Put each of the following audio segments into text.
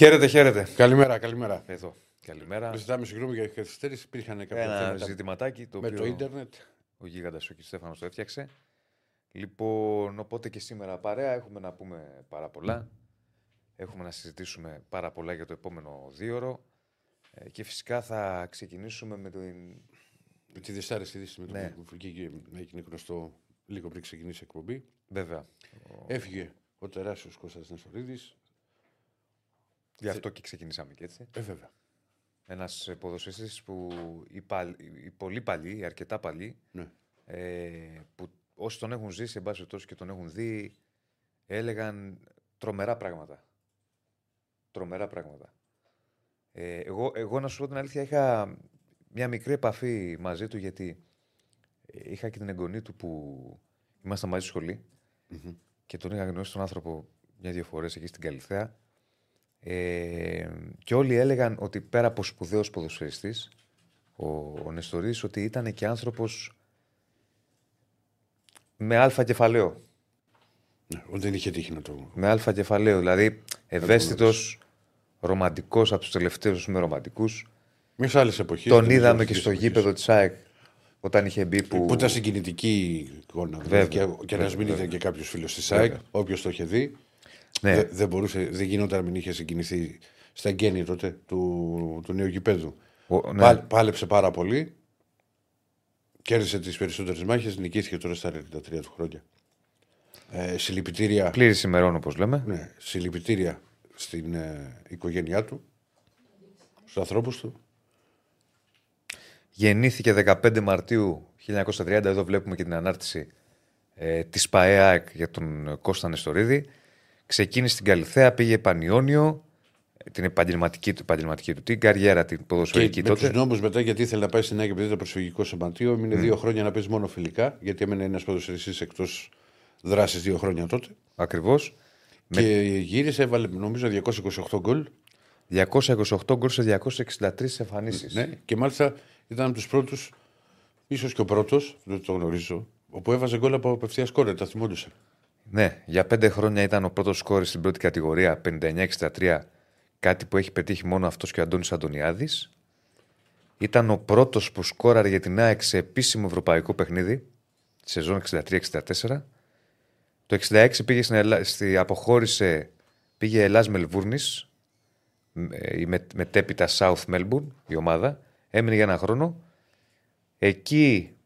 Χαίρετε, χαίρετε. Καλημέρα, καλημέρα. Εδώ. Καλημέρα. Ζητάμε συγγνώμη για καθυστέρηση. Υπήρχαν κάποια Ένα θέματα ζητηματάκι το με οποίο το ίντερνετ. ο γίγαντας ο κ. Στέφανος το έφτιαξε. Λοιπόν, οπότε και σήμερα παρέα έχουμε να πούμε πάρα πολλά. Έχουμε να συζητήσουμε πάρα πολλά για το επόμενο δίωρο. Ε, Και φυσικά θα ξεκινήσουμε με την... Με τη δυσάρεστη είδηση με τον Ναι. που βγήκε, έγινε γνωστό λίγο πριν ξεκινήσει η εκπομπή. Βέβαια. Έφυγε ο τεράστιος Κώστας Νεστορίδης. Γι' αυτό και ξεκινήσαμε και έτσι. Ε, βέβαια. Ένας ποδοσφαιριστής που οι, παλ- οι πολύ παλιοί, οι αρκετά παλιοί, Ναι. ε, που όσοι τον έχουν ζήσει, εν πάση περιπτώσει και τον έχουν δει, έλεγαν τρομερά πράγματα. Τρομερά πράγματα. Ε, εγώ, εγώ να σου πω την αλήθεια, είχα μια μικρή επαφή μαζί του γιατί ε, είχα και την εγγονή του που ήμασταν μαζί στη σχολη και τον είχα γνωρίσει τον άνθρωπο μια-δύο φορές εκεί στην Καλυθέα. Ε, και όλοι έλεγαν ότι πέρα από σπουδαίος ποδοσφαιριστής, ο, ο Νεστορής, ότι ήταν και άνθρωπος με αλφα κεφαλαίο. Ναι, ότι δεν είχε τύχει να το. Με αλφα κεφαλαίο. Δηλαδή ευαίσθητος, ρομαντικός από τους τελευταίους με ρομαντικούς. Μιας άλλης εποχής. Τον είδαμε και στο γήπεδο της ΑΕΚ όταν είχε μπει που. Που ήταν συγκινητική εικόνα. Βέβαια, Δηλαδή, και, και να μην βέβαια. ήταν και κάποιος φίλος της ΣΑΕΚ, όποιος το είχε δει. Ναι, δε- δεν, μπορούσε, δεν γινόταν να μην είχε συγκινηθεί στα γέννη τότε του, του νέου γηπέδου. ο- ναι. Πάλ- πάλεψε πάρα πολύ. Κέρδισε τις περισσότερες μάχες. Νικήθηκε τώρα στα 93 του χρόνια. Ε, συλληπιτήρια, Πλήρη ημερών όπως λέμε. ναι, συλληπιτήρια στην ε, οικογένειά του, στους ανθρώπους του. Γεννήθηκε 15 Μαρτίου 1930. Εδώ βλέπουμε και την ανάρτηση ε, της ΠαΕΑΚ για τον Κώστα Νεστορίδη. Ξεκίνησε στην Καλυθέα, πήγε Πανιόνιο, ε, την επαγγελματική του, επαγγελματική του την καριέρα την ποδοσφαιρική Και με τότε. τους νόμους μετά, γιατί ήθελε να πάει στην ΑΕΚ επειδή ήταν προσφυγικό σωματείο, έμεινε δύο χρόνια να παίζει μόνο φιλικά, γιατί έμενε ένας ποδοσφαιριστής εκτός δράσης δύο χρόνια τότε. Ακριβώς. Και γύρισε, έβαλε νομίζω 228 γκολ. 228 γκολ σε 263 εμφανίσεις. Ναι, και μάλιστα ήταν από τους πρώτους, ίσως και ο πρώτος, δεν το γνωρίζω, όπου έβαζε γκολ από απευθείας κόρε, τα θυμόντουσε. Ναι, για πέντε χρόνια ήταν ο πρώτος σκόρης στην πρώτη κατηγορία, 59-63, κάτι που έχει πετύχει μόνο αυτός και ο Αντώνης Αντωνιάδης. Ήταν ο πρώτος που σκόραρε για την ΑΕΚ σε επίσημο ευρωπαϊκό παιχνίδι, τη σεζόν 63-64. Το 66 πήγε στην Ελλά... στη... αποχώρησε, πήγε Ελλάς Μελβούρνης, ε, η με... μετέπειτα South Melbourne, η ομάδα. Έμεινε για ένα χρόνο. Εκεί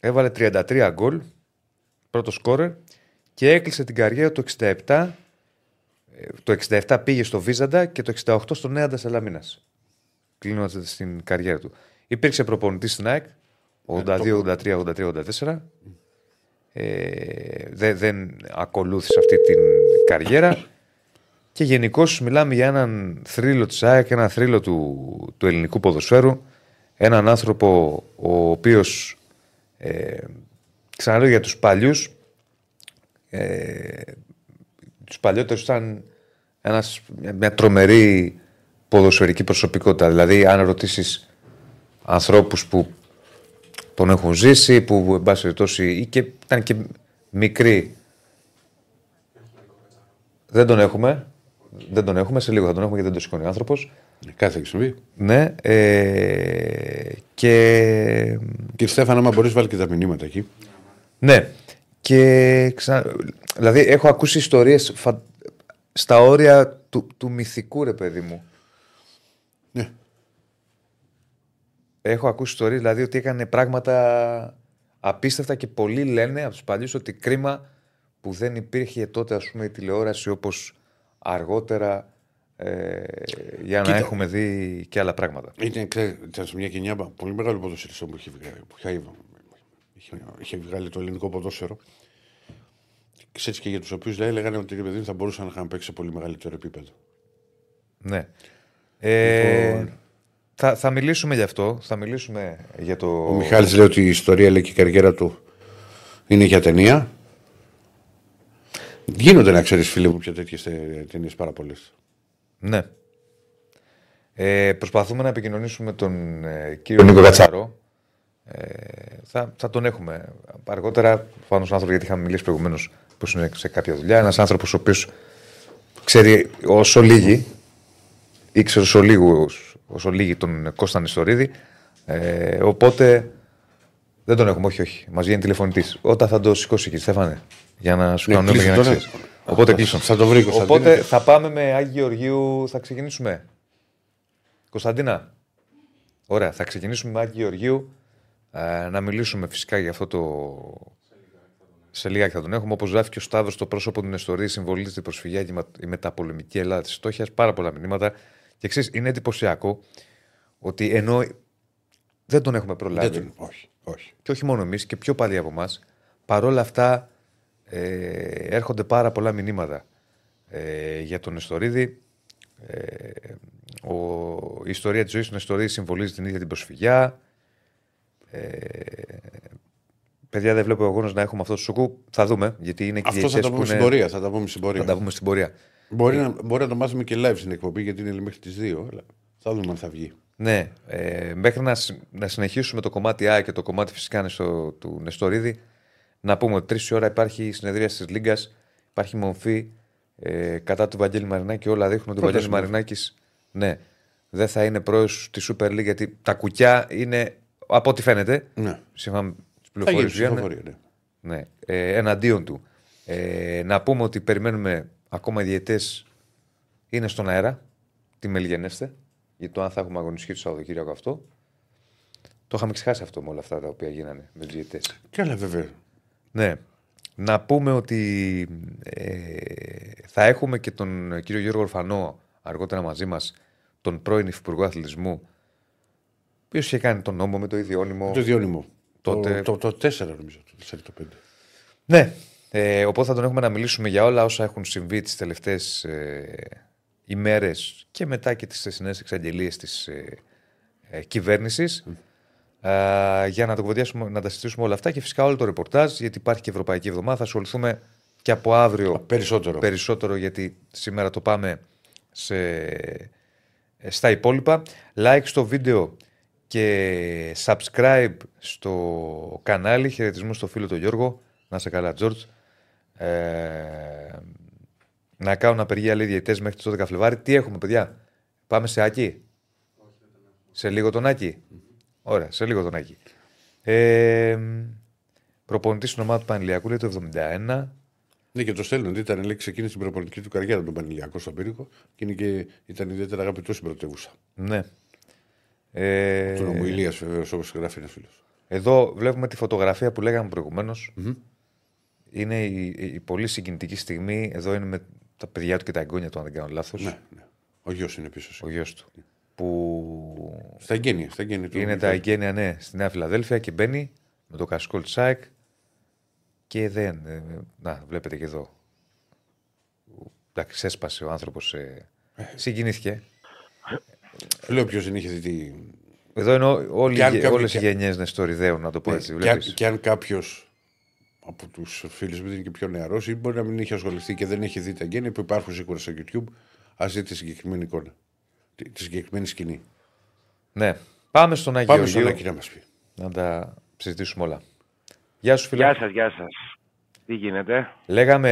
έβαλε 33 γκολ, πρώτος σκόρερ και έκλεισε την καριέρα το 67. ε, Το 67 πήγε στο Βίζαντα και το 68 στο Νέα Σαλαμίνα. Κλείνοντας την καριέρα του. Υπήρξε προπονητής στην ΑΕΚ 82, 83, 83, 84. Ε, δεν, δεν ακολούθησε αυτή την καριέρα. Και γενικώς μιλάμε για έναν θρύλο της ΑΕΚ, ένα θρύλο του, του ελληνικού ποδοσφαίρου. Έναν άνθρωπο ο οποίος ε, ξαναλέω για τους παλιούς ε, τους παλιότερους ήταν ένας, μια, μια τρομερή ποδοσφαιρική προσωπικότητα. Δηλαδή, αν ρωτήσεις ανθρώπους που τον έχουν ζήσει, που εν πάση περιπτώσει ή και ήταν και μικροί. Δεν τον έχουμε. Δεν τον έχουμε. Σε λίγο θα τον έχουμε γιατί δεν το σηκώνει ο άνθρωπος. Κάθε έχει συμβεί. Ναι. Ε, και Κύριε Στέφανα, άμα μπορείς, βάλει και τα μηνύματα εκεί. Ναι. Και ξα... Δηλαδή, έχω ακούσει ιστορίες φα... στα όρια του, του μυθικού, ρε παιδί μου. Ναι. Έχω ακούσει ιστορίες, δηλαδή, ότι έκανε πράγματα απίστευτα και πολλοί λένε από τους παλιούς ότι κρίμα που δεν υπήρχε τότε, ας πούμε, η τηλεόραση όπως αργότερα ε, για να Κοίτα. έχουμε δει και άλλα πράγματα. Ήταν, ξέρετε, ήταν σε μια γενιά πολύ μεγάλο ποδοσφαιριστό που είχε βγάλει, που είχε, είχε, είχε βγάλει το ελληνικό ποδόσφαιρο. Ξέρεις και για τους οποίους λέγανε ότι ρε παιδί μου, θα μπορούσαν να είχαν παίξει σε πολύ μεγαλύτερο επίπεδο. Ναι. Ε, Λοιπόν. θα, θα μιλήσουμε γι' αυτό. Θα μιλήσουμε για το. Ο Μιχάλης λέει ότι η ιστορία λέει και η καριέρα του είναι για ταινία. Γίνονται να ξέρεις, φίλε μου, πια τέτοιες ταινίες πάρα πολλές. Ναι. Ε, προσπαθούμε να επικοινωνήσουμε τον ε, κύριο Νίκο Κατσαρό. Ε, θα, θα τον έχουμε αργότερα. Πάνω στον άνθρωπο, γιατί είχαμε μιλήσει προηγουμένως που είναι σε κάποια δουλειά. Ένας άνθρωπος ο οποίος ξέρει όσο λίγοι ήξερε όσο, λίγους, όσο λίγοι τον Κώστα Νεστορίδη. Ε, οπότε δεν τον έχουμε, όχι, όχι. Μα βγαίνει τηλεφωνητής. Όταν θα το σηκώσει εκεί, Στέφανε, για να σου Ναι, κάνω για να κλείσε ξέρει. Οπότε κλείσω. Θα το βρει, Κωνσταντίνε. Οπότε θα πάμε με Άγιο Γεωργίου, θα ξεκινήσουμε. Κωνσταντίνα. Ωραία, θα ξεκινήσουμε με Άγιο Γεωργίου. Ε, να μιλήσουμε φυσικά για αυτό το. Σε λίγα θα τον έχουμε. Όπως γράφει και ο Σταύρο, το πρόσωπο του Νεστορή συμβολίζει την προσφυγιά και η με- η μεταπολεμική Ελλάδα τη φτώχεια. Πάρα πολλά μηνύματα. Και εξής, είναι εντυπωσιακό ότι ενώ δεν τον έχουμε προλάβει. Δεν τον- όχι, όχι. Και όχι μόνο εμείς και πιο παλιοί από εμάς. Παρόλα αυτά ε, έρχονται πάρα πολλά μηνύματα ε, για τον Νεστορίδη. Ε, ο, η ιστορία της ζωής του Νεστορίδη συμβολίζει την ίδια την προσφυγιά. Ε, παιδιά, δεν βλέπω αγώνα να έχουμε αυτό το σουκού. Θα δούμε, γιατί είναι και Αυτός θα διαιτητές τα που πούμε στην είναι- πορεία. Θα τα πούμε στην πορεία. Θα τα πούμε στην πορεία. Μπορεί, να, μπορεί να το μάθουμε και live στην εκπομπή γιατί είναι μέχρι τις 2. Αλλά θα δούμε αν θα βγει. Ναι, ε, μέχρι να, συ- να συνεχίσουμε το κομμάτι Α και το κομμάτι φυσικά νεστο, του Νεστορίδη, να πούμε ότι τρεις ώρα υπάρχει η συνεδρία της Λίγκας, υπάρχει μορφή ε, κατά του Βαγγέλη Μαρινάκη. Όλα δείχνουν ότι ο Πρόταση Βαγγέλης Μαρινάκης ναι, δεν θα είναι πρόεδρος της Super League γιατί τα κουκιά είναι από ό,τι φαίνεται. Ναι. Σύμφωνα με τις Θα πληροφορίε γίνει που βγαίνουν. ψηφοφορία. Ναι. Ναι, ε, εναντίον του. Ε, να πούμε ότι περιμένουμε ακόμα οι διαιτές είναι στον αέρα. Τι με λυγενέστε. Για το αν θα έχουμε αγωνιστική το Σαββατοκύριακο αυτό. Το είχαμε ξεχάσει αυτό με όλα αυτά τα οποία γίνανε με τους διαιτέ. Και άλλα βέβαια. Ναι. Να πούμε ότι ε, θα έχουμε και τον κύριο Γιώργο Ορφανό αργότερα μαζί μας, τον πρώην Υφυπουργό Αθλητισμού, ο οποίο είχε κάνει τον νόμο με το ιδιώνυμο; Το διώνυμο. Τότε- Το, το, το 4 νομίζω. Το 4 το 5. Ναι. Ε, οπότε θα τον έχουμε να μιλήσουμε για όλα όσα έχουν συμβεί τις τελευταίες ε, ημέρες και μετά και τις θεσινές εξαγγελίες της ε, ε, κυβέρνησης Α, για να, το κουβεντιάσουμε, να τα συζητήσουμε όλα αυτά και φυσικά όλο το ρεπορτάζ γιατί υπάρχει και Ευρωπαϊκή Εβδομάδα. Θα ασχοληθούμε και από αύριο Περισσότερο. περισσότερο γιατί σήμερα το πάμε σε, ε, στα υπόλοιπα. Like στο βίντεο και subscribe στο κανάλι. Χαιρετισμού στο φίλο του Γιώργο. Να είσαι καλά, Τζόρτζ. Ε, να κάνουν απεργία λέει διαιτές μέχρι τις 12 Φλεβάρι. Τι έχουμε, παιδιά; Πάμε σε Άκη; Σε λίγο τον Άκη; Ωραία, σε λίγο τον Άκη. Ε, Προπονητής στην ομάδα του Πανηλιακού λέει το 71. Ναι, και το στέλνουν. Ήταν λέει, ξεκίνησε την προπονητική του καριέρα τον Πανηλιακό στον πύργο και, είναι και ήταν ιδιαίτερα αγαπητός στην πρωτεύουσα. Ναι. Ε, Του νομού Ηλίας, βεβαίως, όπως γράφει ένας φίλος. εδώ βλέπουμε τη φωτογραφία που λέγαμε προηγουμένως. Είναι η, η πολύ συγκινητική στιγμή. Εδώ είναι με τα παιδιά του και τα εγγόνια του, αν δεν κάνω λάθος. Ναι, ναι. Ο γιος είναι πίσω. Ο γιος του. Που Στα εγγένεια. Στα εγγένεια του. είναι τα εγγένεια, ναι, στη Νέα Φιλαδέλφια και μπαίνει με το κασκόλ Τσάικ. Και δεν. ε, να, βλέπετε και εδώ. Εντάξει, έσπασε ο άνθρωπος. Ε, συγκινήθηκε. Λέω ποιος δεν είχε δει τι. Εδώ είναι ό- όλοι, Και αν οι- κάποιο- όλες οι και- γενιές Νεστοριδέων, να το πω έτσι. και, αν, βλέπεις. και αν κάποιος από τους φίλους μου είναι και πιο νεαρός ή μπορεί να μην έχει ασχοληθεί και δεν έχει δει τα εγγένεια που υπάρχουν σίγουρα στο YouTube, ας δει τη συγκεκριμένη εικόνα. Τη, τη συγκεκριμένη σκηνή. Ναι. Πάμε στον Άγιο Πάμε στον Γεωργίου Άκη να μας πει. να τα συζητήσουμε όλα. Γεια σου, φίλε. Γεια σας, γεια σας. Τι γίνεται; Λέγαμε.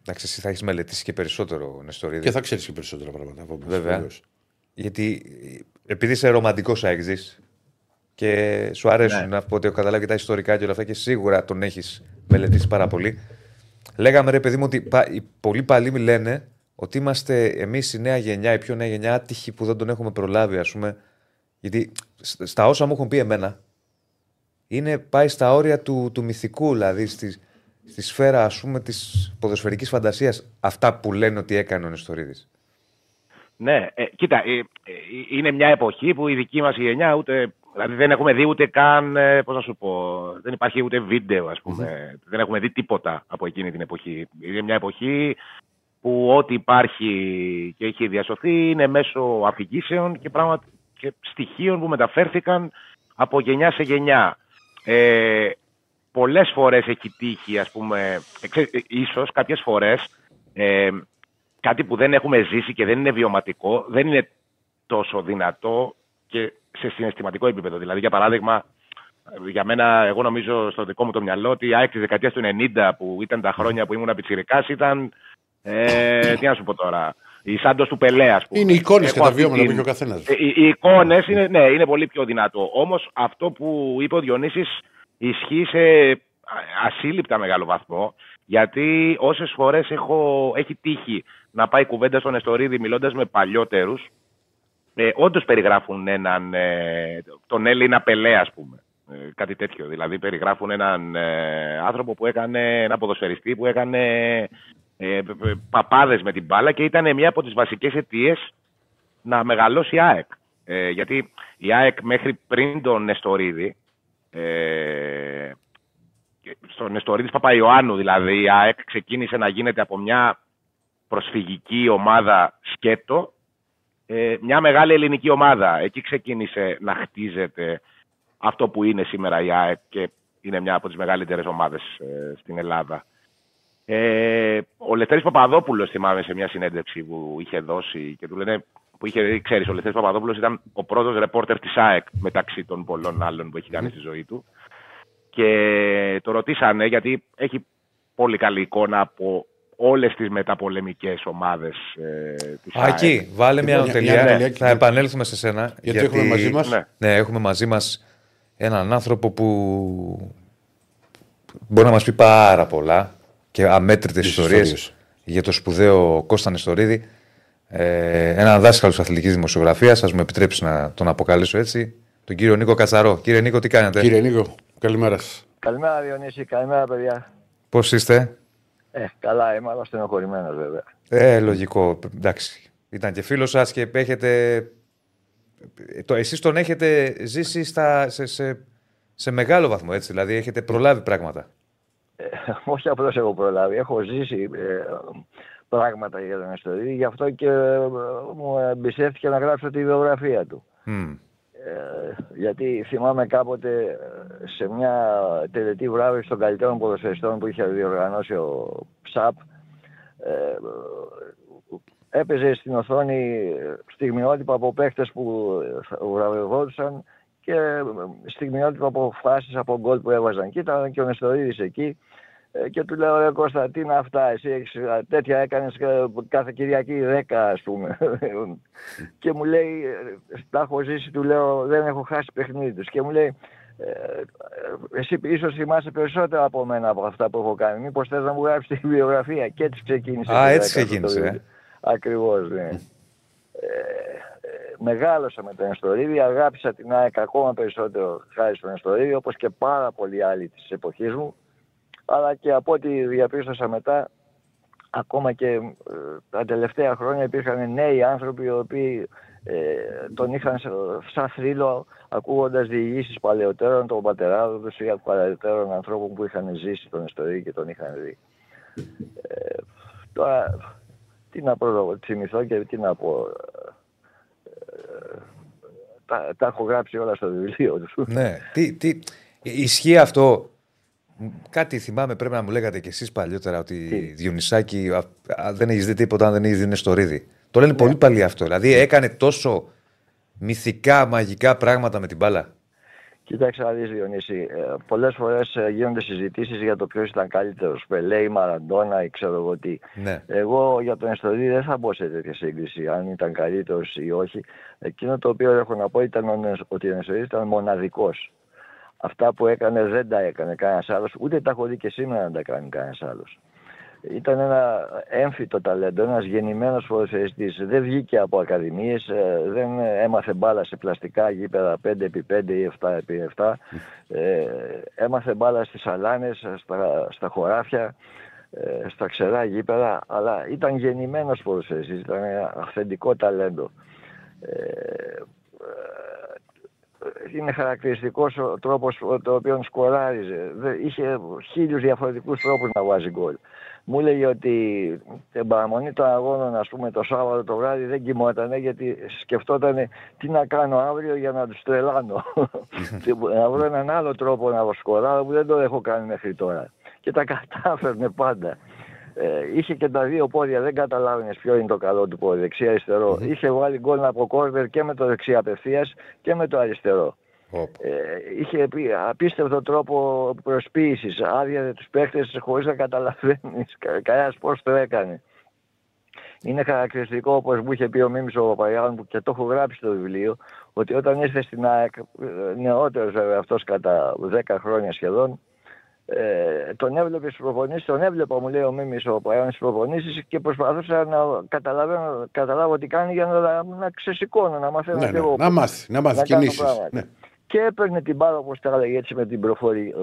Εντάξει, εσύ θα έχεις μελετήσει και περισσότερο Νεστορίδη. Και θα ξέρεις και περισσότερα πράγματα από εμάς, Βέβαια. βεβαίως. Γιατί επειδή είσαι ρομαντικός αεξή και σου αρέσουν Ναι. να πω ότι έχω καταλάβει και τα ιστορικά και όλα αυτά και σίγουρα τον έχεις μελετήσει πάρα πολύ. Λέγαμε ρε παιδί μου ότι πα- οι πολλοί παλίμοι λένε ότι είμαστε εμείς η νέα γενιά, η πιο νέα γενιά, άτυχοι που δεν τον έχουμε προλάβει, ας πούμε. Γιατί σ- στα όσα μου έχουν πει εμένα, είναι, πάει στα όρια του, του μυθικού, δηλαδή στη, στη σφαίρα ας πούμε της ποδοσφαιρικής φαντασίας αυτά που λένε ότι έκανε ο Νεστορίδης. Ναι, ε, κοίτα, ε, ε, είναι μια εποχή που η δική μας η γενιά ούτε, δηλαδή δεν έχουμε δει ούτε καν, ε, πώς να σου πω, δεν υπάρχει ούτε βίντεο ας πούμε, δεν έχουμε δει τίποτα από εκείνη την εποχή. Είναι μια εποχή που ό,τι υπάρχει και έχει διασωθεί είναι μέσω αφηγήσεων και, πράγμα, και στοιχείων που μεταφέρθηκαν από γενιά σε γενιά. Ε, πολλές φορές έχει τύχει, ας πούμε, ε, ξέ- ε, ίσως κάποιες φορές, ε, κάτι που δεν έχουμε ζήσει και δεν είναι βιωματικό, δεν είναι τόσο δυνατό και σε συναισθηματικό επίπεδο. Δηλαδή, για παράδειγμα, για μένα, εγώ νομίζω στο δικό μου το μυαλό ότι η ΑΕΚ της δεκαετίας του 90 που ήταν τα χρόνια που ήμουν πιτσιρικάς ήταν, ε, τι να σου πω τώρα, η Σάντος του Πελέ, ας πούμε. Είναι οι εικόνες και τα βιώματα που έχει ο καθένας. Ε, οι, οι εικόνες είναι, ναι, είναι πολύ πιο δυνατό. Όμως αυτό που είπε ο Διονύσης ισχύει σε ασύλληπτα μεγάλο βαθμό. Γιατί όσες φορές έχει τύχει να πάει κουβέντα στον Εστορίδη μιλώντας με παλιότερους, ε, όντως περιγράφουν έναν, ε, τον Έλληνα Πελέ, ας πούμε. Ε, κάτι τέτοιο. Δηλαδή περιγράφουν έναν ε, άνθρωπο που έκανε, ένα ποδοσφαιριστή που έκανε ε, παπάδες με την μπάλα και ήταν μια από τις βασικές αιτίες να μεγαλώσει η ΑΕΚ. Ε, γιατί η ΑΕΚ μέχρι πριν τον Νεστορίδη, ε, στον Νεστορίδη Παπαϊωάννου δηλαδή, η ΑΕΚ ξεκίνησε να γίνεται από μια προσφυγική ομάδα σκέτο, ε, μια μεγάλη ελληνική ομάδα. Εκεί ξεκίνησε να χτίζεται αυτό που είναι σήμερα η ΑΕΚ και είναι μια από τις μεγαλύτερες ομάδες ε, στην Ελλάδα. Ε, ο Λευτέρης Παπαδόπουλος θυμάμαι σε μια συνέντευξη που είχε δώσει και του λένε που είχε, ξέρεις, ο Λευτέρης Παπαδόπουλος ήταν ο πρώτος ρεπόρτερ της ΑΕΚ μεταξύ των πολλών άλλων που έχει κάνει στη ζωή του και το ρωτήσανε γιατί έχει πολύ καλή εικόνα από όλες τις μεταπολεμικές ομάδες ε, της ΑΕΚ. Ακή, βάλε μια τελεία. Θα επανέλθουμε σε σένα. Γιατί, γιατί έχουμε μαζί μας. Ναι. ναι, έχουμε μαζί μας έναν άνθρωπο που μπορεί να μας πει πάρα πολλά και αμέτρητες ιστορίες για το σπουδαίο Κώστα Νεστορίδη. Ε, έναν δάσκαλο αθλητικής δημοσιογραφίας, ας μου επιτρέψεις να τον αποκαλέσω έτσι, τον κύριο Νίκο Κατσαρό. Κύριε Νίκο, τι κάνετε; Κύριε Νίκο, καλημέρα σας. Καλημέρα Διονύση, καλημέρα παιδιά. Πώς είστε; Ε, καλά είμαι, αλλά στενοχωρημένος βέβαια. Ε, λογικό, εντάξει. Ήταν και φίλος σας και έχετε το, εσείς τον έχετε ζήσει στα, σε, σε, σε, μεγάλο βαθμό, έτσι, δηλαδή έχετε προλάβει πράγματα. Ε, όχι απλώς έχω προλάβει, έχω ζήσει ε, πράγματα για τον Αστορίδη, γι' αυτό και ε, μου εμπιστεύτηκε να γράψω τη βιογραφία του. Mm. γιατί θυμάμαι κάποτε σε μια τελετή βράδυ των καλύτερων ποδοσφαιριστών που είχε διοργανώσει ο ΨΑΠ, έπαιζε στην οθόνη στιγμιότυπα από παίχτες που βραβευόντουσαν και στιγμιότυπα από φάσεις από γκολ που έβαζαν. Και ήταν και ο Νεστορίδης εκεί. Ε, και του λέω ρε Κώστα τι είναι αυτά εσύ έχεις, τέτοια έκανες κάθε Κυριακή 10 ας πούμε και μου λέει τα έχω ζήσει του λέω δεν έχω χάσει παιχνίδι τους και μου λέει ε, εσύ ίσως θυμάσαι περισσότερα από μένα από αυτά που έχω κάνει μήπως θες να μου γράψεις τη βιογραφία; Και έτσι ξεκίνησε Α έτσι ξεκίνησε Ακριβώς, ναι. Ε, ε, μεγάλωσα με τον Εστορίδη, αγάπησα την ΑΕΚ ακόμα περισσότερο χάρη στον Εστορίδη, όπως και πάρα πολλοί άλλοι της εποχής μου. Αλλά και από ό,τι διαπίστωσα μετά, ακόμα και ε, τα τελευταία χρόνια υπήρχαν νέοι άνθρωποι οι οποίοι ε, τον είχαν σαν θρύλο ακούγοντας διηγήσεις παλαιότερων των πατεράδων τους ή παλαιότερων ανθρώπων που είχαν ζήσει τον Εστορίδη και τον είχαν δει. Ε, τώρα τι να θυμηθώ και τι να πω. Ε, τα, τα έχω γράψει όλα στο βιβλίο τους. Ναι. Τι, τι, ισχύει αυτό. Κάτι θυμάμαι, πρέπει να μου λέγατε κι εσείς παλιότερα ότι τι; Διονυσάκη δεν έχεις δει τίποτα αν δεν έχεις δει στο ρίδι. Το λένε ναι. πολύ παλιό αυτό. Δηλαδή έκανε τόσο μυθικά, μαγικά πράγματα με την μπάλα. Κοίταξε να δεις Διονύση, ε, πολλές φορές ε, γίνονται συζητήσεις για το ποιος ήταν καλύτερος, Πελέ ή Μαραντόνα ή ξέρω εγώ τι. Ναι. Εγώ για τον Εστοδί δεν θα μπω σε τέτοια σύγκριση, αν ήταν καλύτερος ή όχι. Εκείνο το οποίο έχω να πω ήταν ότι ο Εστοδί ήταν μοναδικός. Αυτά που έκανε δεν τα έκανε κανένας άλλος, ούτε τα έχω δει και σήμερα να τα κάνει κανένας άλλος ήταν ένα έμφυτο ταλέντο, ένας γεννημένος ποδοσφαιριστής. Δεν βγήκε από ακαδημίες, ε, δεν έμαθε μπάλα σε πλαστικά γήπεδα 5x5 ή 7x7. Ε, έμαθε μπάλα στις αλάνες, στα, στα χωράφια, ε, στα ξερά γήπεδα, αλλά ήταν γεννημένος ποδοσφαιριστής, ήταν ένα αυθεντικό ταλέντο. Ε, είναι χαρακτηριστικός ο τρόπος το οποίο σκοράριζε. Είχε χίλιους διαφορετικούς τρόπους να βάζει γκολ μου έλεγε ότι την παραμονή των αγώνων, ας πούμε, το Σάββατο το βράδυ δεν κοιμότανε γιατί σκεφτόταν τι να κάνω αύριο για να τους τρελάνω. να βρω έναν άλλο τρόπο να σκοράρω που δεν το έχω κάνει μέχρι τώρα. Και τα κατάφερνε πάντα. Ε, είχε και τα δύο πόδια, δεν καταλάβαινες ποιο είναι το καλό του πόδι, δεξιά-αριστερό. Είχε βάλει γκολ από κόρβερ και με το δεξιά απευθείας και με το αριστερό. Ε, είχε πει απίστευτο τρόπο προσποίησης, άδεια τους παίχτες χωρίς να καταλαβαίνεις κανένας πώς το έκανε. Είναι χαρακτηριστικό, όπως μου είχε πει ο Μίμης ο Παπαγιάννη, που και το έχω γράψει στο βιβλίο, ότι όταν ήρθε στην ΑΕΚ, νεότερος βέβαια αυτός κατά 10 χρόνια σχεδόν, ε, τον έβλεπε στις προπονήσεις, τον έβλεπα, μου λέει ο Μίμης ο Παπαγιάννη στις προπονήσεις και προσπαθούσα να καταλάβω, καταλάβω τι κάνει για να, να ξεσηκώνω, να μαθαίνω ναι, ναι, εγώ. Να μάθει, να μάθει κινήσεις. Ναι. Και έπαιρνε την μπάλα, όπως τα έλεγε έτσι, με την προφορή,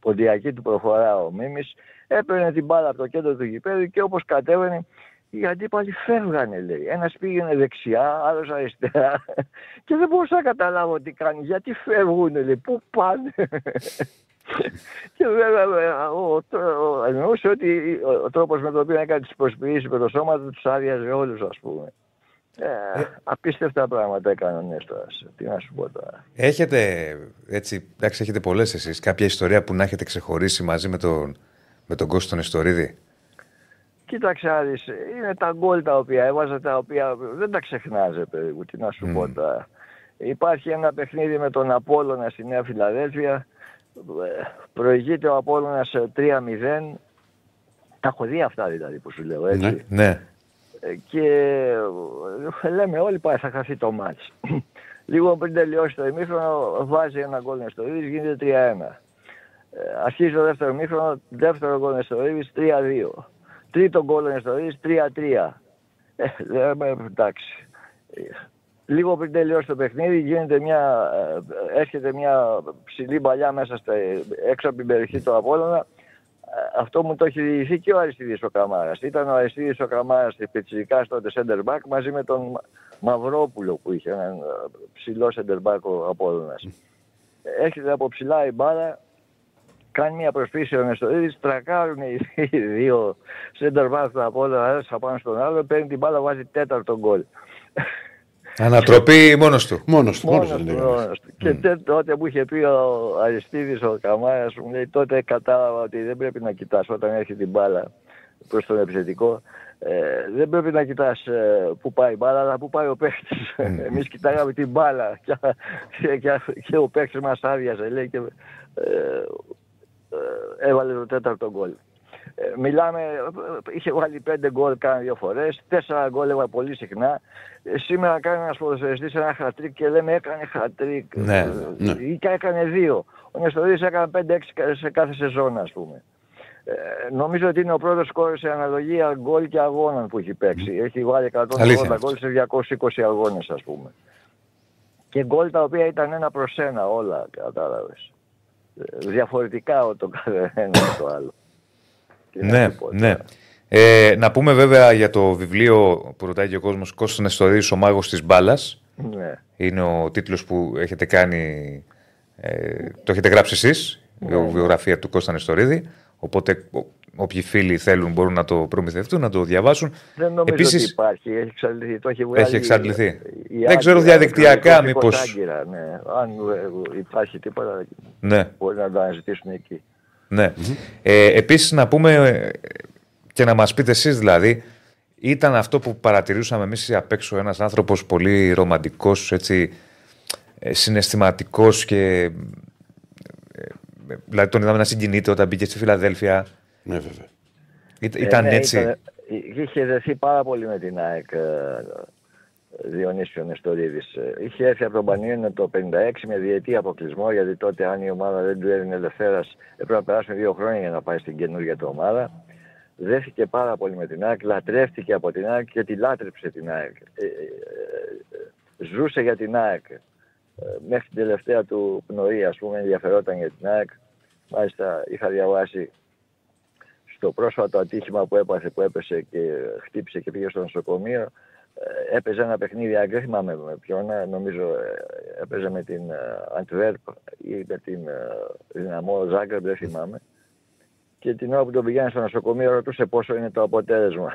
ποντιακή του προφορά ο Μίμης. Έπαιρνε την μπάλα από το κέντρο του γηπέδου και όπως κατέβαινε, οι αντίπαλοι φεύγανε, λέει. Ένας πήγαινε δεξιά, άλλος αριστερά. Και δεν μπορούσα να καταλάβω τι κάνει. Γιατί φεύγουν, λέει, πού πάνε. και βέβαια ο, εννοούσε ότι ο τρόπος με τον οποίο έκανε τις προσποιήσεις με το σώμα του τους άδειαζε όλους, ας πούμε. Ε, απίστευτα πράγματα έκανε ο Νέστορας. Τι να σου πω τώρα. Έχετε, έτσι, εντάξει, έχετε πολλές εσείς, κάποια ιστορία που να έχετε ξεχωρίσει μαζί με τον, με τον Κώστο Νεστορίδη. Κοίταξε Άρης, είναι τα γκολ τα οποία έβαζα, τα οποία δεν τα ξεχνάζε περίπου, τι να σου mm. πω τώρα. Υπάρχει ένα παιχνίδι με τον Απόλλωνα στη Νέα Φιλαδέλφια, προηγείται ο Απόλλωνας 3-0, τα έχω δει αυτά δηλαδή που σου λέω έτσι. Ναι, ναι. Και λέμε όλοι πάει θα χαθεί το μάτς. Λίγο πριν τελειώσει το ημίχρονο βάζει ένα γκολ στο Ρίβις, γίνεται 3-1. Αρχίζει το δεύτερο ημίχρονο, δεύτερο γκολ στο Ρίβις 3-2. Τρίτο γκολ στο Ρίβις 3-3. Ε, λέμε εντάξει. Λίγο πριν τελειώσει το παιχνίδι γίνεται μια, ε, έρχεται μια ψηλή παλιά μέσα στα, έξω από την περιοχή του Απόλλωνα. Ε, αυτό μου το έχει διηγηθεί και ο Αριστίδης ο Καμάρας. Ήταν ο Αριστίδης ο Καμάρας της Πιτσιρικάς τότε center back μαζί με τον Μαυρόπουλο που είχε έναν ε, ψηλό center back ο Απόλλωνας. Έρχεται από ψηλά η μπάλα, κάνει μια προσπίση ο Νεστορίδης, τρακάρουν οι δύο center back του Απόλλωνας, ένας απάνω στον άλλο, παίρνει την μπάλα, βάζει τέταρτο γκολ. Ανατροπή μόνος του. Μόνος του. Μόνος του, μόνος του. Και τότε που είχε πει ο Αριστίδης, ο Καμάρας, μου λέει τότε κατάλαβα ότι δεν πρέπει να κοιτάς όταν έχει την μπάλα προς τον επιθετικό. Ε, δεν πρέπει να κοιτάς ε, που πάει η μπάλα, αλλά που πάει ο παίχτης. Mm. Εμείς κοιτάγαμε την μπάλα και, και, και ο παίχτης μας άδειασε, λέει, και ε, ε, έβαλε το τέταρτο γκολ. Ε, μιλάμε, είχε βάλει πέντε γκολ κάνει δύο φορές, τέσσερα γκολ έβαλε πολύ συχνά. Ε, σήμερα κάνει ένας ποδοσφαιριστής ένα χατρίκ και λέμε έκανε χατρίκ. Ναι, ε, ναι. Ή και έκανε δύο. Ο Νεστορής έκανε πέντε-έξι σε κάθε σεζόν ας πούμε. Ε, νομίζω ότι είναι ο πρώτος σκόρ σε αναλογία γκολ και αγώνων που έχει παίξει. Έχει βάλει 180 γκολ σε 220 αγώνες ας πούμε. Και γκολ τα οποία ήταν ένα προς ένα όλα, κατάλαβες. Διαφορετικά το κάθε ένα το άλλο. Ναι, ναι. Ε, να πούμε βέβαια για το βιβλίο που ρωτάει και ο κόσμος Κώστας Νεστορίδης, ο μάγος της μπάλας. Ναι. Είναι ο τίτλος που έχετε κάνει, ε, το έχετε γράψει εσείς, ναι, η ναι. βιογραφία του Κώστα Νεστορίδη. Οπότε όποιοι φίλοι θέλουν μπορούν να το προμηθευτούν, να το διαβάσουν. Δεν νομίζω Επίσης, ότι υπάρχει, έχει εξαντληθεί. Το έχει, βγάλει, έχει εξαντληθεί. Δεν ξέρω διαδικτυακά μήπω. Ναι. Αν υπάρχει τίποτα, ναι. μπορεί να το αναζητήσουν εκεί. Ναι. Mm-hmm. Ε, Επίσης να πούμε ε, και να μας πείτε εσείς δηλαδή, ήταν αυτό που παρατηρούσαμε εμείς απ' έξω ένας άνθρωπος πολύ ρομαντικός, έτσι ε, συναισθηματικός και. Ε, δηλαδή τον είδαμε να συγκινείται όταν μπήκε στη Φιλαδέλφια. Ναι, βέβαια. ήταν ναι, έτσι; Ήταν, είχε δεθεί πάρα πολύ με την ΑΕΚ Διονύσιο Νεστορίδης. Ε, είχε έρθει από τον Πανιόνιο το 56 με διετή αποκλεισμό, γιατί τότε αν η ομάδα δεν του έδινε ελευθέρας έπρεπε να περάσουν δύο χρόνια για να πάει στην καινούργια του ομάδα. Δέθηκε πάρα πολύ με την ΑΕΚ, λατρεύτηκε από την ΑΕΚ και τη λάτρεψε την ΑΕΚ. Ε, ε, ζούσε για την ΑΕΚ. Μέχρι την τελευταία του πνοή, ας πούμε, ενδιαφερόταν για την ΑΕΚ. Μάλιστα είχα διαβάσει στο πρόσφατο ατύχημα που έπαθε, που έπεσε και χτύπησε και πήγε στο νοσοκομείο, ε, έπαιζε ένα παιχνίδι, δεν θυμάμαι με ποιον, ε, νομίζω ε, έπαιζε με την Αντβέρπ ή με την Δυναμό Ζάγκρεπ, δεν θυμάμαι. Και την ώρα που τον πηγαίνει στο νοσοκομείο ρωτούσε πόσο είναι το αποτέλεσμα.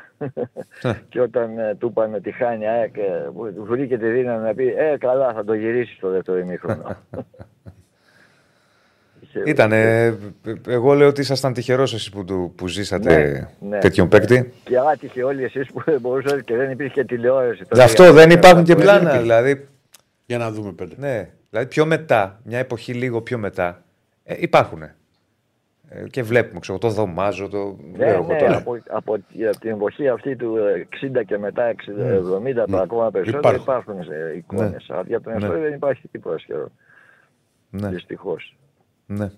και όταν του είπαν ότι χάνει ΑΕΚ, βρήκε τη δύναμη να πει «Ε, καλά, θα το γυρίσει στο δεύτερο ημίχρονο». Ήταν. Εγώ λέω ότι ήσασταν τυχερός εσείς που, που ζήσατε ναι, ναι, τέτοιον ναι. παίκτη. Και άτυχε όλοι εσείς που μπορούσατε και δεν υπήρχε τηλεόραση. Γι' αυτό δεν υπάρχουν και πλάνα. Δηλαδή... Για να δούμε πέντε. Ναι. Δηλαδή πιο μετά, μια εποχή λίγο πιο μετά, ε, υπάρχουν. Ε, και βλέπουμε, ξέρω, το δωμάζω, το ναι, λέω ναι, τώρα. Από, από, την εποχή αυτή του 60 και μετά 60, 70, mm. ακόμα περισσότερο υπάρχουν, υπάρχουν εικόνες. Ναι. Για τον ναι. δεν υπάρχει τίποτα σχεδόν. Ναι. Δυστυχώς. Ναι.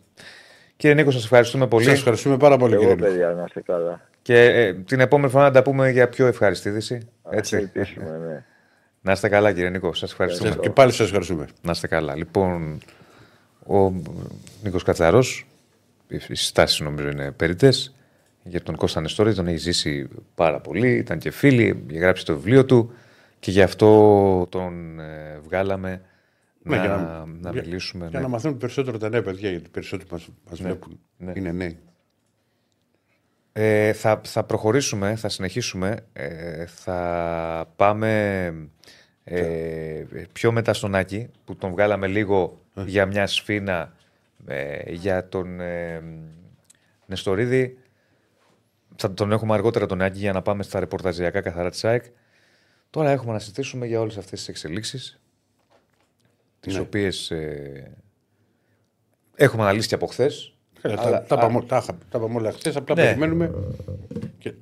Κύριε Νίκο, σας ευχαριστούμε πολύ. Σας ευχαριστούμε πάρα πολύ, Εγώ, κύριε παιδιά, να είστε καλά. Και ε, την επόμενη φορά να τα πούμε για πιο ευχαριστήδηση. Έτσι. Ελπίσουμε, ναι. Να είστε καλά, κύριε Νίκο. Σας ευχαριστούμε. Και πάλι σας ευχαριστούμε. Να είστε καλά. Λοιπόν, ο Νίκος Κατσαρός, οι συστάσει νομίζω είναι περίτε. Για τον Κώστα Νεστόρη τον έχει ζήσει πάρα πολύ. Ήταν και φίλοι, είχε γράψει το βιβλίο του και γι' αυτό τον ε, βγάλαμε ναι, να, για να, να μιλήσουμε. Για ναι. να μαθαίνουν περισσότερο τα νέα παιδιά, γιατί περισσότεροι μα μας ναι, βλέπουν. Ναι. Είναι νέοι. Ε, θα, θα προχωρήσουμε, θα συνεχίσουμε. Ε, θα πάμε ε, πιο μετά στον Άκη, που τον βγάλαμε λίγο ε. για μια σφίνα ε, για τον ε, Νεστορίδη. Θα τον έχουμε αργότερα τον Άκη για να πάμε στα ρεπορταζιακά καθαρά της ΑΕΚ. Τώρα έχουμε να συζητήσουμε για όλες αυτές τις εξελίξεις τις ναι. οποίες ε, έχουμε αναλύσει και από χθες. Ε, τα, τα, πάμε, τα, τα πάμε όλα χθες, απλά ναι. περιμένουμε. Και...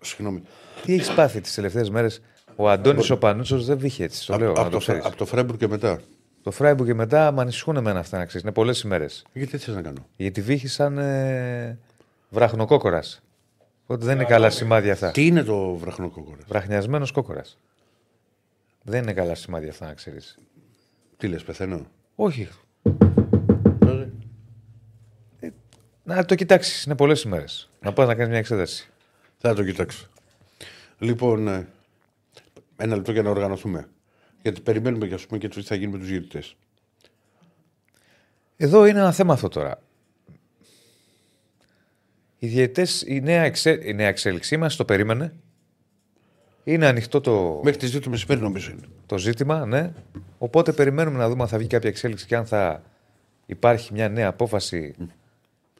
Συγγνώμη. Τι έχεις πάθει τις τελευταίες μέρες; Ο Αντώνης ο Πανούτσος δεν βγήκε έτσι. Το λέω, από, το, το, από το Φράιμπουργκ και μετά. Το Φράιμπουργκ και μετά με ανησυχούν εμένα αυτά να ξέρεις. Είναι πολλές ημέρε. Γιατί έτσι να κάνω; Γιατί βύχησαν ε, βραχνοκόκορας. Οπότε δεν είναι καλά σημάδια αυτά. Τι είναι το βραχνοκόκορας; Βραχνιασμένος κόκορας. Δεν είναι καλά σημάδια αυτά να ξέρεις. Τι λες, πεθαίνω; Όχι. Ε, να το κοιτάξεις. Είναι πολλές ημέρες. Να πας να κάνεις μια εξέταση. Θα το κοιτάξω. Λοιπόν, ε, ένα λεπτό για να οργανωθούμε. Γιατί περιμένουμε για πούμε, και τι θα γίνει με τους γυρτέ. Εδώ είναι ένα θέμα αυτό τώρα. Οι διαιτές, η νέα, εξέ... η νέα εξέλιξή μας το περίμενε. Είναι ανοιχτό το. Μέχρι τις 2 το μεσημέρι νομίζω είναι. Το ζήτημα, ναι. Οπότε περιμένουμε να δούμε αν θα βγει κάποια εξέλιξη και αν θα υπάρχει μια νέα απόφαση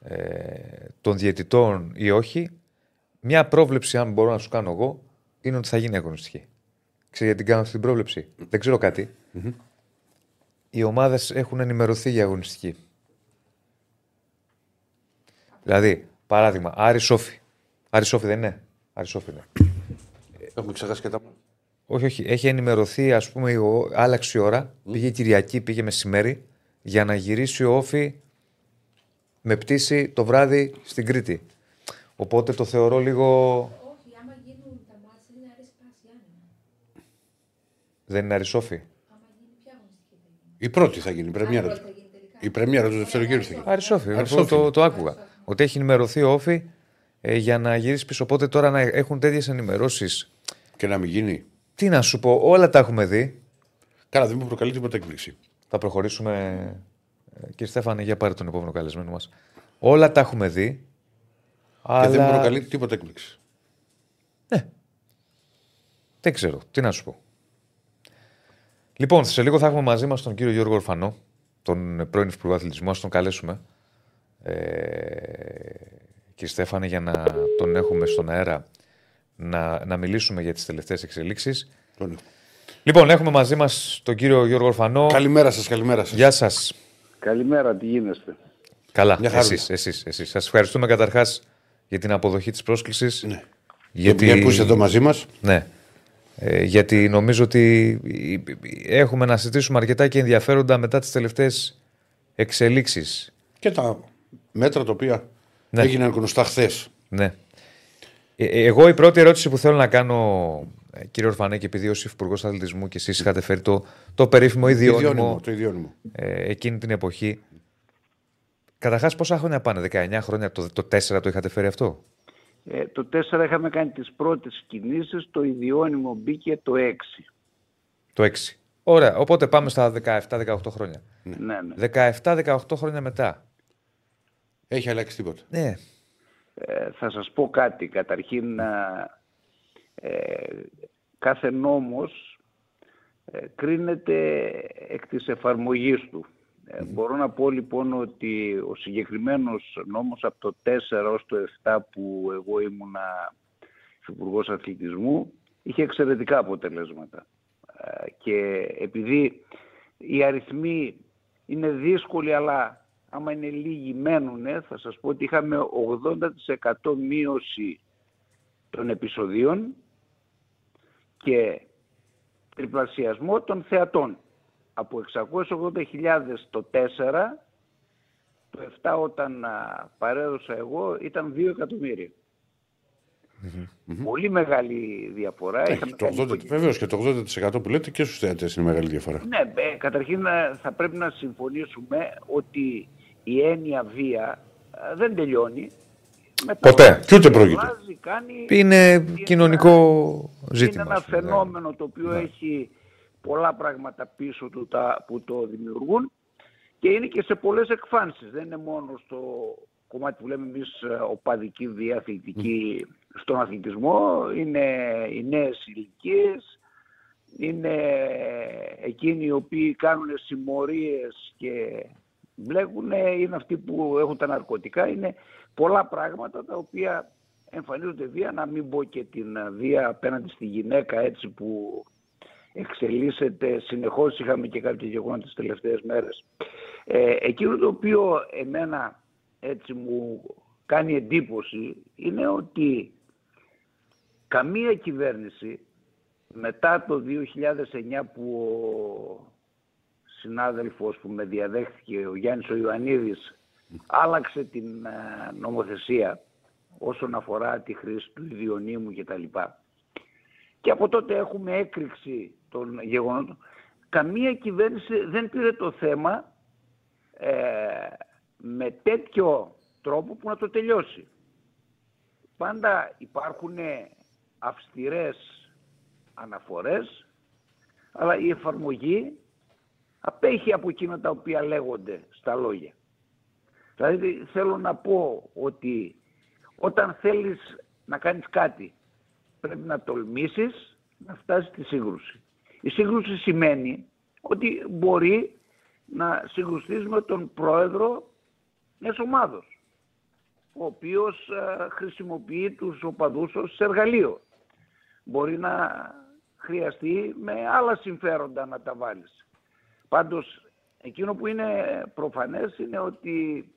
ε, των διαιτητών ή όχι. Μια πρόβλεψη, αν μπορώ να σου κάνω εγώ, είναι ότι θα γίνει αγωνιστική. Ξέρετε γιατί την κάνω αυτή την πρόβλεψη; Δεν ξέρω Οι ομάδες έχουν ενημερωθεί για αγωνιστική. Δηλαδή, παράδειγμα, Άρη Σόφι. Άρη Σόφι δεν είναι; Άρη Σόφι είναι. Έχουμε ξεχάσει και τα όχι, όχι. Έχει ενημερωθεί, ας πούμε, η άλλαξε η ώρα. Mm. Πήγε Κυριακή, πήγε μεσημέρι για να γυρίσει ο Όφη με πτήση το βράδυ στην Κρήτη. Οπότε το θεωρώ λίγο. Όχι, άμα γίνουν τα μάτια είναι αρεσπάση, Δεν είναι αρισόφη. Η πρώτη θα γίνει, η πρεμιέρα. Η πρεμιέρα του δεύτερου γύρου θα γίνει. Αρισόφη, αυτό το, το άκουγα. Ότι έχει ενημερωθεί ο Όφη ε, για να γυρίσει πίσω. Οπότε τώρα να έχουν τέτοιες ενημερώσεις. Και να μην γίνει. Τι να σου πω, όλα τα έχουμε δει. Καλά, δεν μου προκαλεί τίποτα έκπληξη. Θα προχωρήσουμε. Ε, κύριε Στέφανε, για πάρε τον επόμενο καλεσμένο μας. Όλα τα έχουμε δει. Και αλλά... δεν μου προκαλεί τίποτα έκπληξη. Ναι. Δεν ξέρω. Τι να σου πω. Λοιπόν, σε λίγο θα έχουμε μαζί μας τον κύριο Γιώργο Ορφανό, τον πρώην Υπουργό Αθλητισμού. Α τον καλέσουμε. Ε, κύριε Στέφανε, για να τον έχουμε στον αέρα να, να μιλήσουμε για τις τελευταίες εξελίξεις. Λοιπόν, έχουμε μαζί μας τον κύριο Γιώργο Ορφανό. Καλημέρα σας, καλημέρα σας. Γεια σας. Καλημέρα, τι γίνεστε; Καλά, εσείς, εσείς, εσείς. Σας ευχαριστούμε καταρχάς για την αποδοχή της πρόσκλησης. Ναι. Γιατί... Για που είστε εδώ μαζί μας. Ναι. Ε, γιατί νομίζω ότι έχουμε να συζητήσουμε αρκετά και ενδιαφέροντα μετά τις τελευταίες εξελίξεις. Και τα μέτρα τα οποία ναι. έγιναν γνωστά χθες. Ναι. Ε, ε, εγώ η πρώτη ερώτηση που θέλω να κάνω, ε, κύριε Ορφανέκη, επειδή ως Υπουργός Αθλητισμού και εσείς είχατε φέρει το, το περίφημο ιδιώνυμο, το ιδιώνυμο. Ε, εκείνη την εποχή. Καταρχάς, πόσα χρόνια πάνε, 19 χρόνια, το, το 4 το είχατε φέρει αυτό; Ε, το 4 είχαμε κάνει τις πρώτες κινήσεις, το ιδιώνυμο μπήκε το 6. Το 6. Ωραία, οπότε πάμε στα 17-18 χρόνια. Ναι, ναι. 17-18 χρόνια μετά. Έχει αλλάξει τίποτα. Ναι, ε, θα σας πω κάτι. Καταρχήν, ε, κάθε νόμος ε, κρίνεται εκ της εφαρμογής του. Ε, μπορώ να πω λοιπόν ότι ο συγκεκριμένος νόμος από το 4 ως το 7 που εγώ ήμουνα υπουργός Αθλητισμού είχε εξαιρετικά αποτελέσματα. Και επειδή οι αριθμοί είναι δύσκολοι αλλά άμα είναι λίγοι μένουν, θα σας πω ότι είχαμε 80% μείωση των επεισοδίων και τριπλασιασμό των θεατών. Από 680.000 το 4, το 7 όταν παρέδωσα εγώ ήταν 2 εκατομμύρια. Mm-hmm. Πολύ μεγάλη διαφορά. Έχει το 80, βεβαίως και το 80% που λέτε και στους θεατές είναι μεγάλη διαφορά. Ναι, ε, καταρχήν ε, θα πρέπει να συμφωνήσουμε ότι η έννοια βία ε, δεν τελειώνει. Ποτέ, και ούτε πρόκειται. Κάνει, είναι κοινωνικό ζήτημα. Είναι ένα φαινόμενο το οποίο ναι. έχει πολλά πράγματα πίσω του τα, που το δημιουργούν και είναι και σε πολλές εκφάνσεις. Δεν είναι μόνο στο κομμάτι που λέμε εμείς οπαδική βία, αθλητική, στον αθλητισμό. Είναι οι νέες ηλικίες, είναι εκείνοι οι οποίοι κάνουν συμμορίες και μπλέκουν, είναι αυτοί που έχουν τα ναρκωτικά. Είναι πολλά πράγματα τα οποία εμφανίζονται βία, να μην πω και την βία απέναντι στη γυναίκα έτσι που εξελίσσεται συνεχώς, είχαμε και κάποια γεγονότα τις τελευταίες μέρες. Ε, εκείνο το οποίο εμένα έτσι μου κάνει εντύπωση είναι ότι καμία κυβέρνηση μετά το 2009 που ο συνάδελφος που με διαδέχθηκε, ο Γιάννης ο Ιωαννίδης, άλλαξε την ε, νομοθεσία όσον αφορά τη χρήση του ιδιονύμου κτλ. Και από τότε έχουμε έκρηξη των γεγονότων. Καμία κυβέρνηση δεν πήρε το θέμα ε, με τέτοιο τρόπο που να το τελειώσει. Πάντα υπάρχουν αυστηρές αναφορές, αλλά η εφαρμογή απέχει από εκείνα τα οποία λέγονται στα λόγια. Δηλαδή θέλω να πω ότι όταν θέλεις να κάνεις κάτι πρέπει να τολμήσεις να φτάσεις στη σύγκρουση. Η σύγκρουση σημαίνει ότι μπορεί να συγκρουστείς με τον πρόεδρο μιας ομάδος ο οποίος ε, χρησιμοποιεί τους οπαδούς ως εργαλείο μπορεί να χρειαστεί με άλλα συμφέροντα να τα βάλεις. Πάντως, εκείνο που είναι προφανές είναι ότι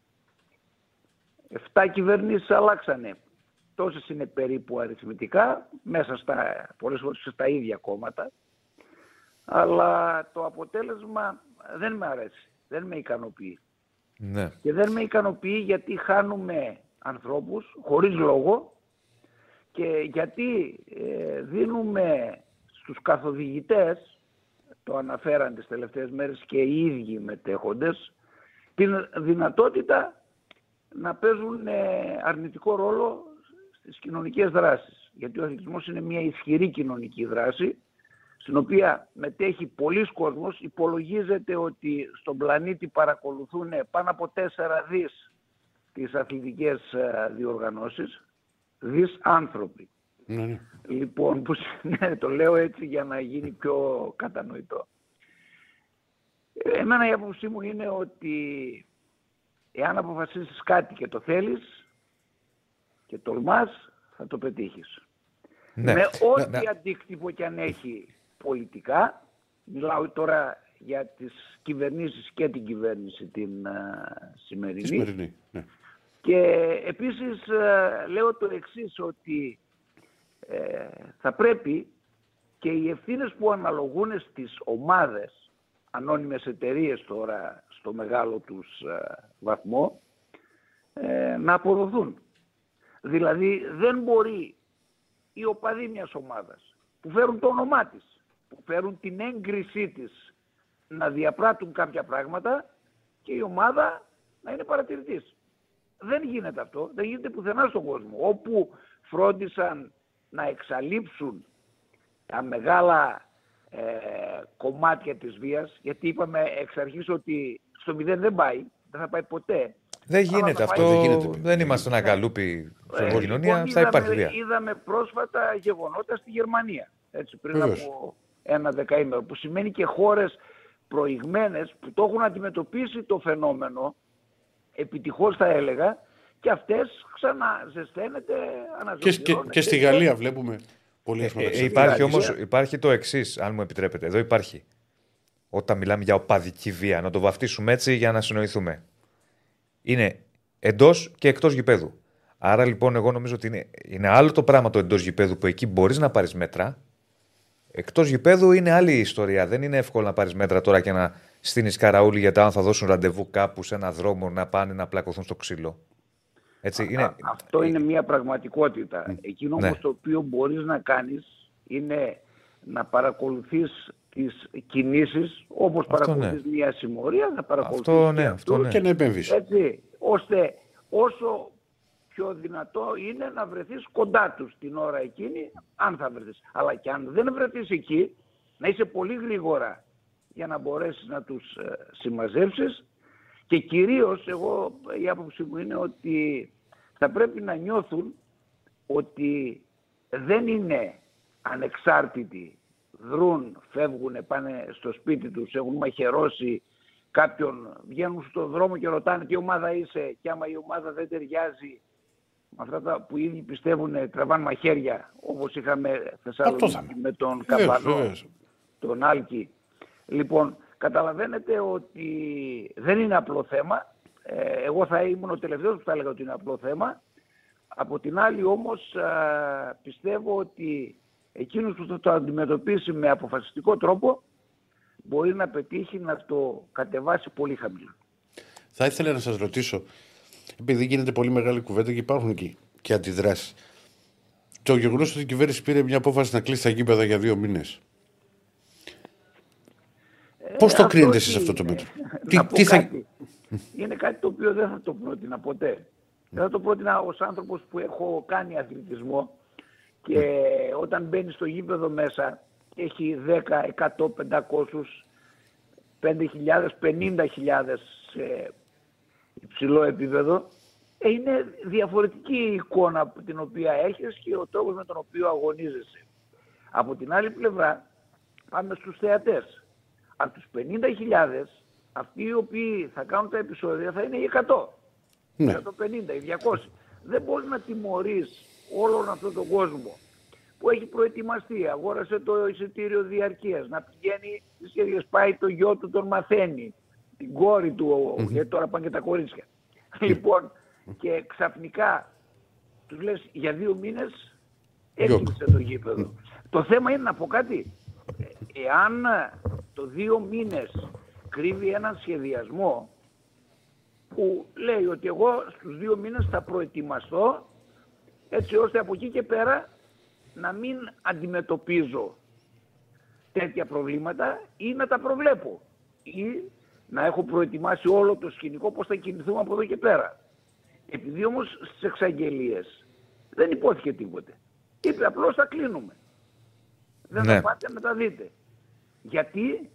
7 κυβερνήσεις αλλάξανε. Τόσες είναι περίπου αριθμητικά, μέσα στα, πολλές φορές στα ίδια κόμματα. Αλλά το αποτέλεσμα δεν με αρέσει, δεν με ικανοποιεί. Ναι. Και δεν με ικανοποιεί γιατί χάνουμε ανθρώπους χωρίς λόγο και γιατί ε, δίνουμε στους καθοδηγητές, το αναφέραν τις τελευταίες μέρες και οι ίδιοι μετέχοντες, την δυνατότητα να παίζουν ε, αρνητικό ρόλο στις κοινωνικές δράσεις. Γιατί ο αθλητισμός είναι μια ισχυρή κοινωνική δράση, στην οποία μετέχει πολλοί κόσμος. Υπολογίζεται ότι στον πλανήτη παρακολουθούν πάνω από 4 δις τις αθλητικές ε, διοργανώσεις δις άνθρωποι. Ναι, ναι. Λοιπόν, που, ναι, το λέω έτσι για να γίνει πιο κατανοητό. Εμένα η άποψή μου είναι ότι εάν αποφασίσεις κάτι και το θέλεις και τολμάς, θα το πετύχεις. Ναι. Με ό,τι ναι, αντίκτυπο και αν έχει πολιτικά, μιλάω τώρα για τις κυβερνήσεις και την κυβέρνηση την uh, σημερινή. σημερινή ναι. Και επίσης ε, λέω το εξής ότι ε, θα πρέπει και οι ευθύνες που αναλογούν στις ομάδες, ανώνυμες εταιρείες τώρα στο μεγάλο τους ε, βαθμό, να αποδοθούν. Δηλαδή δεν μπορεί οι οπαδοί μιας ομάδας που φέρουν το όνομά της, που φέρουν την έγκρισή της να διαπράττουν κάποια πράγματα και η ομάδα να είναι παρατηρητής. Δεν γίνεται αυτό, δεν γίνεται πουθενά στον κόσμο. Όπου φρόντισαν να εξαλείψουν τα μεγάλα ε, κομμάτια της βίας, γιατί είπαμε εξ αρχής ότι στο μηδέν δεν πάει, δεν θα πάει ποτέ. Δεν γίνεται αυτό, δεν, γίνεται. δεν είμαστε ένα καλούπι στην ε, κοινωνία, λοιπόν, θα υπάρχει βία. Είδαμε πρόσφατα γεγονότα στη Γερμανία, έτσι, πριν από ένα δεκαήμερο, που σημαίνει και χώρες προηγμένες που το έχουν αντιμετωπίσει το φαινόμενο επιτυχώς θα έλεγα, και αυτές ξαναζεσταίνεται, αναζωογονώνεται. Και, και, και στη Γαλλία βλέπουμε πολύ ε, ε, υπάρχει όμως υπάρχει το εξής, αν μου επιτρέπετε. Εδώ υπάρχει. Όταν μιλάμε για οπαδική βία, να το βαφτίσουμε έτσι για να συνοηθούμε. Είναι εντός και εκτός γηπέδου. Άρα λοιπόν, εγώ νομίζω ότι είναι, είναι άλλο το πράγμα το εντός γηπέδου που εκεί μπορείς να πάρεις μέτρα. Εκτός γηπέδου είναι άλλη ιστορία. Δεν είναι εύκολο να πάρεις μέτρα τώρα και να στείνεις καραούλη για τα αν θα δώσουν ραντεβού κάπου σε ένα δρόμο να πάνε να πλακωθούν στο ξύλο. Έτσι, είναι... αυτό είναι μια πραγματικότητα. Εκείνο ναι. το οποίο μπορείς να κάνεις είναι να παρακολουθείς τις κινήσεις όπως αυτό παρακολουθείς ναι. μια συμμορία, να παρακολουθείς αυτό, ναι, αυτό, ναι. και να επέμβεις. Έτσι, ώστε όσο πιο δυνατό είναι να βρεθείς κοντά τους την ώρα εκείνη, αν θα βρεθείς. Αλλά και αν δεν βρεθείς εκεί, να είσαι πολύ γρήγορα για να μπορέσεις να τους ε, συμμαζεύσεις και κυρίως εγώ η άποψη μου είναι ότι θα πρέπει να νιώθουν ότι δεν είναι ανεξάρτητοι, δρούν, φεύγουν, πάνε στο σπίτι τους, έχουν μαχαιρώσει κάποιον, βγαίνουν στον δρόμο και ρωτάνε τι ομάδα είσαι και άμα η ομάδα δεν ταιριάζει με αυτά τα που ήδη πιστεύουν τραβάνε μαχαίρια όπως είχαμε Θεσσαλονίκη με τον Καπανό, τον Άλκη. Λοιπόν, καταλαβαίνετε ότι δεν είναι απλό θέμα. Ε, εγώ θα ήμουν ο τελευταίος που θα έλεγα ότι είναι απλό θέμα. Από την άλλη όμως πιστεύω ότι εκείνος που θα το αντιμετωπίσει με αποφασιστικό τρόπο μπορεί να πετύχει να το κατεβάσει πολύ χαμηλά. Θα ήθελα να σας ρωτήσω, επειδή γίνεται πολύ μεγάλη κουβέντα και υπάρχουν εκεί και αντιδράσεις. Το γεγονός ότι η κυβέρνηση πήρε μια απόφαση να κλείσει τα γήπεδα για δύο μήνες. Ε, Πώς το κρίνετε εσείς αυτό το μέτρο, τι, τι θα... Είναι κάτι το οποίο δεν θα το πρότεινα ποτέ. Δεν θα το πρότεινα ως άνθρωπος που έχω κάνει αθλητισμό και όταν μπαίνει στο γήπεδο μέσα έχει 10, 100, 500, 5.000, 50.000 σε υψηλό επίπεδο ε, είναι διαφορετική η εικόνα την οποία έχεις και ο τρόπος με τον οποίο αγωνίζεσαι. Από την άλλη πλευρά πάμε στους θεατές. Από τους 50.000 αυτοί οι οποίοι θα κάνουν τα επεισόδια θα είναι οι 100, ναι. 150, οι 200. Δεν μπορείς να τιμωρείς όλον αυτόν τον κόσμο που έχει προετοιμαστεί, αγόρασε το εισιτήριο διαρκείας, να πηγαίνει στις σχέδιες, πάει το γιο του, τον μαθαίνει, την κόρη του, γιατί τώρα πάνε και τα κορίτσια. Λοιπόν, και ξαφνικά τους λες για δύο μήνες έκλεισε το γήπεδο. Το θέμα είναι να πω κάτι. Εάν το δύο μήνες κρύβει έναν σχεδιασμό που λέει ότι εγώ στους δύο μήνες θα προετοιμαστώ έτσι ώστε από εκεί και πέρα να μην αντιμετωπίζω τέτοια προβλήματα ή να τα προβλέπω ή να έχω προετοιμάσει όλο το σκηνικό πώς θα κινηθούμε από εδώ και πέρα. Επειδή όμως στις εξαγγελίες δεν υπόθηκε τίποτε. Είπε απλώς θα κλείνουμε. Δεν ναι. θα πάτε να τα δείτε. Γιατί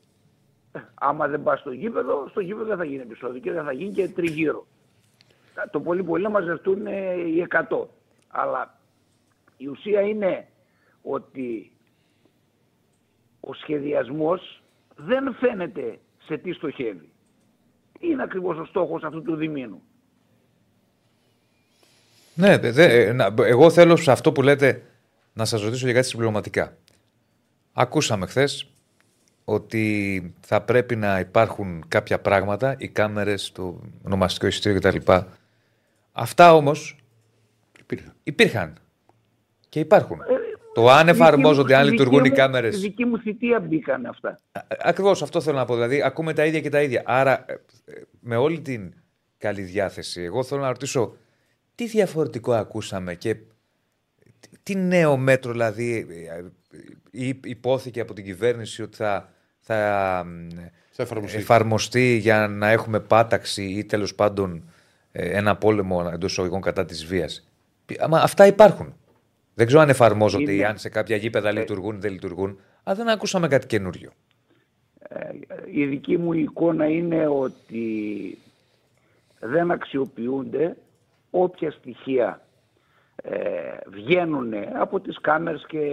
άμα δεν πας στο γήπεδο, στο γήπεδο δεν θα γίνει επεισόδιο και δεν θα γίνει και τριγύρω. Το πολύ πολύ να μαζευτούν οι 100. Αλλά η ουσία είναι ότι ο σχεδιασμός δεν φαίνεται σε τι στοχεύει. Τι είναι ακριβώς ο στόχος αυτού του διμήνου; Ναι, δε, εγώ θέλω σε αυτό που λέτε να σας ρωτήσω για κάτι συμπληρωματικά. Ακούσαμε χθες ότι θα πρέπει να υπάρχουν κάποια πράγματα, οι κάμερες, το ονομαστικό εισιτήριο κτλ. Αυτά όμως υπήρχαν. υπήρχαν και υπάρχουν. Ε, το αν εφαρμόζονται, αν λειτουργούν οι κάμερες. Στη δική μου θητεία μπήκαν αυτά. Ακριβώς αυτό θέλω να πω. Δηλαδή, ακούμε τα ίδια και τα ίδια. Άρα, ε, με όλη την καλή διάθεση, εγώ θέλω να ρωτήσω τι διαφορετικό ακούσαμε και τι νέο μέτρο δηλαδή ε, υπόθηκε από την κυβέρνηση ότι θα, θα, θα εφαρμοστεί. εφαρμοστεί για να έχουμε πάταξη ή τέλος πάντων ε, ένα πόλεμο εντός εισαγωγικών κατά της βίας. αυτά υπάρχουν. Δεν ξέρω αν εφαρμόζονται ή αν σε κάποια γήπεδα ε... λειτουργούν ή δεν λειτουργούν, αλλά δεν ακούσαμε κάτι καινούριο. η δική μου εικόνα είναι ότι δεν αξιοποιούνται όποια στοιχεία ε, βγαίνουν από τις κάμερες και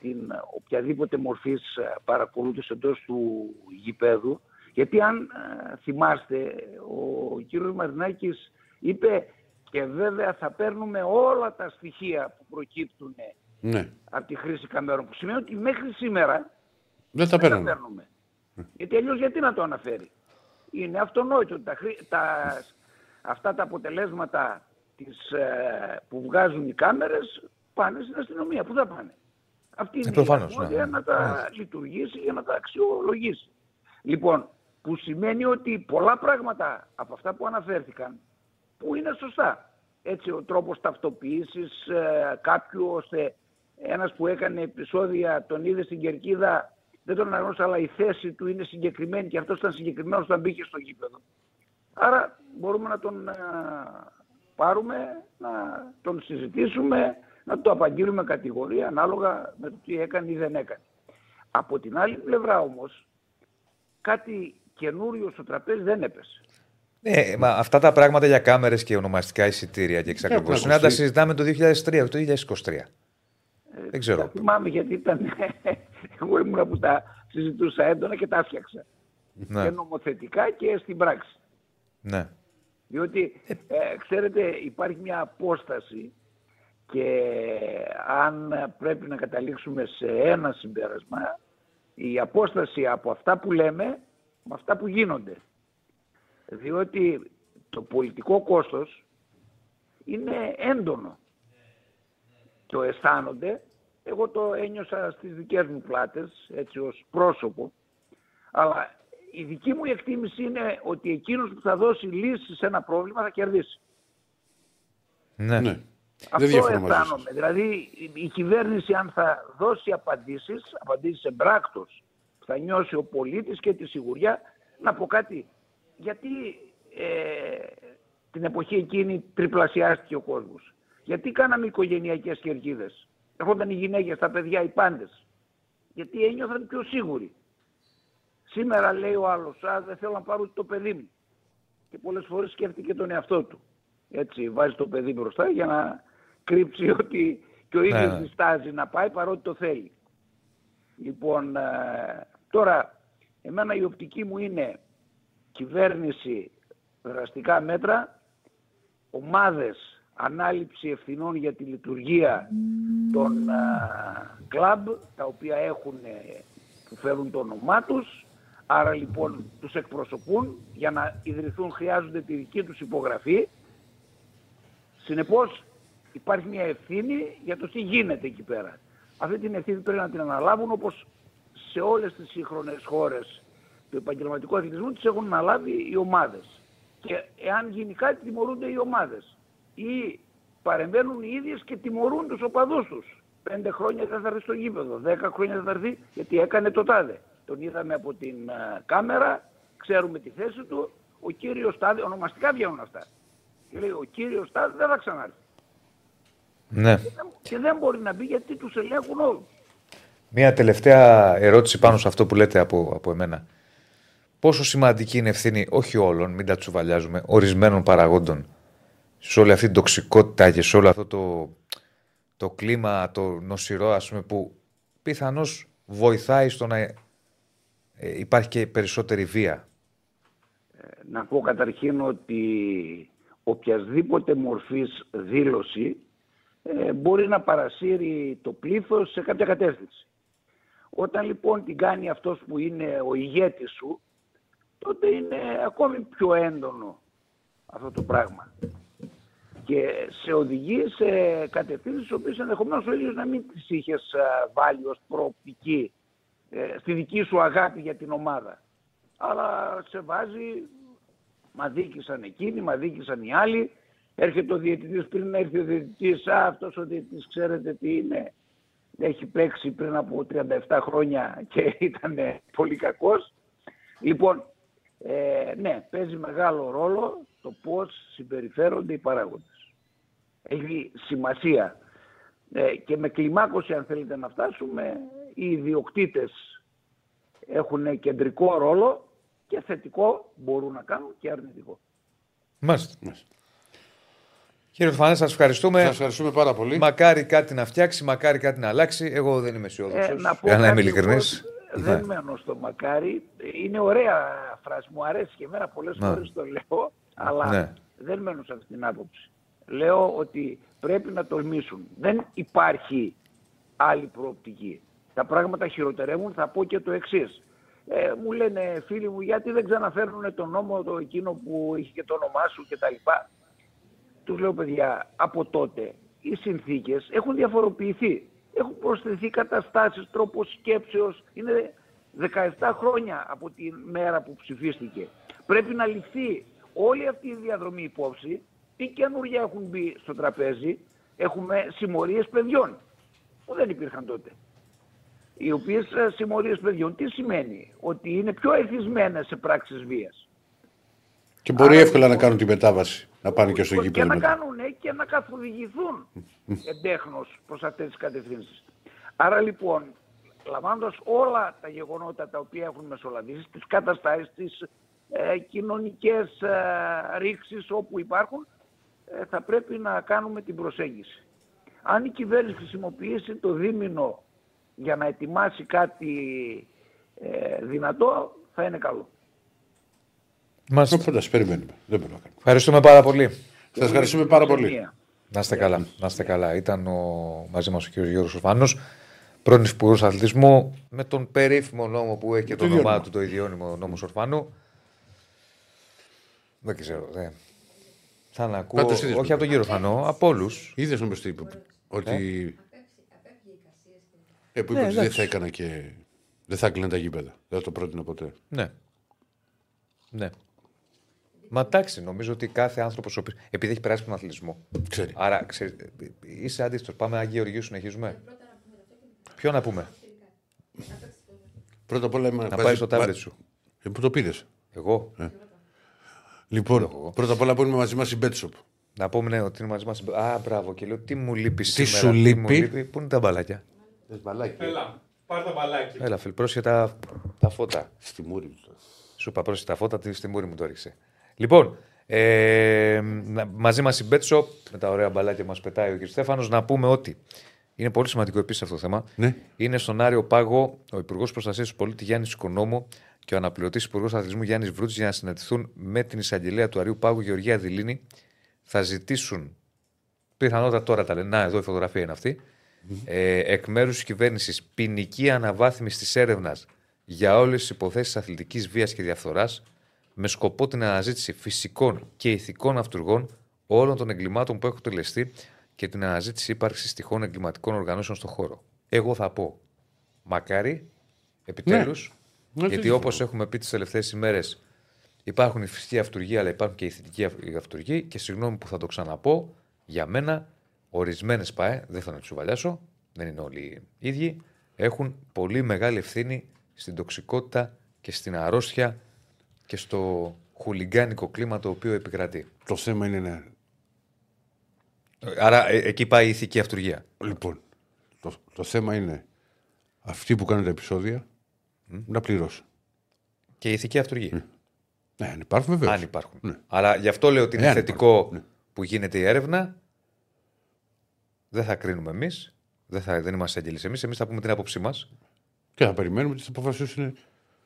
την οποιαδήποτε μορφής ε, παρακολούθησης εντός του γηπέδου. Γιατί αν ε, θυμάστε, ο κύριος Μαρινάκης είπε και βέβαια θα παίρνουμε όλα τα στοιχεία που προκύπτουν ναι. από τη χρήση καμέρων. Που σημαίνει ότι μέχρι σήμερα δεν τα παίρνουμε. Γιατί αλλιώς γιατί να το αναφέρει. Είναι αυτονόητο ότι τα, τα αυτά τα αποτελέσματα τις, ε, που βγάζουν οι κάμερες πάνε στην αστυνομία. Πού θα πάνε; Αυτή είναι η ναι. να τα λειτουργήσει για να τα αξιολογήσει. Λοιπόν, που σημαίνει ότι πολλά πράγματα από αυτά που αναφέρθηκαν που είναι σωστά. Έτσι ο τρόπος ταυτοποίησης ε, κάποιου ώστε ένας που έκανε επεισόδια τον είδε στην Κερκίδα δεν τον αναγνώρισε αλλά η θέση του είναι συγκεκριμένη και αυτός ήταν συγκεκριμένος όταν μπήκε στο γήπεδο. Άρα μπορούμε να τον ε, πάρουμε, να τον συζητήσουμε, να το απαγγείλουμε κατηγορία ανάλογα με το τι έκανε ή δεν έκανε. Από την άλλη πλευρά όμως κάτι καινούριο στο τραπέζι δεν έπεσε. Ναι, μα αυτά τα πράγματα για κάμερες και ονομαστικά εισιτήρια και εξακριβώσει να τα συζητάμε το 2003, το 2023. Ε, δεν ξέρω. Τα θυμάμαι γιατί ήταν. Εγώ ήμουν που τα συζητούσα έντονα και τα έφτιαξα. Ναι. Και νομοθετικά και στην πράξη. Ναι. Διότι, ε, ξέρετε, υπάρχει μια απόσταση και αν πρέπει να καταλήξουμε σε ένα συμπέρασμα, η απόσταση από αυτά που λέμε με αυτά που γίνονται. Διότι το πολιτικό κόστος είναι έντονο. Το αισθάνονται. Εγώ το ένιωσα στις δικές μου πλάτες, έτσι ως πρόσωπο. Αλλά η δική μου εκτίμηση είναι ότι εκείνος που θα δώσει λύση σε ένα πρόβλημα θα κερδίσει. Ναι. ναι. Αυτό αισθάνομαι. Δηλαδή η κυβέρνηση αν θα δώσει απαντήσεις, απαντήσεις εμπράκτος, θα νιώσει ο πολίτης και τη σιγουριά να πω κάτι. Γιατί ε, την εποχή εκείνη τριπλασιάστηκε ο κόσμος. Γιατί κάναμε οικογενειακές κερκίδες. Έρχονταν οι γυναίκες, τα παιδιά, οι πάντες. Γιατί ένιωθαν πιο σίγουροι. Σήμερα λέει ο άλλος, α, δεν θέλω να πάρω το παιδί μου. Και πολλές φορές σκέφτηκε τον εαυτό του. Έτσι, βάζει το παιδί μπροστά για να κρύψει ότι και ο ίδιος ναι. διστάζει να πάει παρότι το θέλει. Λοιπόν, ε, τώρα, εμένα η οπτική μου είναι κυβέρνηση δραστικά μέτρα, ομάδες ανάληψη ευθυνών για τη λειτουργία των α, κλαμπ, τα οποία έχουν, ε, που φέρουν το όνομά τους, άρα λοιπόν τους εκπροσωπούν, για να ιδρυθούν χρειάζονται τη δική τους υπογραφή. Συνεπώς υπάρχει μια ευθύνη για το τι γίνεται εκεί πέρα. Αυτή την ευθύνη πρέπει να την αναλάβουν όπως σε όλες τις σύγχρονες χώρες του επαγγελματικού αθλητισμού τις έχουν αναλάβει οι ομάδες. Και εάν γίνει κάτι τιμωρούνται οι ομάδες. Ή παρεμβαίνουν οι ίδιες και τιμωρούν τους οπαδούς τους. Πέντε χρόνια δεν θα έρθει στο γήπεδο, δέκα χρόνια δεν θα έρθει γιατί έκανε το τάδε. Τον είδαμε από την uh, κάμερα, ξέρουμε τη θέση του, ο κύριος Τάδε, ονομαστικά βγαίνουν αυτά. Και λέει ο κύριος Τάδε δεν θα ξανάρθει. Ναι. Και, δεν, και δεν μπορεί να μπει γιατί τους ελέγχουν όλους. Μία τελευταία ερώτηση πάνω σε αυτό που λέτε από, από εμένα. Πόσο σημαντική είναι ευθύνη όχι όλων, μην τα τσουβαλιάζουμε, ορισμένων παραγόντων σε όλη αυτή την τοξικότητα και σε όλο αυτό το, το κλίμα, το νοσηρό ας πούμε που πιθανώς βοηθάει στο να ε, υπάρχει και περισσότερη βία. Ε, να πω καταρχήν ότι οποιασδήποτε μορφής δήλωση ε, μπορεί να παρασύρει το πλήθος σε κάποια κατεύθυνση. Όταν λοιπόν την κάνει αυτός που είναι ο ηγέτης σου, τότε είναι ακόμη πιο έντονο αυτό το πράγμα. Και σε οδηγεί σε κατευθύνσεις οποίες ενδεχομένως ο ίδιος να μην τις είχες βάλει ως προοπτική ε, στη δική σου αγάπη για την ομάδα. Αλλά σε βάζει, μα δίκησαν εκείνοι, μα δίκησαν οι άλλοι. Έρχεται ο διαιτητής πριν να έρθει ο διαιτητής, α, αυτός ο διαιτητής ξέρετε τι είναι, έχει παίξει πριν από 37 χρόνια και ήταν πολύ κακός. Λοιπόν, ε, ναι, παίζει μεγάλο ρόλο το πώς συμπεριφέρονται οι παράγοντες. Έχει σημασία. Ε, και με κλιμάκωση αν θέλετε να φτάσουμε, οι ιδιοκτήτες έχουν κεντρικό ρόλο και θετικό μπορούν να κάνουν και αρνητικό. Μάλιστα. Κύριε Φανέ, σας ευχαριστούμε. Σας ευχαριστούμε πάρα πολύ. Μακάρι κάτι να φτιάξει, μακάρι κάτι να αλλάξει. Εγώ δεν είμαι αισιόδοξος. Ε, για να είμαι ειλικρινής. Δεν ναι. μένω στο μακάρι. Είναι ωραία φράση. Μου αρέσει και εμένα πολλές ναι. φορές το λέω. Αλλά ναι. δεν μένω σε αυτή την άποψη. Λέω ότι πρέπει να τολμήσουν. Δεν υπάρχει άλλη προοπτική. Τα πράγματα χειροτερεύουν. Θα πω και το εξής. Ε, μου λένε φίλοι μου γιατί δεν ξαναφέρνουν τον νόμο το εκείνο που είχε και το όνομά σου κτλ. Τους λέω παιδιά από τότε οι συνθήκες έχουν διαφοροποιηθεί. Έχουν προσθεθεί καταστάσεις, τρόπος σκέψεως. Είναι 17 χρόνια από τη μέρα που ψηφίστηκε. Πρέπει να ληφθεί όλη αυτή η διαδρομή υπόψη. Τι καινούργια έχουν μπει στο τραπέζι. Έχουμε συμμορίες παιδιών που δεν υπήρχαν τότε. Οι οποίες ε, συμμορίες παιδιών τι σημαίνει; Ότι είναι πιο εθισμένες σε πράξεις βίας. Και μπορεί Άρα, εύκολα να λοιπόν, κάνουν τη μετάβαση. Να πάνε και στο γήπεδο. Και να κάνουν και να καθοδηγηθούν εντέχνως προς αυτές τις κατευθύνσεις. Άρα λοιπόν λαμβάνοντας όλα τα γεγονότα τα οποία έχουν μεσολαβήσει, τις καταστάσεις, τις ε, κοινωνικές ε, ρήξεις όπου υπάρχουν, ε, θα πρέπει να κάνουμε την προσέγγιση. Αν η κυβέρνηση χρησιμοποιήσει το δίμηνο για να ετοιμάσει κάτι ε, δυνατό, θα είναι καλό. Μας... Οπότε περιμένουμε. Δεν μπορούμε να Ευχαριστούμε πάρα πολύ. Σας ευχαριστούμε πάρα πολύ. Να είστε καλά. Να είστε καλά. Ήταν ο, μαζί μας ο κ. Γιώργος Σοφάνος πρώην Υπουργό Αθλητισμού, με τον περίφημο νόμο που έχει και το, όνομά του, το ιδιώνυμο νόμος Σορφάνου. Δεν ξέρω. Δεν. Θα να ακούω. όχι από τον κύριο Φανό, από όλους. Είδες όμως τι είπε. Ότι. Ε, που είπε ναι, ότι δεν θα έκανα και. Δεν θα έκλειναν τα γήπεδα. Δεν θα το πρότεινα ποτέ. Ναι. Ναι. Μα εντάξει, νομίζω ότι κάθε άνθρωπος. Επειδή έχει περάσει τον αθλητισμό. Ξέρει. Άρα ξέρει, είσαι αντίστοιχος. Πάμε Αγίου Οργίου, συνεχίζουμε. Ποιο να πούμε; Πρώτα απ' όλα Να πάει στο τάμπλετ σου. Ε, πού το πήρες. Εγώ. Ε. Λοιπόν, πρώτα απ' όλα που είναι μαζί μας η Μπέτσοπ. Να πούμε ναι, ότι είναι μαζί μας. Α, μπράβο. Και λέω τι μου λείπει τι σήμερα. Σου λείπει; Πού είναι τα μπαλάκια; Έλα, πάρ τα μπαλάκια. Έλα, φίλ, πρόσχε τα, τα φώτα. Στη μούρη μου. Σου είπα πρόσχε τα φώτα, στη μούρη μου το έριξε. Λοιπόν, ε, μαζί μας η Μπέτσοπ, με τα ωραία μπαλάκια μας πετάει ο κ. Στέφανος, να πούμε ότι είναι πολύ σημαντικό επίσης αυτό το θέμα. Ναι. Είναι στον Άριο Πάγο ο Υπουργός Προστασίας του Πολίτη Γιάννης Οικονόμου και ο αναπληρωτής Υπουργός Αθλητισμού Γιάννης Βρούτση για να συναντηθούν με την εισαγγελέα του Αρίου Πάγου Γεωργία Δηλίνη. Θα ζητήσουν, πιθανότατα τώρα τα λένε, να εδώ η φωτογραφία είναι αυτή, mm-hmm. Ε, εκ μέρους της κυβέρνησης ποινική αναβάθμιση της έρευνας για όλες τις υποθέσεις αθλητικής βίας και διαφθοράς με σκοπό την αναζήτηση φυσικών και ηθικών αυτούργων όλων των εγκλημάτων που έχουν τελεστεί και την αναζήτηση ύπαρξης τυχών εγκληματικών οργανώσεων στον χώρο. Εγώ θα πω μακάρι, επιτέλους, ναι. γιατί όπως έχουμε πει τις τελευταίες ημέρες, υπάρχουν η φυσική αυτούργοι, αλλά υπάρχουν και η θετική αυτούργοι. Και συγγνώμη που θα το ξαναπώ, για μένα, ορισμένες ΠΑΕ, δεν θα να τους βαλιάσω, δεν είναι όλοι ίδιοι, έχουν πολύ μεγάλη ευθύνη στην τοξικότητα και στην αρρώστια και στο χουλιγκάνικο κλίμα το οποίο επικρατεί. Το θέμα είναι Άρα ε, εκεί πάει η ηθική αυτούργία. Λοιπόν, το, το θέμα είναι αυτοί που κάνουν τα επεισόδια να πληρώσουν. Και η ηθική αυτούργία. Ναι, αν υπάρχουν βεβαίως. Αν υπάρχουν. Ναι. Αλλά γι' αυτό λέω ότι είναι θετικό ναι. που γίνεται η έρευνα. Δεν θα κρίνουμε εμείς. Δεν, θα, δεν είμαστε έγγελοι εμείς. Εμείς θα πούμε την άποψή μας. Και θα περιμένουμε τις αποφασίσουν.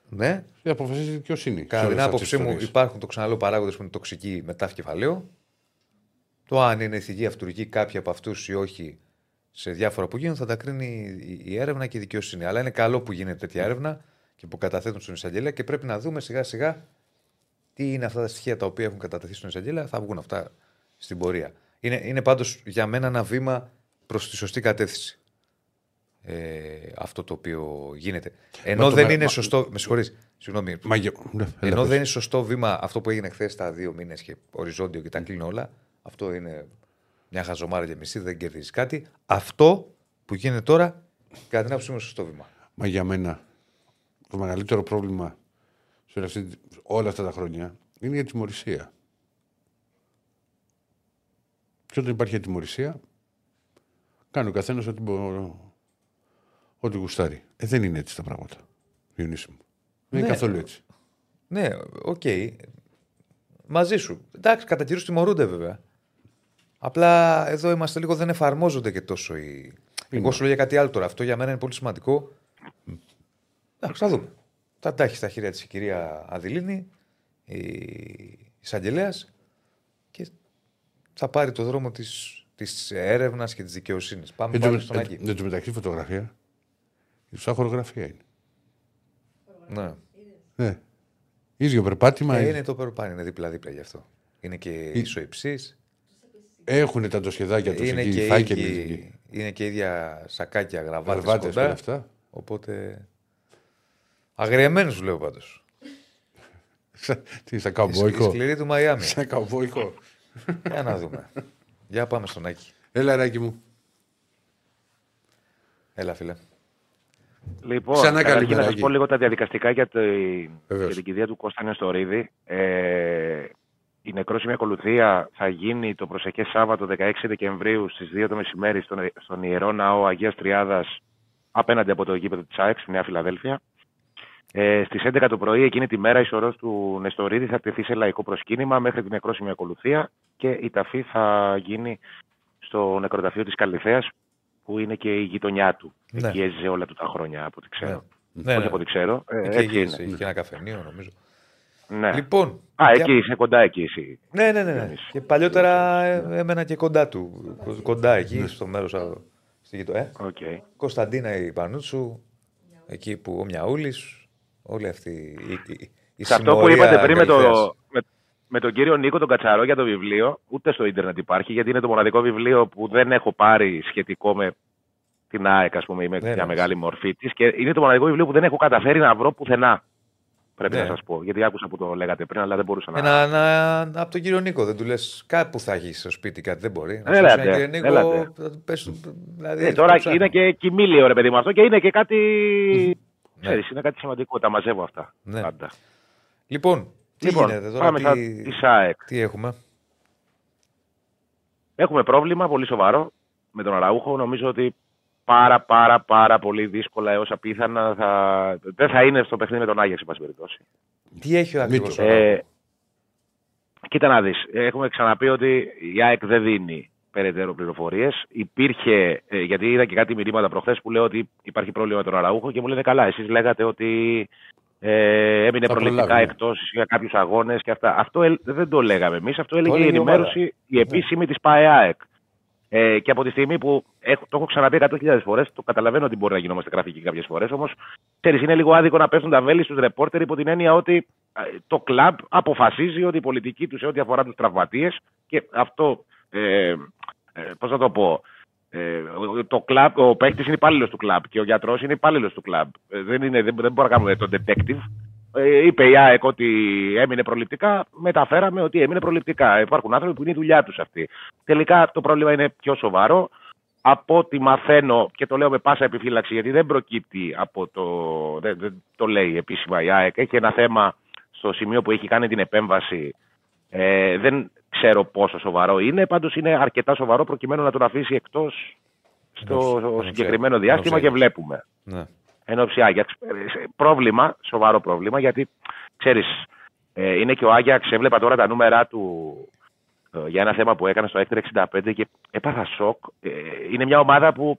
Ναι. Τι αποφασίσει η δικαιοσύνη. Κατά την άποψή μου, υπάρχουν το ξαναλέω παράγοντες που είναι τοξικοί μετά κεφαλαίου. Το αν είναι ηθική αυτούργη κάποιοι από αυτούς ή όχι σε διάφορα που γίνονται θα τα κρίνει η έρευνα και η δικαιοσύνη. Αλλά είναι καλό που γίνεται τέτοια έρευνα και που καταθέτουν στον εισαγγελέα και πρέπει να δούμε σιγά σιγά τι είναι αυτά τα στοιχεία τα οποία έχουν κατατεθεί στον εισαγγελέα. Θα βγουν αυτά στην πορεία. Είναι, είναι πάντως για μένα ένα βήμα προς τη σωστή κατεύθυνση. Ε, αυτό το οποίο γίνεται. Ενώ δεν είναι σωστό. Με συγχωρείς, συγγνώμη. Ναι, ενώ δεν είναι σωστό βήμα αυτό που έγινε χθες τα δύο μήνες και οριζόντιο και τα κλείνω όλα, αυτό είναι μια χαζομάρα για μισή, δεν κερδίζεις κάτι. Αυτό που γίνεται τώρα, κατά την άποψή μου, είναι σωστό βήμα. Μα για μένα το μεγαλύτερο πρόβλημα σε όλα αυτά τα χρόνια είναι η ατιμωρησία. Και όταν υπάρχει ατιμωρησία, κάνει ο καθένας ό,τι, ό,τι γουστάρει. Ε, δεν είναι έτσι τα πράγματα. Διονύση μου. Δεν είναι ναι. καθόλου έτσι. Ναι, οκ. Okay. Μαζί σου. Εντάξει, κατά κύριο τιμωρούνται βέβαια. Απλά εδώ είμαστε λίγο, δεν εφαρμόζονται και τόσο οι. Εγώ σου λέω για κάτι άλλο τώρα. Αυτό για μένα είναι πολύ σημαντικό. Εντάξει, θα δούμε. Θα τα έχει στα χέρια της η κυρία Αδηλίνη, η εισαγγελέας και θα πάρει το δρόμο της της έρευνας και της δικαιοσύνης. Πάμε πάλι στον Αγγί. Δεν του μεταξύ φωτογραφία. Η χορογραφία είναι. Ναι. Ναι. ίδιο περπάτημα. Ε, είναι το περπάτημα, είναι δίπλα-δίπλα γι' αυτό. Είναι και ισοϊψή. Έχουν τα σχεδάκια τους είναι, εκεί, και είναι και ίδια σακάκια γραβάτες κοντά. Αυτά. Οπότε. Αγριεμένους λέω πάντως. Τι, θα καμπόικο. Σκληρή του Μαϊάμι. Σαν καμπόικο. Για να δούμε. Για πάμε στον Άκη. Έλα, Ράκη μου. Έλα, φίλε. Λοιπόν, Ξανά καλή να σας πω λίγο τα διαδικαστικά για, το, για την κηδεία του Κώστα Νεστορίδη. Ε, η νεκρόσιμη ακολουθία θα γίνει το προσεχές Σάββατο 16 Δεκεμβρίου στις 2 το μεσημέρι στον, στον Ιερό Ναό Αγίας Τριάδας απέναντι από το γήπεδο της ΑΕΚ στη Νέα Φιλαδέλφια. Ε, Στις 11 το πρωί, εκείνη τη μέρα, η σωρό του Νεστορίδη θα τεθεί σε λαϊκό προσκύνημα μέχρι την νεκρόσιμη ακολουθία και η ταφή θα γίνει στο νεκροταφείο της Καλυθέας, που είναι και η γειτονιά του. Ναι. Εκεί έζησε όλα του τα χρόνια, από ό,τι ξέρω. Ναι. Όχι ναι. από ό,τι ξέρω. Ε, εκεί έτσι είναι. Είχε ένα καφενείο, νομίζω. Ναι. Λοιπόν. Α, εκεί είσαι κοντά εκεί εσύ. Ναι, ναι, ναι. ναι. Και παλιότερα έμενα και κοντά του. Κοντά εκεί, ναι. στο μέρος. Στη γειτονιά. Ε; Okay. Κωνσταντίνα η Πανούτσου, εκεί που ο Μιαούλης, Όλη αυτή η, η, η Σε αυτό που είπατε πριν με, το, με, με, τον κύριο Νίκο τον Κατσαρό για το βιβλίο, ούτε στο ίντερνετ υπάρχει, γιατί είναι το μοναδικό βιβλίο που δεν έχω πάρει σχετικό με την ΑΕΚ, ας πούμε, με μια μεγάλη μορφή της. Και είναι το μοναδικό βιβλίο που δεν έχω καταφέρει να βρω πουθενά. Πρέπει ναι. να σας πω. Γιατί άκουσα που το λέγατε πριν, αλλά δεν μπορούσα να. Ένα, να, από τον κύριο Νίκο, δεν του λες κάπου θα έχει στο σπίτι κάτι, δεν μπορεί. Να έλατε, κύριε Νίκο, πες, δηλαδή, ε, τώρα είναι και κοιμήλιο ρε παιδί μου αυτό και είναι και κάτι. Ναι. Ξέρεις, είναι κάτι σημαντικό. Τα μαζεύω αυτά. Ναι. Πάντα. Λοιπόν, τι λοιπόν, γίνεται τώρα, πάμε τι... τι έχουμε; Έχουμε πρόβλημα πολύ σοβαρό με τον Αραούχο. Νομίζω ότι πάρα πάρα πάρα πολύ δύσκολα έως απίθανα θα... δεν θα είναι στο παιχνίδι με τον Άγιαξ, σε περιπτώσει. Τι έχει ο ακριβώς ε, Κοίτα να δεις, έχουμε ξαναπεί ότι η ΑΕΚ δεν δίνει περαιτέρω πληροφορίες. Υπήρχε, ε, γιατί είδα και κάτι μηνύματα προχθές που λέω ότι υπάρχει πρόβλημα με τον Αραούχο και μου λένε καλά. Εσείς λέγατε ότι ε, έμεινε προληπτικά εκτός για κάποιους αγώνες και αυτά. Αυτό δεν το λέγαμε εμείς. Αυτό έλεγε η ενημέρωση, η ναι. επίσημη της ΠΑΕΑΕΚ. Ε, και από τη στιγμή που έχω, το έχω ξαναπεί 100.000 φορές, το καταλαβαίνω ότι μπορεί να γινόμαστε γραφικοί κάποιες φορές, όμως ξέρεις, είναι λίγο άδικο να πέφτουν τα βέλη στους ρεπόρτερ υπό την έννοια ότι ε, το κλαμπ αποφασίζει ότι η πολιτική τους σε ό,τι αφορά τους τραυματίες και αυτό ε, ε, πώς θα το πω, ε, το κλαμπ, ο παίκτης είναι υπάλληλος του κλαμπ και ο γιατρός είναι υπάλληλος του κλαμπ. Ε, δεν, είναι, δεν, δεν μπορούμε να κάνουμε τον detective. Ε, είπε η ΑΕΚ ότι έμεινε προληπτικά, μεταφέραμε ότι έμεινε προληπτικά. Υπάρχουν άνθρωποι που είναι η δουλειά τους αυτή. Τελικά το πρόβλημα είναι πιο σοβαρό. Από ό,τι μαθαίνω, και το λέω με πάσα επιφύλαξη, γιατί δεν προκύπτει από το. Δεν, δεν το λέει επίσημα η ΑΕΚ. Έχει ένα θέμα στο σημείο που έχει κάνει την επέμβαση. Ε, δεν ξέρω πόσο σοβαρό είναι. Πάντως είναι αρκετά σοβαρό προκειμένου να τον αφήσει εκτός στο ναι, συγκεκριμένο διάστημα και βλέπουμε. Ναι. Ενώ Άγιαξ. Ε, πρόβλημα, σοβαρό πρόβλημα, γιατί ξέρεις, ε, είναι και ο Άγιαξ. Έβλεπα τώρα τα νούμερα του ε, για ένα θέμα που έκανε στο Έκτρε 65 και έπαθα σοκ. Ε, είναι μια ομάδα που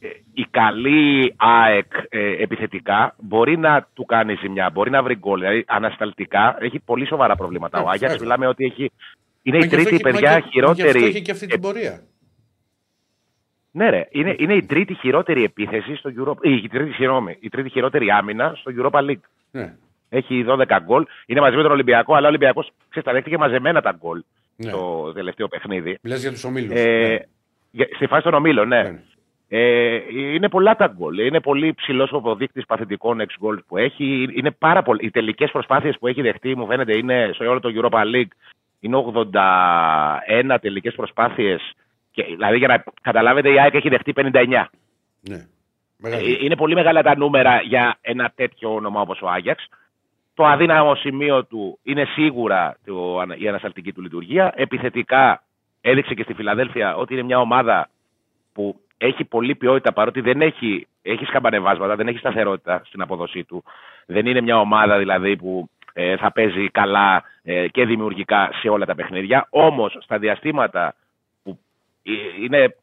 ε, η καλή ΑΕΚ επιθετικά μπορεί να του κάνει ζημιά, μπορεί να βρει γκολ. Δηλαδή ανασταλτικά έχει πολύ σοβαρά προβλήματα. ο Άγιαξ μιλάμε ότι έχει είναι η τρίτη παιδιά χειρότερη. Αυτό έχει και αυτή την πορεία. Ναι, ρε. Είναι, είναι η τρίτη χειρότερη επίθεση στο Europa... η, τρίτη, συγγνώμη, η τρίτη χειρότερη άμυνα στο Europa League. Ναι. Έχει 12 γκολ. Είναι μαζί με τον Ολυμπιακό, αλλά ο Ολυμπιακός ξεσταδέχτηκε μαζεμένα τα γκολ ναι. στο τελευταίο παιχνίδι. Μιλάς για τους ομίλους. Ε, ναι. Στη φάση των ομίλων, ναι. ναι. Ε, είναι πολλά τα γκολ. Είναι πολύ ψηλός ο αποδείκτης παθητικών εξ γκολ που έχει. Είναι πάρα πολύ. Οι τελικές προσπάθειες που έχει δεχτεί, μου φαίνεται, είναι στο όλο το Europa League είναι 81 τελικές προσπάθειες. Δηλαδή για να καταλάβετε, η ΑΕΚ έχει δεχτεί 59. Ναι. Ε, είναι πολύ μεγάλα τα νούμερα για ένα τέτοιο όνομα όπως ο Άγιαξ. Το αδύναμο σημείο του είναι σίγουρα το, η ανασταλτική του λειτουργία. Επιθετικά έδειξε και στη Φιλαδέλφια ότι είναι μια ομάδα που έχει πολλή ποιότητα παρότι δεν έχει, έχει σκαμπανεβάσματα, δεν έχει σταθερότητα στην αποδοσή του. Δεν είναι μια ομάδα δηλαδή που ε, θα παίζει καλά ε, και δημιουργικά σε όλα τα παιχνίδια. Όμως στα διαστήματα που ε, είναι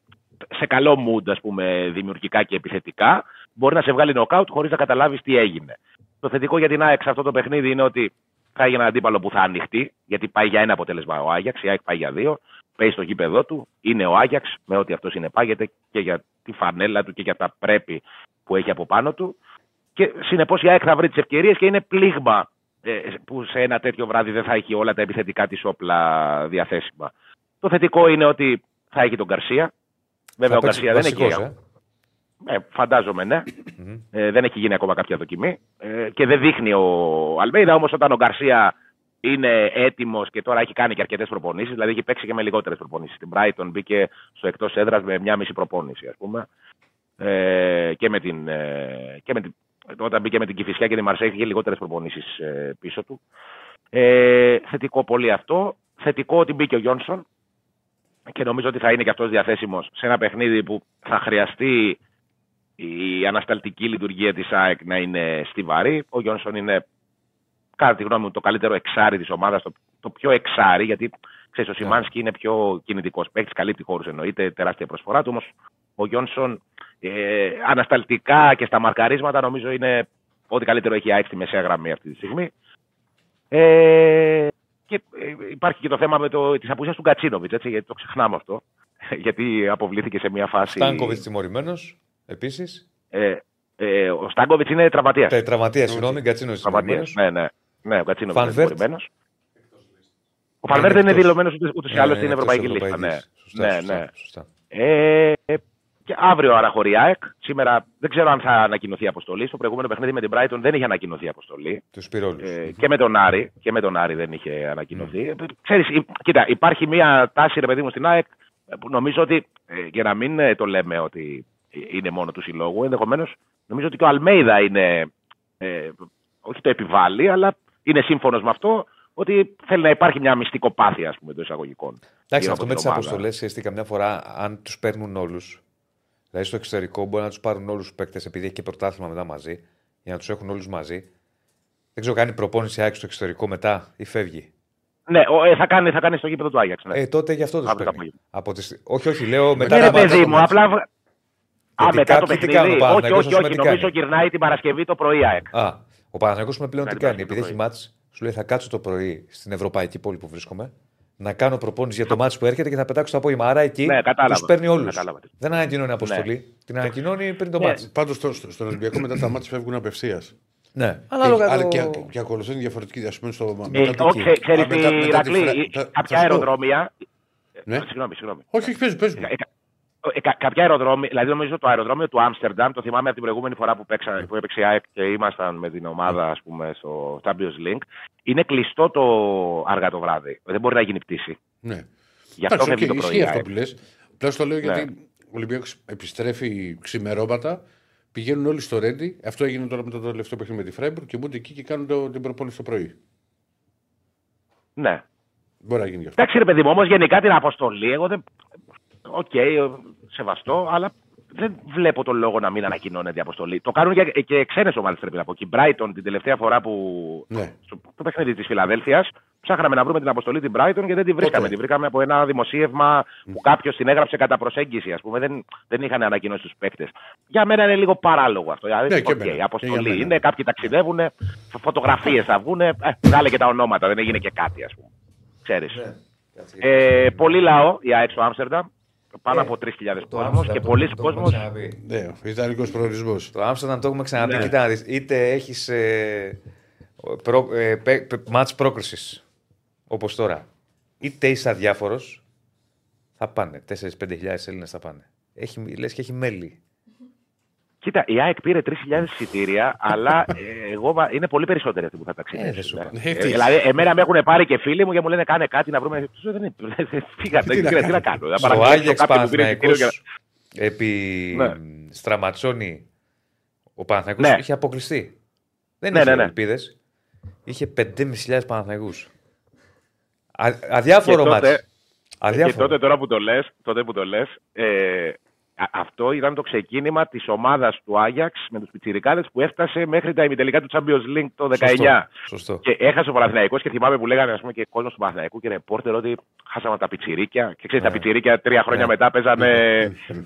σε καλό mood, ας πούμε, δημιουργικά και επιθετικά, μπορεί να σε βγάλει νοκάουτ χωρίς να καταλάβεις τι έγινε. Το θετικό για την ΑΕΚ σε αυτό το παιχνίδι είναι ότι θα έχει έναν αντίπαλο που θα ανοιχτεί, γιατί πάει για ένα αποτέλεσμα ο Άγιαξ, η ΑΕΚ πάει για δύο. Παίζει στο γήπεδό του, είναι ο Άγιαξ, με ό,τι αυτός συνεπάγεται και για τη φανέλα του και για τα πρέπει που έχει από πάνω του. και συνεπώς η ΑΕΚ θα βρει τις ευκαιρίες και είναι πλήγμα ε, που σε ένα τέτοιο βράδυ δεν θα έχει όλα τα επιθετικά της όπλα διαθέσιμα. Το θετικό είναι ότι θα έχει τον Καρσία. Βέβαια ο Καρσία δεν έχει. Ε; Ε, φαντάζομαι, ναι. Ε, δεν έχει γίνει ακόμα κάποια δοκιμή. Ε, και δεν δείχνει ο Αλμέιδα. Όμως, όταν ο Γκαρσία είναι έτοιμος και τώρα έχει κάνει και αρκετές προπονήσεις, δηλαδή έχει παίξει και με λιγότερες προπονήσεις. Στην Brighton μπήκε στο εκτός έδρας με μια μισή προπόνηση, ας πούμε. Ε, και με την, ε, και με την, όταν μπήκε με την Κυφυσιά και τη Μαρσέη είχε λιγότερες προπονήσεις ε, πίσω του. Ε, θετικό πολύ αυτό. Θετικό ότι μπήκε ο Γιόνσον και νομίζω ότι θα είναι και αυτός διαθέσιμος σε ένα παιχνίδι που θα χρειαστεί η ανασταλτική λειτουργία της ΑΕΚ να είναι στιβαρή. Ο Γιόνσον είναι, κατά τη γνώμη μου, το καλύτερο εξάρι της ομάδας, το, το πιο εξάρι, γιατί ξέρεις, ο ναι. Σιμάνσκι είναι πιο κινητικός παίκτης, καλύπτει χώρους εννοείται, τεράστια προσφορά του, όμως ο Γιόνσον ε, ανασταλτικά και στα μαρκαρίσματα νομίζω είναι ό,τι καλύτερο έχει ΑΕΚ στη μεσαία γραμμή αυτή τη στιγμή. Ε, και ε, υπάρχει και το θέμα με το, της απουσίας του Γκατσίνοβιτ, έτσι, γιατί το ξεχνάμε αυτό. γιατί αποβλήθηκε σε μια φάση... Στάνκοβιτς τιμωρημένος. Επίσης. Ε, ε, ο Στάγκοβιτ είναι τραυματίας. Ε, τραυματίας, συγγνώμη, Γκατσίνο είναι Ναι, ναι. ναι ο Γκατσίνο είναι τιμωρημένος. Ο Φανβέρ δεν είναι δηλωμένος ούτε ή άλλως στην Ευρωπαϊκή Λίστα. Ναι, ναι. Ναι. Ε, και αύριο αραχωρεί ΑΕΚ. Σήμερα δεν ξέρω αν θα ανακοινωθεί αποστολή. Στο προηγούμενο παιχνίδι με την Brighton δεν είχε ανακοινωθεί αποστολή. Τους ε, και, με τον Άρη, και με τον Άρη δεν είχε ανακοινωθεί. Mm. Ξέρεις, κοίτα, υπάρχει μια τάση, ρε παιδί μου, στην ΑΕΚ που νομίζω ότι, ε, για να μην ε, το λέμε ότι είναι μόνο του συλλόγου. Ενδεχομένως νομίζω ότι και ο Αλμέιδα είναι. Ε, όχι το επιβάλλει, αλλά είναι σύμφωνος με αυτό ότι θέλει να υπάρχει μια μυστικοπάθεια ας πούμε, των εισαγωγικών. Εντάξει, αυτό με τις αποστολές έστει καμιά φορά, αν τους παίρνουν όλους. Δηλαδή στο εξωτερικό μπορεί να τους πάρουν όλους τους παίκτες επειδή έχει και πρωτάθλημα μετά μαζί, για να τους έχουν όλους μαζί. Δεν ξέρω, κάνει προπόνηση άξιο στο εξωτερικό μετά ή φεύγει; Ναι, ε, θα, κάνει, θα κάνει στο γήπεδο του Άγιαξ. Ναι. Ε, τότε γι' αυτό του παίρνει. Από τις... Όχι, όχι, λέω μετά. Ναι, παιδί μου, απλά Α, μετά το παιχνίδι. Όχι, όχι, όχι. Νομίζω γυρνάει την Παρασκευή το πρωί ΑΕΚ. Α, ο Παναγιώ με πλέον τι κάνει. Επειδή έχει μάτς, σου λέει θα κάτσω το πρωί στην ευρωπαϊκή πόλη που βρίσκομαι, να κάνω προπόνηση για το μάτι που έρχεται και θα πετάξω το απόγευμα. Άρα εκεί ναι, τους παίρνει όλους. Δεν ανακοινώνει αποστολή. Ναι. Την ανακοινώνει πριν το ναι. μάτι. Πάντω στον Ολυμπιακό μετά τα μάτια φεύγουν απευθείας. Ναι. Ανάλογα το... και, και ακολουθούν διαφορετική πούμε στο ε, Όχι, ξέρει τι, Ηρακλή, κάποια αεροδρόμια. Ναι. Συγγνώμη, συγγνώμη. Όχι, παίζει, παίζει. Ε, ε, κα, κάποια αεροδρόμια, δηλαδή νομίζω το αεροδρόμιο του Άμστερνταμ, το θυμάμαι από την προηγούμενη φορά που, παίξα, που έπαιξε η ΑΕΚ και ήμασταν με την ομάδα ας πούμε, στο Champions Link, είναι κλειστό το αργά το βράδυ. Δεν μπορεί να γίνει πτήση. Ναι. Γι' αυτό okay, το πρωί. αυτό που λες. Πλέον το λέω ναι. γιατί ο Ολυμπιακός επιστρέφει ξημερώματα, πηγαίνουν όλοι στο Ρέντι. Αυτό έγινε τώρα με το τελευταίο παιχνίδι με τη Φράιμπουργκ και μπουν εκεί και κάνουν το, την προπόνηση το πρωί. Ναι. Μπορεί να γίνει αυτό. Εντάξει, ρε παιδί μου, όμως γενικά την αποστολή, εγώ δεν, Οκ, okay, σεβαστό, αλλά δεν βλέπω τον λόγο να μην ανακοινώνεται η αποστολή. Το κάνουν και, και ξένες ομάδες πρέπει να πω. Και η Brighton την τελευταία φορά που. Ναι. Στο, το παιχνίδι της Φιλαδέλφιας, ψάχναμε να βρούμε την αποστολή την Brighton και δεν τη βρήκαμε. Την βρήκαμε από ένα δημοσίευμα που κάποιος την έγραψε κατά προσέγγιση, ας πούμε. Δεν, δεν είχαν ανακοινώσει τους παίκτες. Για μένα είναι λίγο παράλογο αυτό. Δηλαδή, ναι, okay, η αποστολή είναι, κάποιοι ταξιδεύουν, φωτογραφίες θα βγουν, ε, βγάλε και τα ονόματα, δεν έγινε και κάτι, ας πούμε. Ξέρεις. Ναι. Ε, πολύ λαό η ΑΕΚ στο Άμστερνταμ πάνω ε, από 3.000 κόσμο και πολλοί κόσμο. Ναι, ιδανικό προορισμός. Το Άμστερνταμ το έχουμε ξαναπεί. Ναι. Κοίτα, είτε έχεις ε, προ, ε, μάτς πρόκριση όπως τώρα, είτε είσαι αδιάφορος, θα πάνε. 4-5 Έλληνες θα πάνε. Έχει, λες και έχει μέλη. Κοίτα, η ΑΕΚ πήρε 3.000 εισιτήρια, αλλά ε, εγώ, είναι πολύ περισσότεροι αυτοί που θα ταξιδέψουν. Ε, ε, δηλαδή, εμένα με έχουν πάρει και φίλοι μου και μου λένε κάνε κάτι να βρούμε. Δεν Φύγατε, τι να κάνω. Στο Άγιαξ Παναθηναϊκός, επί ναι. Στραματσόνη, ο Παναθηναϊκός ναι. είχε αποκλειστεί. Δεν ναι, είχε ναι, ελπίδες. Είχε 5.500 Παναθηναϊκούς. Αδιάφορο μάτι. Και τότε τώρα που το λες, τότε που το λες, ε, αυτό ήταν το ξεκίνημα της ομάδας του Άγιαξ με τους Πιτσιρικάδες που έφτασε μέχρι τα ημιτελικά του Champions League το 19. Σωστό, σωστό. Και έχασε ο Παναθυναϊκό και θυμάμαι που λέγανε ας πούμε, και κόσμος του Παναθηναϊκού και ρεπόρτερ ότι χάσαμε τα πιτσιρίκια. Και ξέρεις, τα ναι. πιτσιρίκια τρία χρόνια ναι. μετά παίζανε.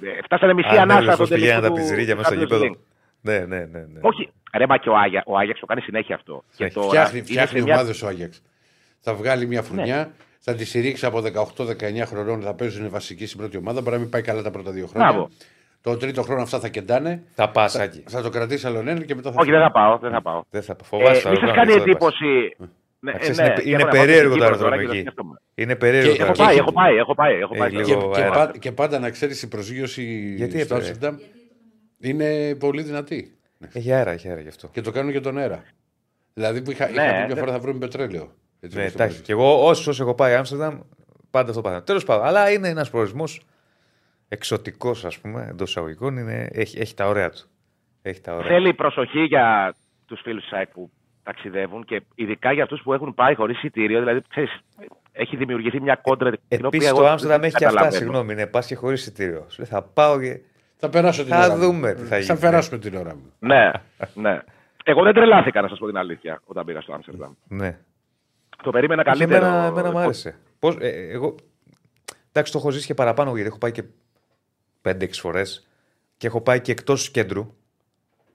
Ναι. φτάσανε μισή ανάσα στο τελικό. τα πιτσιρίκια μέσα στο γήπεδο. Ναι, ναι, ναι, ναι. Όχι, ρε μα και ο, Άγια, ο Άγιαξ το κάνει συνέχεια αυτό. Και τώρα, φτιάχνει ομάδες ο Άγιαξ. Θα βγάλει μια φουρνιά, θα τη στηρίξει από 18-19 χρονών, θα παίζουν βασική στην πρώτη ομάδα. Μπορεί να μην πάει καλά τα πρώτα δύο χρόνια. Το τρίτο χρόνο αυτά θα κεντάνε. Θα πας, θα, θα, το κρατήσει άλλον ένα και μετά θα. Όχι, δεν θα πάω. Δεν θα πάω. Δεν θα πάω. Φοβάσαι. Ε, σας κάνει εντύπωση. Ναι, ναι, είναι, είναι περίεργο το αεροδρόμιο εκεί. Είναι περίεργο. Έχω πάει, έχω πάει. Έχω πάει, έχω πάει. Και, και, και, πάντα να ξέρεις η προσγείωση Γιατί στο Άμστερνταμ είναι πολύ δυνατή. Έχει αέρα, έχει αέρα γι' αυτό. Και το κάνουν και τον αέρα. Δηλαδή που είχα, είχα πει μια φορά θα βρούμε πετρέλαιο. Έτσι, ναι, εντάξει. Και εγώ όσο έχω πάει Άμστερνταμ, πάντα αυτό πάντα. Τέλος πάντων, αλλά είναι ένας προορισμός εξωτικός, ας πούμε, εντός εισαγωγικών. Είναι, έχει, έχει τα ωραία του. Έχει τα ωραία. Θέλει προσοχή για τους φίλους της ΣΑΕΚ που ταξιδεύουν και ειδικά για αυτούς που έχουν πάει χωρίς εισιτήριο. Δηλαδή, ξέρεις, έχει δημιουργηθεί μια κόντρα. Επίσης το Άμστερνταμ έχει και αυτά, συγγνώμη, ναι, πας και χωρίς εισιτήριο. Θα πάω και. Θα περάσω την θα ώρα. δούμε τι θα γίνει. Θα περάσουμε την ώρα μου. ναι, ναι. Εγώ δεν τρελάθηκα να σας πω την αλήθεια όταν πήγα στο Άμστερνταμ. Ναι. Το περίμενα καλύτερο. Εμένα, εμένα μου άρεσε. Πώς, ε, εγώ, εντάξει, το έχω ζήσει και παραπάνω γιατί έχω πάει και 5-6 φορές και έχω πάει και εκτός κέντρου.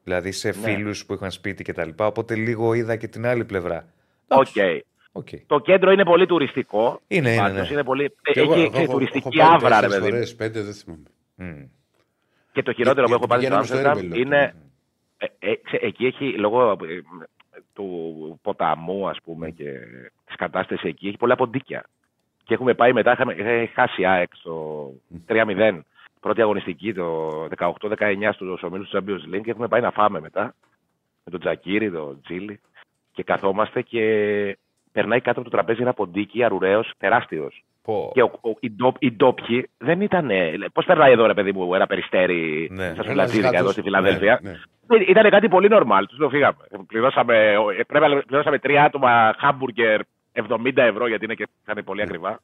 Δηλαδή σε ναι. φίλους που είχαν σπίτι κτλ. Οπότε λίγο είδα και την άλλη πλευρά. Οκ. Okay. Okay. Το κέντρο είναι πολύ τουριστικό. Είναι, είναι, ναι. είναι πολύ... Και έχει, εγώ, έχω, τουριστική έχω αύρα, ρε παιδί. πέντε, δεν θυμάμαι. Mm. Και το χειρότερο και, που έχω πάρει στο Άμστερνταμ είναι. Ε, ε, εκεί έχει λόγω ε, του ποταμού, ας πούμε, και της κατάστασης εκεί, έχει πολλά ποντίκια. Και έχουμε πάει μετά, είχαμε, είχαμε χάσει ΑΕΚ στο 3-0 πρώτη αγωνιστική το 18-19 στους ομίλους του Champions League και έχουμε πάει να φάμε μετά με τον Τζακίρι, τον Τζίλι και καθόμαστε και περνάει κάτω από το τραπέζι ένα ποντίκι αρουραίος τεράστιος. Και ο, ο, οι, ντο, οι ντόπιοι δεν ήταν. Πώς περνάει εδώ, ρε παιδί μου, ένα περιστέρι ναι. στα Σουλατζίδικα εδώ στη Φιλαδέλφια. Ναι, ναι. Ήταν κάτι πολύ νορμάλ. Τους το φύγαμε. Πληρώσαμε, πρέπει να πληρώσαμε τρία άτομα χάμπουργκερ 70 ευρώ γιατί είναι και ήταν πολύ ακριβά.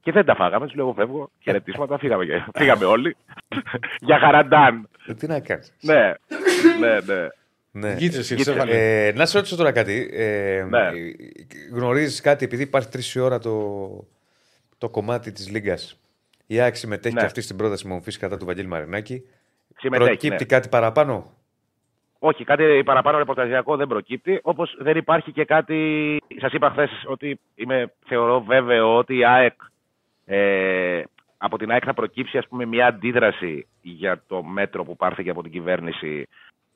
Και δεν τα φάγαμε, τους λέω: Φεύγω, χαιρετίσματα, φύγαμε, και, φύγαμε όλοι. Για χαραντάν. Ε, τι να κάνεις. Ναι, ναι, ναι. Ναι. ε, να σε ρωτήσω τώρα κάτι. Ε, ναι. Γνωρίζεις κάτι, επειδή υπάρχει τρεις ώρα το, το κομμάτι της Λίγκας. Η ΑΕΚ συμμετέχει ναι. και αυτή στην πρόταση μορφή κατά του Βαγγέλη Μαρινάκη. Συμμετέχει, προκύπτει ναι. κάτι παραπάνω; Όχι, κάτι παραπάνω ρεπορταζιακό δεν προκύπτει. Όπως δεν υπάρχει και κάτι. Σας είπα χθες ότι είμαι, θεωρώ βέβαιο ότι η ΑΕΚ ε, από την ΑΕΚ θα προκύψει ας πούμε, μια αντίδραση για το μέτρο που πάρθηκε από την κυβέρνηση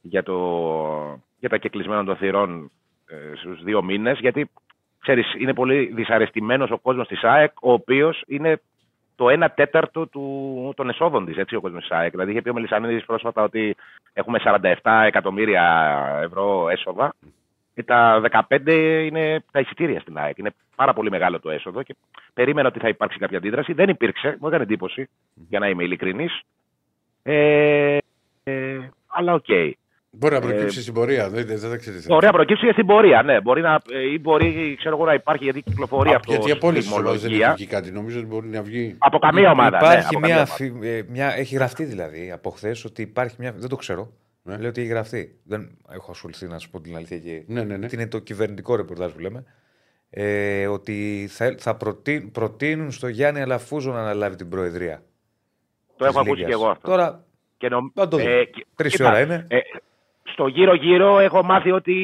για, το, για τα κεκλεισμένα των θυρών ε, στους δύο μήνες, γιατί ξέρεις, είναι πολύ δυσαρεστημένος ο κόσμος της ΑΕΚ, ο οποίος είναι το 1 τέταρτο του, των εσόδων της, έτσι ο κόσμος της ΑΕΚ. Δηλαδή, είχε πει ο Μελισανίδη πρόσφατα ότι έχουμε 47 εκατομμύρια ευρώ έσοδα και τα 15 είναι τα εισιτήρια στην ΑΕΚ. Είναι πάρα πολύ μεγάλο το έσοδο και περίμενα ότι θα υπάρξει κάποια αντίδραση. Δεν υπήρξε, μου έκανε εντύπωση, για να είμαι ειλικρινής. Ε, ε, αλλά οκ. Okay. Μπορεί να προκύψει ε, στην πορεία, δεν, δεν, δεν ξέρεις. Μπορεί να προκύψει και στην πορεία, ναι. Μπορεί να, ε, ή μπορεί ξέρω εγώ, να υπάρχει γιατί κυκλοφορεί αυτό. Γιατί από ό,τι δεν έχει βγει κάτι. Νομίζω ότι μπορεί να βγει. Από καμία ομάδα. Ναι, υπάρχει ναι, μια, μια, μια, Έχει γραφτεί δηλαδή από χθες ότι υπάρχει μια. Δεν το ξέρω. Ναι. Λέω ότι έχει γραφτεί. Δεν έχω ασχοληθεί να σου πω την αλήθεια και. Ναι, ναι, ναι. είναι το κυβερνητικό ρεπορτάζ που λέμε. Ε, ότι θα, θα προτείνουν, προτείνουν στο Γιάννη Αλαφούζο να αναλάβει την Προεδρία. Το έχω ακούσει και εγώ αυτό. Τώρα. Και νομ... το ε, Τρεις ώρα είναι. Ε, στο γύρω-γύρω έχω μάθει ότι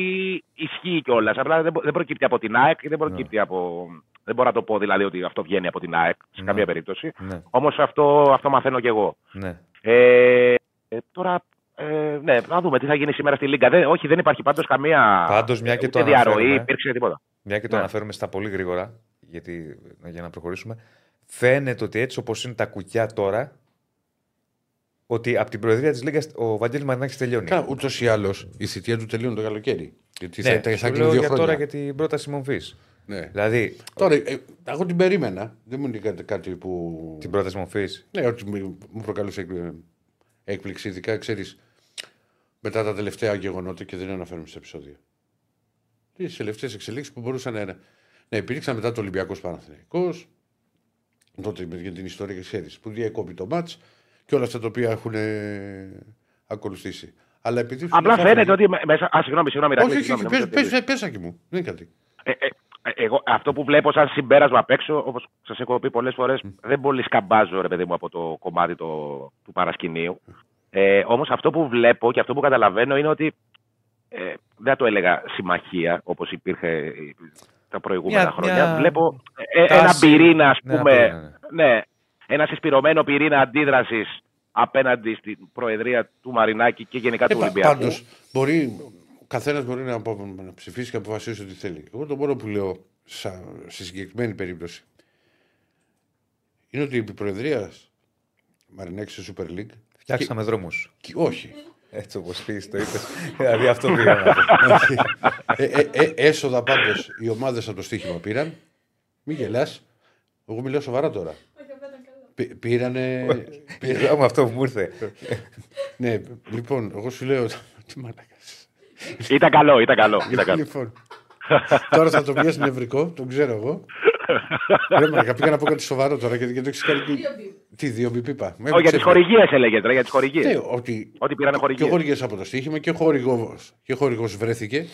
ισχύει κιόλας. Απλά δεν, δεν προκύπτει από την ΑΕΚ, δεν προκύπτει ναι. από. Δεν μπορώ να το πω δηλαδή ότι αυτό βγαίνει από την ΑΕΚ σε ναι. καμία περίπτωση. Ναι. Όμως αυτό, αυτό μαθαίνω κι εγώ. Ναι. Ε, τώρα ε, ναι, να δούμε τι θα γίνει σήμερα στη Λίγκα. Δεν, όχι, δεν υπάρχει πάντως καμία πάντως, μια και το διαρροή, υπήρξε τίποτα. Μια και το ναι. αναφέρουμε στα πολύ γρήγορα, γιατί, για να προχωρήσουμε. Φαίνεται ότι έτσι όπως είναι τα κουκιά τώρα, ότι από την Προεδρία της Λίγκας ο Βαγγέλης Μαρινάκης τελειώνει. Καλά, ούτως ή άλλως η θητεία του τελειώνει το καλοκαίρι. Γιατί ναι, θα, θα δύο για τώρα για την πρόταση μορφής. Ναι. Δηλαδή, τώρα, ε, εγώ την περίμενα. Δεν μου είναι κάτι που. Την πρόταση μορφής. Ναι, ότι μου προκαλούσε έκπληξη, ειδικά ξέρεις μετά τα τελευταία γεγονότα και δεν αναφέρουμε σε επεισόδια. Τις τελευταίες εξελίξεις που μπορούσαν να, να υπήρξαν μετά το Ολυμπιακός Παναθηναϊκός. Τότε για την ιστορία και ξέρεις που διακόπη το μάτς και όλα αυτά τα οποία έχουν ακολουθήσει. Αλλά επειδή Απλά φαίνεται ότι μέσα. Α, συγγνώμη, συγγνώμη. Όχι, όχι, πες, πες, μου. Δεν είναι κάτι. Ε, ε, εγώ, αυτό που βλέπω σαν συμπέρασμα απ' έξω, όπως σας έχω πει πολλές φορές, δεν πολύ σκαμπάζω ρε παιδί μου από το κομμάτι το, του παρασκηνίου. Ε, Όμως αυτό που βλέπω και αυτό που καταλαβαίνω είναι ότι ε, δεν το έλεγα συμμαχία όπως υπήρχε τα προηγούμενα μια, χρόνια. Μια... Βλέπω ε, ένα πυρήνα, ας πούμε. Ναι, ναι. ναι, ένας συσπηρωμένο πυρήνα αντίδρασης απέναντι στην προεδρία του Μαρινάκη και γενικά του Ε, Ολυμπιακού. Πάντως, μπορεί, ο καθένας μπορεί να, απο- να ψηφίσει και να αποφασίσει ό,τι θέλει. Εγώ το μόνο που λέω σα, στη συγκεκριμένη περίπτωση είναι ότι η Προεδρίας Μαρινάκης στη Super League. Φτιάξαμε δρόμους. και- όχι. Έτσι όπως πήγε το είπες. δηλαδή αυτό πήγα να πω. ε, ε, ε, έσοδα πάντως οι ομάδες από το στοίχημα πήραν. Μην γελάς. Εγώ μιλάω σοβαρά τώρα. Όχι, αυτό ήταν καλό. Πή- Πήρανε. Πήγα με αυτό που μου ήρθε. ναι, λοιπόν, εγώ σου λέω. Τι μαλάκα. Ήταν καλό, ήταν καλό. Ήταν καλό. Λοιπόν, τώρα θα το πιάσει νευρικό, τον ξέρω εγώ. Ρε μαλάκα, πήγα να πω κάτι σοβαρό τώρα γιατί δεν το έχεις κάνει. Δύο μπιπ. Τι, δύο μπιπ είπα. Με Όχι, για τις ξέφυγε. χορηγίες έλεγε τώρα, για τις χορηγίες. Ναι, ότι Ότι πήρανε και χορηγίες. χορηγίες από το στοίχημα και χορηγός και χορηγός βρέθηκε. Είναι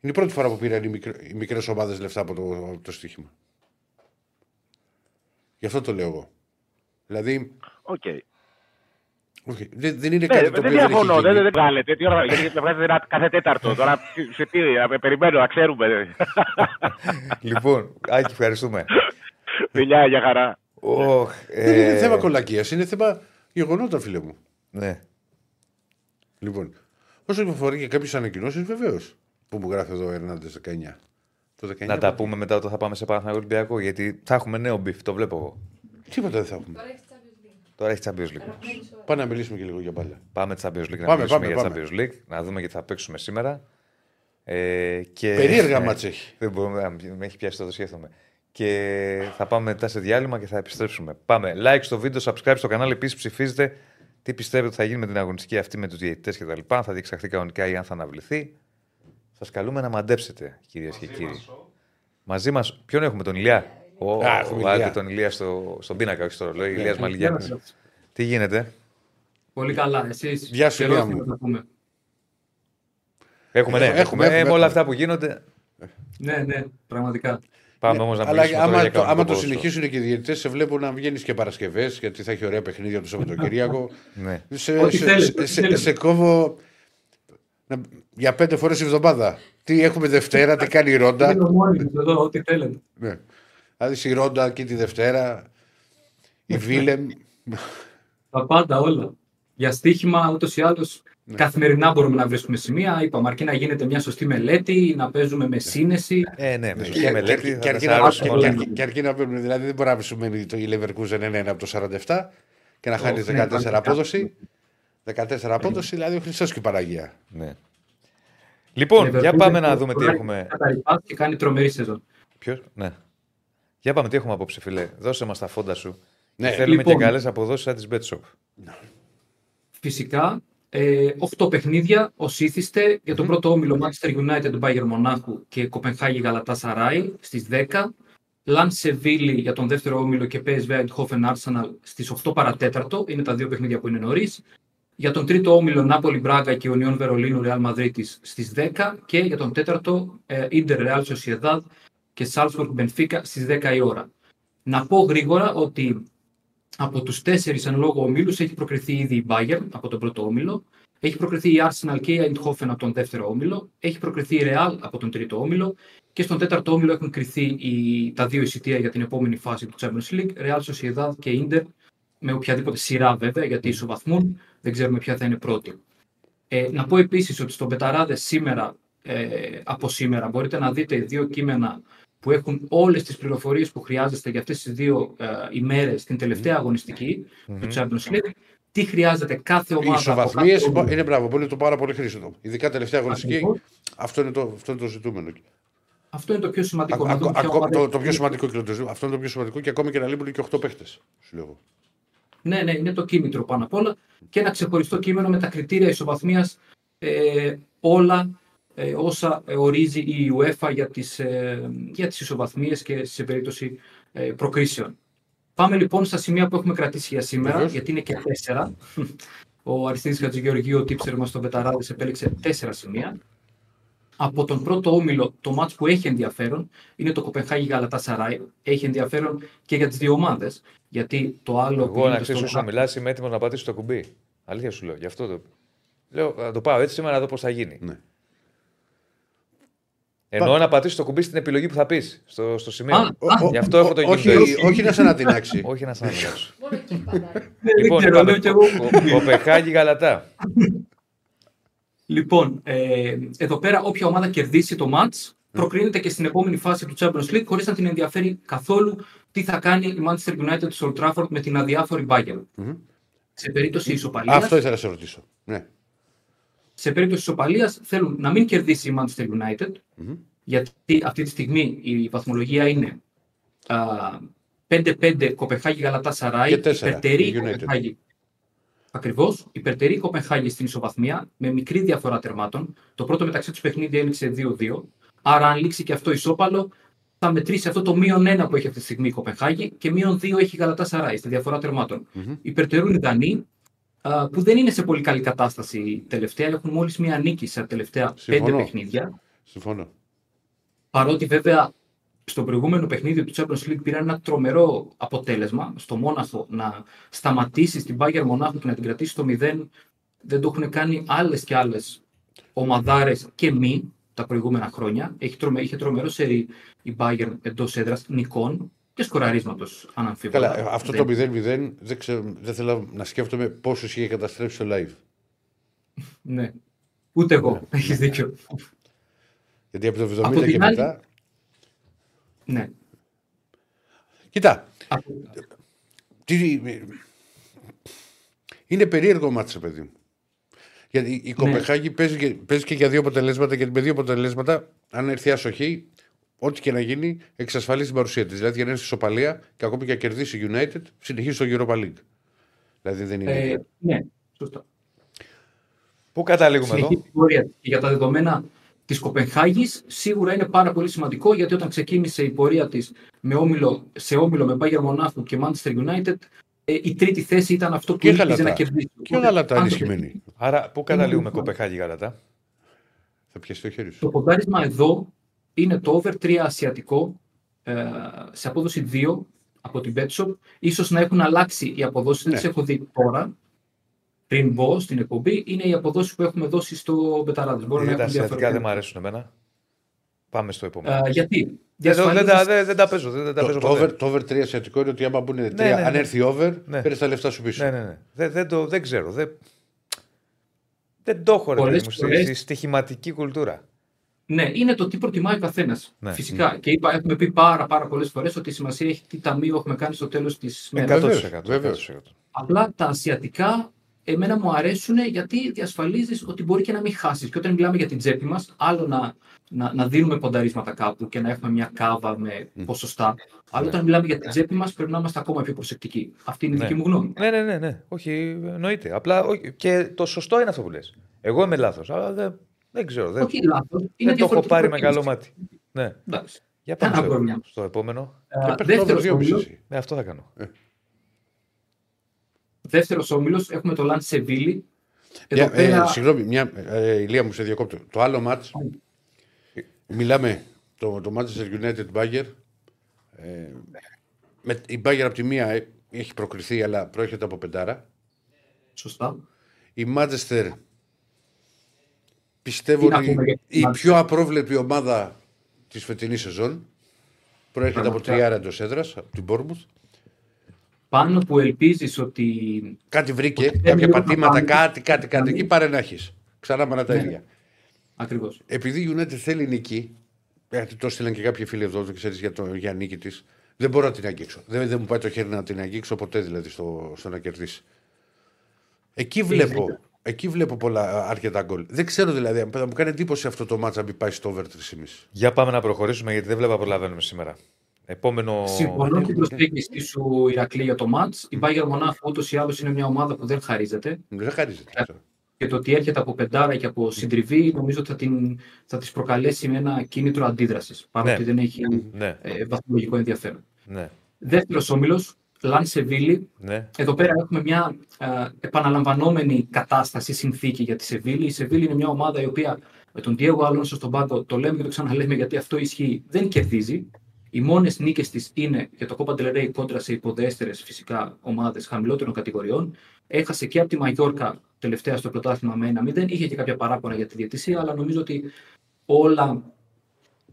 η πρώτη φορά που πήραν οι, μικρο, οι μικρές ομάδες λεφτά από το, από το στοίχημα. Γι' αυτό το λέω εγώ. Δηλαδή, Οκ. όχι, δεν, δεν είναι Ναι, κάτι το δεν οποίο δεν διαφωνώ, έχει δεν γίνει. δεν βγάλετε. Τι ώρα, γιατί με βγάζετε ένα κάθε τέταρτο. Τώρα σε- σε τι, να περιμένω, να ξέρουμε. λοιπόν, Άκη, ευχαριστούμε. Φιλιά, για χαρά. Ωχ, Δεν είναι ε, θέμα κολακείας, είναι θέμα γεγονότα, φίλε μου. Ναι. Λοιπόν, όσον αφορά και κάποιες ανακοινώσεις, βεβαίως. Που μου γράφει εδώ ο Ερνάντε 19. Το 19 Να τα πούμε μετά όταν θα πάμε σε Παναθηναϊκό Ολυμπιακό, γιατί θα έχουμε νέο beef, το βλέπω εγώ. Τίποτα δεν θα έχουμε. Τώρα έχεις Champions League. Τώρα έχεις Champions League. Αγαπημένης ώρα. Πάμε να μιλήσουμε και λίγο για μπάλα. Πάμε Champions League, να Πάμε, μιλήσουμε πάμε, για πάμε. Champions League, να δούμε και τι θα παίξουμε σήμερα. Ε, και... Περίεργα μάτς έχει. Δεν μπορούμε, να- με έχει πιάσει το σκέφτομαι. Και θα πάμε μετά σε διάλειμμα και θα επιστρέψουμε. Πάμε. Like στο βίντεο, subscribe στο κανάλι. Επίσης ψηφίζετε τι πιστεύετε ότι θα γίνει με την αγωνιστική αυτή με τους διαιτητές κτλ. Αν θα διεξαχθεί κανονικά ή αν θα αναβληθεί. Σας καλούμε να μαντέψετε, κυρίες και κύριοι. Μαζί μας, ποιον έχουμε, τον Ηλιά. Ο, Α, έχουμε βάλτε Ηλιά. τον Ηλιά στο, στον πίνακα, όχι στο ρολόι. Ναι. Ηλίας Μαλιγιάννης. Τι γίνεται; Πολύ καλά, εσείς. Γεια σου, Καιρός Ηλία είναι μου. να τα πούμε. Έχουμε, ναι, Έχουμε, έχουμε, έχουμε, ε, με έχουμε. όλα αυτά που γίνονται. Ναι, ναι, πραγματικά. Πάμε όμως να Αλλά μιλήσουμε τώρα άμα, για το, κανονικό άμα το ποδόσφαιρο. συνεχίσουν και οι διαιτητέ, σε βλέπω να βγαίνεις και Παρασκευές, γιατί θα έχει ωραία παιχνίδια το Σαββατοκύριακο. Ναι. σε, Ό,τι σε, θέλετε, σε, ό,τι σε, θέλετε. σε κόβω να- για πέντε φορές τη εβδομάδα. Τι έχουμε Δευτέρα, τι κάνει η Ρόντα. Είναι μόνοι μου εδώ, ό,τι θέλετε. ναι. Δηλαδή η Ρόντα και τη Δευτέρα, η Βίλεμ. Τα πάντα όλα. Για στοίχημα, ούτως ή άλλως, Ναι. καθημερινά μπορούμε να βρίσκουμε σημεία. Είπαμε, αρκεί να γίνεται μια σωστή μελέτη, να παίζουμε με σύνεση. Ε, ναι, με Και- σωστή και- μελέτη και- θα και αρκεί τα να- σάρωσουμε και- όλα. και- και αρκεί να παίρνουν. Δηλαδή δεν μπορεί να σου μένει το η Leverkusen 1-1 από το 47 και να χάνει ναι, 14 πραγματικά. απόδοση. 14 απόδοση, δηλαδή ο Χριστός και η Παναγία. Ναι. Λοιπόν, Liverpool για πάμε είναι να δούμε τι τώρα έχουμε. καταρριπάς και κάνει τρομερή σεζόν. Ποιος, ναι. Για πάμε τι έχουμε απόψε, φιλέ. Δώσε μας τα φόντα σου. Ναι, Και θέλουμε λοιπόν. και καλές αποδόσεις σαν της Bet Shop. Φυσικά, ε, 8 παιχνίδια ως ήθιστε για τον πρώτο όμιλο Manchester United του Bayern Μονάχου και Κοπενχάγη Γαλατά Σαράι στις 10. Λαν Σεβίλη για τον δεύτερο όμιλο και PSV Eindhoven Arsenal στις 8 παρατέταρτο. Είναι τα δύο παιχνίδια που είναι νωρίς. Για τον τρίτο όμιλο Νάπολη Μπράγκα και Union Βερολίνου Real Madrid στις 10. Και για τον τέταρτο ε, Inter Real Sociedad και Salzburg Benfica στις 10 η ώρα. Να πω γρήγορα ότι από τους τέσσερις εν λόγω ομίλους έχει προκριθεί ήδη η Bayern από τον πρώτο όμιλο, έχει προκριθεί η Arsenal και η Eindhoven από τον δεύτερο όμιλο, έχει προκριθεί η Real από τον τρίτο όμιλο και στον τέταρτο όμιλο έχουν κρυθεί οι, τα δύο εισιτήρια για την επόμενη φάση του Champions League, Real Sociedad και Inter, με οποιαδήποτε σειρά βέβαια, γιατί ισοβαθμούν, δεν ξέρουμε ποια θα είναι πρώτη. Ε, να πω επίσης ότι στον Betarades σήμερα, ε, από σήμερα, μπορείτε να δείτε δύο κείμενα που έχουν όλες τις πληροφορίες που χρειάζεστε για αυτές τις δύο ε, ημέρες, την τελευταία αγωνιστική του Champions League, τι χρειάζεται κάθε Οι ομάδα. από ισοβαθμίες κάθε όμιλο. είναι μπράβο, που είναι το πάρα πολύ χρήσιμο. Ειδικά τελευταία αγωνιστική, Ακριβώς. αυτό είναι, το, αυτό είναι το ζητούμενο. Αυτό είναι το πιο σημαντικό. Α- να ακο- δούμε ποια ακο- ομάδα το, έχει το πιο το σημαντικό και το ζητούμενο. Αυτό είναι το πιο σημαντικό και ακόμα και να λείπουν και 8 παίχτε. Σου λέω. Εγώ. Ναι, ναι, είναι το κίνητρο πάνω απ' όλα και ένα ξεχωριστό κείμενο με τα κριτήρια ισοβαθμίας ε, όλα ε, όσα ε, ορίζει η UEFA για τις, ε, για τις ισοβαθμίες και σε περίπτωση ε, προκρίσεων. Πάμε λοιπόν στα σημεία που έχουμε κρατήσει για σήμερα, Βεβαίως. γιατί είναι και τέσσερα. Ο Αριστίδης Χατζηγεωργίου, ο τύψερ μας στον Πεταράδης, επέλεξε τέσσερα σημεία. Από τον πρώτο όμιλο, το μάτς που έχει ενδιαφέρον είναι το Κοπενχάγη Γαλατά Σαράι. Έχει ενδιαφέρον και για τις δύο ομάδες, γιατί το άλλο... που Εγώ να γίνεται ξέρει στο όσο μιλάς, είμαι έτοιμος να πατήσω το κουμπί. Αλήθεια σου λέω. Γι' αυτό το. Λέω, θα το πάω έτσι σήμερα να δω πώς θα γίνει. Ναι. Εννοώ να πατήσει το κουμπί στην επιλογή που θα πεις στο, στο σημείο. Α, α, Γι' αυτό έχω το όχι, κινητό. όχι να σε ανατινάξει. Όχι να σα αναγκάσω. Μόνο εκεί πατάει. λοιπόν, ξέρω, είπαμε, λέω κι εγώ. Κο- Κοπεχάγη Γαλατά. Λοιπόν, ε, εδώ πέρα όποια ομάδα κερδίσει το match προκρίνεται και στην επόμενη φάση του Champions League χωρίς να την ενδιαφέρει καθόλου τι θα κάνει η Manchester United στο Old Trafford με την αδιάφορη Bayern. Σε περίπτωση ισοπαλίας, Αυτό ήθελα να σε ρωτήσω. Ναι. σε περίπτωση ισοπαλίας θέλουν να μην κερδίσει η Manchester United γιατί αυτή τη στιγμή η βαθμολογία είναι α, 5-5 Κοπεχάγη Γαλατά Σαράι, Και τέσσερα, υπερτερεί η United. Κοπεχάγη. Ακριβώς, υπερτερεί η Κοπεχάγη στην ισοβαθμία με μικρή διαφορά τερμάτων. Το πρώτο μεταξύ τους παιχνίδι έληξε 2-2. Άρα, αν λήξει και αυτό ισόπαλο, θα μετρήσει αυτό το μείον 1 που έχει αυτή τη στιγμή η Κοπεχάγη και μείον 2 έχει η Γαλατά Σαράι στη διαφορά τερμάτων. Υπερτερούν οι Δανείοι, α, που δεν είναι σε πολύ καλή κατάσταση τελευταία. Έχουν μόλις μία νίκη σε τα τελευταία Συμφωνώ. πέντε παιχνίδια. Συμφωνώ. Παρότι βέβαια στο προηγούμενο παιχνίδι του Champions League πήραν ένα τρομερό αποτέλεσμα στο Μόναχο να σταματήσει στην Bayern Μονάχου και να την κρατήσει στο 0. Δεν το έχουν κάνει άλλες και άλλες ομαδάρες και μη τα προηγούμενα χρόνια. Έχει τρομε, είχε τρομερό σερί η Bayern εντός έδρας νικών και σκοραρίσματος αναμφίβολα. Καλά, ε, αυτό Δεν- το 0-0 δεν, ξέρω, δεν θέλω να σκέφτομαι πόσους είχε καταστρέψει στο live. Ναι. Ούτε εγώ. Έχεις δίκιο. Γιατί από το 70 Από την και άλλη- μετά. Ναι. Κοιτά, Από- τι... είναι περίεργο μάτσε, παιδί μου. Γιατί Ναι. η Κοπεχάγη παίζει, και, παίζει και για δύο αποτελέσματα και με δύο αποτελέσματα, αν έρθει άσοχη, ό,τι και να γίνει, εξασφαλίζει την παρουσία της. Δηλαδή, για να είναι στη σοπαλία και ακόμη και να κερδίσει η United, συνεχίζει στο Europa League. Δηλαδή, δεν είναι. ε, ναι, σωστά. Πού καταλήγουμε εδώ; συνεχίζει την πορεία της. Και για τα δεδομένα της Κοπενχάγης, σίγουρα είναι πάρα πολύ σημαντικό γιατί όταν ξεκίνησε η πορεία της με όμιλο, σε όμιλο με Bayern Μονάχου και Manchester United, ε, η τρίτη θέση ήταν αυτό που Και ήλπιζε Γαλατά. να κερδίσει. Και Οπότε, Γαλατά αν το- ενισχυμένη. Άρα, πού καταλήγουμε λοιπόν. Κοπεχάγη Γαλατά; Θα πιάσει το χέρι σου. Το ποντάρισμα εδώ είναι το over 3 ασιατικό ε, σε απόδοση 2 από την Betshop. Ίσως να έχουν αλλάξει οι αποδόσεις, δεν Ναι. τις έχω δει τώρα. Πριν μπω στην εκπομπή, είναι οι αποδόσεις που έχουμε δώσει στο Μπεταράδες. Μπορεί να Ε, Τα έχουν ασιατικά δεν διαφορετικά. μου αρέσουν εμένα. Πάμε στο επόμενο. Ε, γιατί; Δεν, δεν, τα, Διασφαλίζεις- δεν, δεν τα παίζω. Δεν, δεν τα Το, παίζω το, ποτέ. over, το over 3 ασιατικό είναι ότι άμα μπουν 3, ναι, αν ναι. έρθει over, Ναι. παίρνει τα λεφτά σου πίσω. Ναι, ναι, ναι. Δεν, δεν, το, δεν ξέρω. Δεν, δεν το έχω ρε Πολλές παιδί μου στη, φορές- στη στοιχηματική κουλτούρα. Ναι, είναι το τι προτιμάει ο καθένας. Ναι. Φυσικά. Και είπα, έχουμε πει πάρα, πάρα πολλές φορές ότι η σημασία έχει τι ταμείο έχουμε κάνει στο τέλος της μέρας. 100%. βεβαίως, 100%. βεβαίως. Απλά τα ασιατικά εμένα μου αρέσουν γιατί διασφαλίζεις ότι μπορεί και να μην χάσεις. Και όταν μιλάμε για την τσέπη μας, άλλο να, να, να δίνουμε πονταρίσματα κάπου και να έχουμε μια κάβα με ποσοστά. Αλλά όταν μιλάμε για την τσέπη μας, πρέπει να είμαστε ακόμα πιο προσεκτικοί. Αυτή είναι η Ναι. δική μου γνώμη. Ναι, ναι, ναι, ναι. Όχι, εννοείται. Απλά όχι, και το σωστό είναι αυτό που λες. Εγώ είμαι λάθος. Αλλά δεν, δεν ξέρω. Δεν, Όχι λάθος. Είναι δεν το έχω διαφορετική πάρει με προτίμηση. καλό μάτι. Ναι. Εντάξει. Για πάμε Κανένα στο, πρόβλημα. στο επόμενο. Ε, Και παίρνει το δεύτερος over 2,5 όμιλος, εσύ. Ναι, αυτό θα κάνω. δεύτερος όμιλος, έχουμε το Λαντ Σεβίλη. Εδώ Για, πέρα... ε, συγγνώμη, μια, ε, Ηλία μου σε διακόπτω. Το άλλο μάτς, μιλάμε το, το Manchester United Bayern. Ε, με, η Bayern από τη μία ε, έχει προκριθεί, αλλά προέρχεται από πεντάρα. Σωστά. Η Manchester πιστεύω Τι να ότι πούμε για τη η Manchester; πιο απρόβλεπτη ομάδα της φετινής σεζόν. Προέρχεται από Πραγματικά. τριάρα εντός έδρας, από την Bournemouth. Πάνω που ελπίζεις ότι Κάτι βρήκε, Ότι δεν κάποια μιλούν πατήματα, πάνω. κάτι, κάτι, κάτι. Ναι. Εκεί πάρε να έχεις. Ξανά με τα Ναι. ίδια. Ακριβώς. επειδή η United θέλει νίκη, γιατί το έστειλαν και κάποιοι φίλοι εδώ, το ξέρεις για, το, για νίκη της, δεν μπορώ να την αγγίξω. Δεν, δεν μου πάει το χέρι να την αγγίξω ποτέ δηλαδή στο, στο να κερδίσει. Εκεί βλέπω, δίκιο. εκεί βλέπω πολλά αρκετά γκολ. Δεν ξέρω δηλαδή, αν θα μου κάνει εντύπωση αυτό το μάτσα να μην πάει στο over 3,5. Για πάμε να προχωρήσουμε γιατί δεν βλέπω να προλαβαίνουμε σήμερα. Επόμενο. Συμφωνώ με την προσέγγιση σου, Ηρακλή, για το μάτς. Η Bayern Μονάχου ούτως ή άλλως είναι μια ομάδα που δεν χαρίζεται. Δεν χαρίζεται. ξέρω. Και το ότι έρχεται από πεντάρα και από συντριβή, νομίζω ότι θα, την, θα της προκαλέσει με ένα κίνητρο αντίδρασης. Παρότι Ναι. δεν έχει Ναι, ε, βαθμολογικό ενδιαφέρον. ναι, Δεύτερος όμιλος, Λαν Σεβίλη. ναι. Εδώ πέρα έχουμε μια ε, επαναλαμβανόμενη κατάσταση, συνθήκη για τη Σεβίλη. Η Σεβίλη είναι μια ομάδα η οποία με τον Diego Alonso στον πάγκο, το λέμε και το ξαναλέμε γιατί αυτό ισχύει, δεν κερδίζει. Οι μόνες νίκες της είναι για το Copa del Rey κόντρα σε υποδέστερες φυσικά ομάδες χαμηλότερων κατηγοριών. Έχασε και από τη Μαγιόρκα τελευταία στο πρωτάθλημα με 1-0. Είχε και κάποια παράπονα για τη διαιτησία, αλλά νομίζω ότι όλα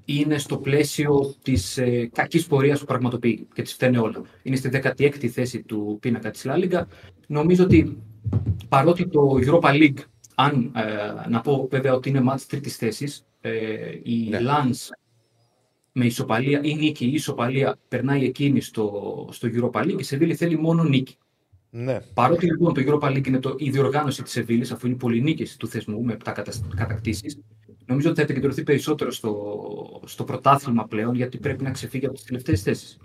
είναι στο πλαίσιο της ε, κακής πορείας που πραγματοποιεί και τη φταίνε όλα. Είναι στη 16η θέση του πίνακα της Λάλιγκα. Νομίζω ότι παρότι το Europa League, αν ε, να πω βέβαια ότι είναι μάτς τρίτης θέσης, ε, η ναι. Lens με ισοπαλία ή νίκη ή ισοπαλία περνάει εκείνη στο, στο Europa League, η Σεβίλη θέλει μόνο νίκη. Ναι. Παρότι λοιπόν το Europa League είναι το, η διοργάνωση της Σεβίλης, αφού είναι πολυνίκη του θεσμού με 7 κατακτήσεις, νομίζω ότι θα επικεντρωθεί περισσότερο στο, στο πρωτάθλημα πλέον, γιατί πρέπει να ξεφύγει από τις τελευταίες θέσεις.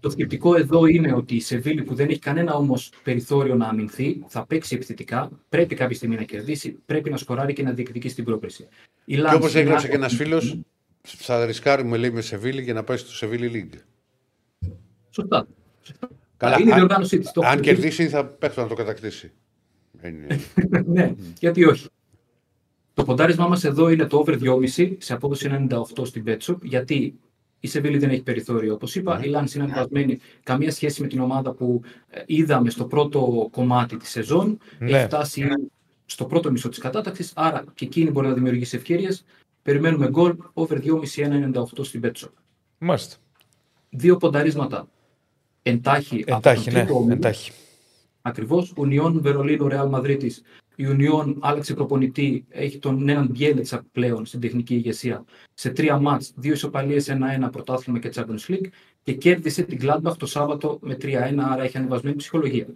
Το θετικό εδώ είναι ότι η Σεβίλη, που δεν έχει κανένα όμως περιθώριο να αμυνθεί, θα παίξει επιθετικά, πρέπει κάποια στιγμή να κερδίσει, πρέπει να σκοράρει και να διεκδικήσει την πρόκριση. Και όπως έγραψε και ένας φίλος, θα ρισκάρουμε λέει με Σεβίλη για να πάει στο Σεβίλη League. Σωστά. Καλά, είναι η διοργάνωσή της. Αν κερδίσει, θα πέφτει να το κατακτήσει. ναι, γιατί όχι. Το ποντάρισμά μας εδώ είναι το over 2,5 σε απόδοση 98 στην Betshop, γιατί η Σεβίλη δεν έχει περιθώριο. Όπως είπα, η Λάνση είναι ανεβασμένη. Καμία σχέση με την ομάδα που ε, είδαμε στο πρώτο κομμάτι της σεζόν. Ναι. Έχει φτάσει στο πρώτο μισό της κατάταξης, άρα και εκείνη μπορεί να δημιουργήσει ευκαιρίες. Περιμένουμε γκολ over 2,5-1,98 στην Betshop. Μάλιστα. Δύο πονταρίσματα εντάχει, εντάχει από τον ναι, εντάχει. Ακριβώς. Ουνιόν Βερολίνο Ρεάλ Μαδρίτης. Η Ουνιόν άλλαξε προπονητή, έχει τον έναν Μπιέλετσα πλέον στην τεχνική ηγεσία. Σε τρία μάτς, δύο ισοπαλίες 1-1 πρωτάθλημα και Champions League και κέρδισε την Gladbach το Σάββατο με 3-1, άρα έχει ανεβασμένη ψυχολογία.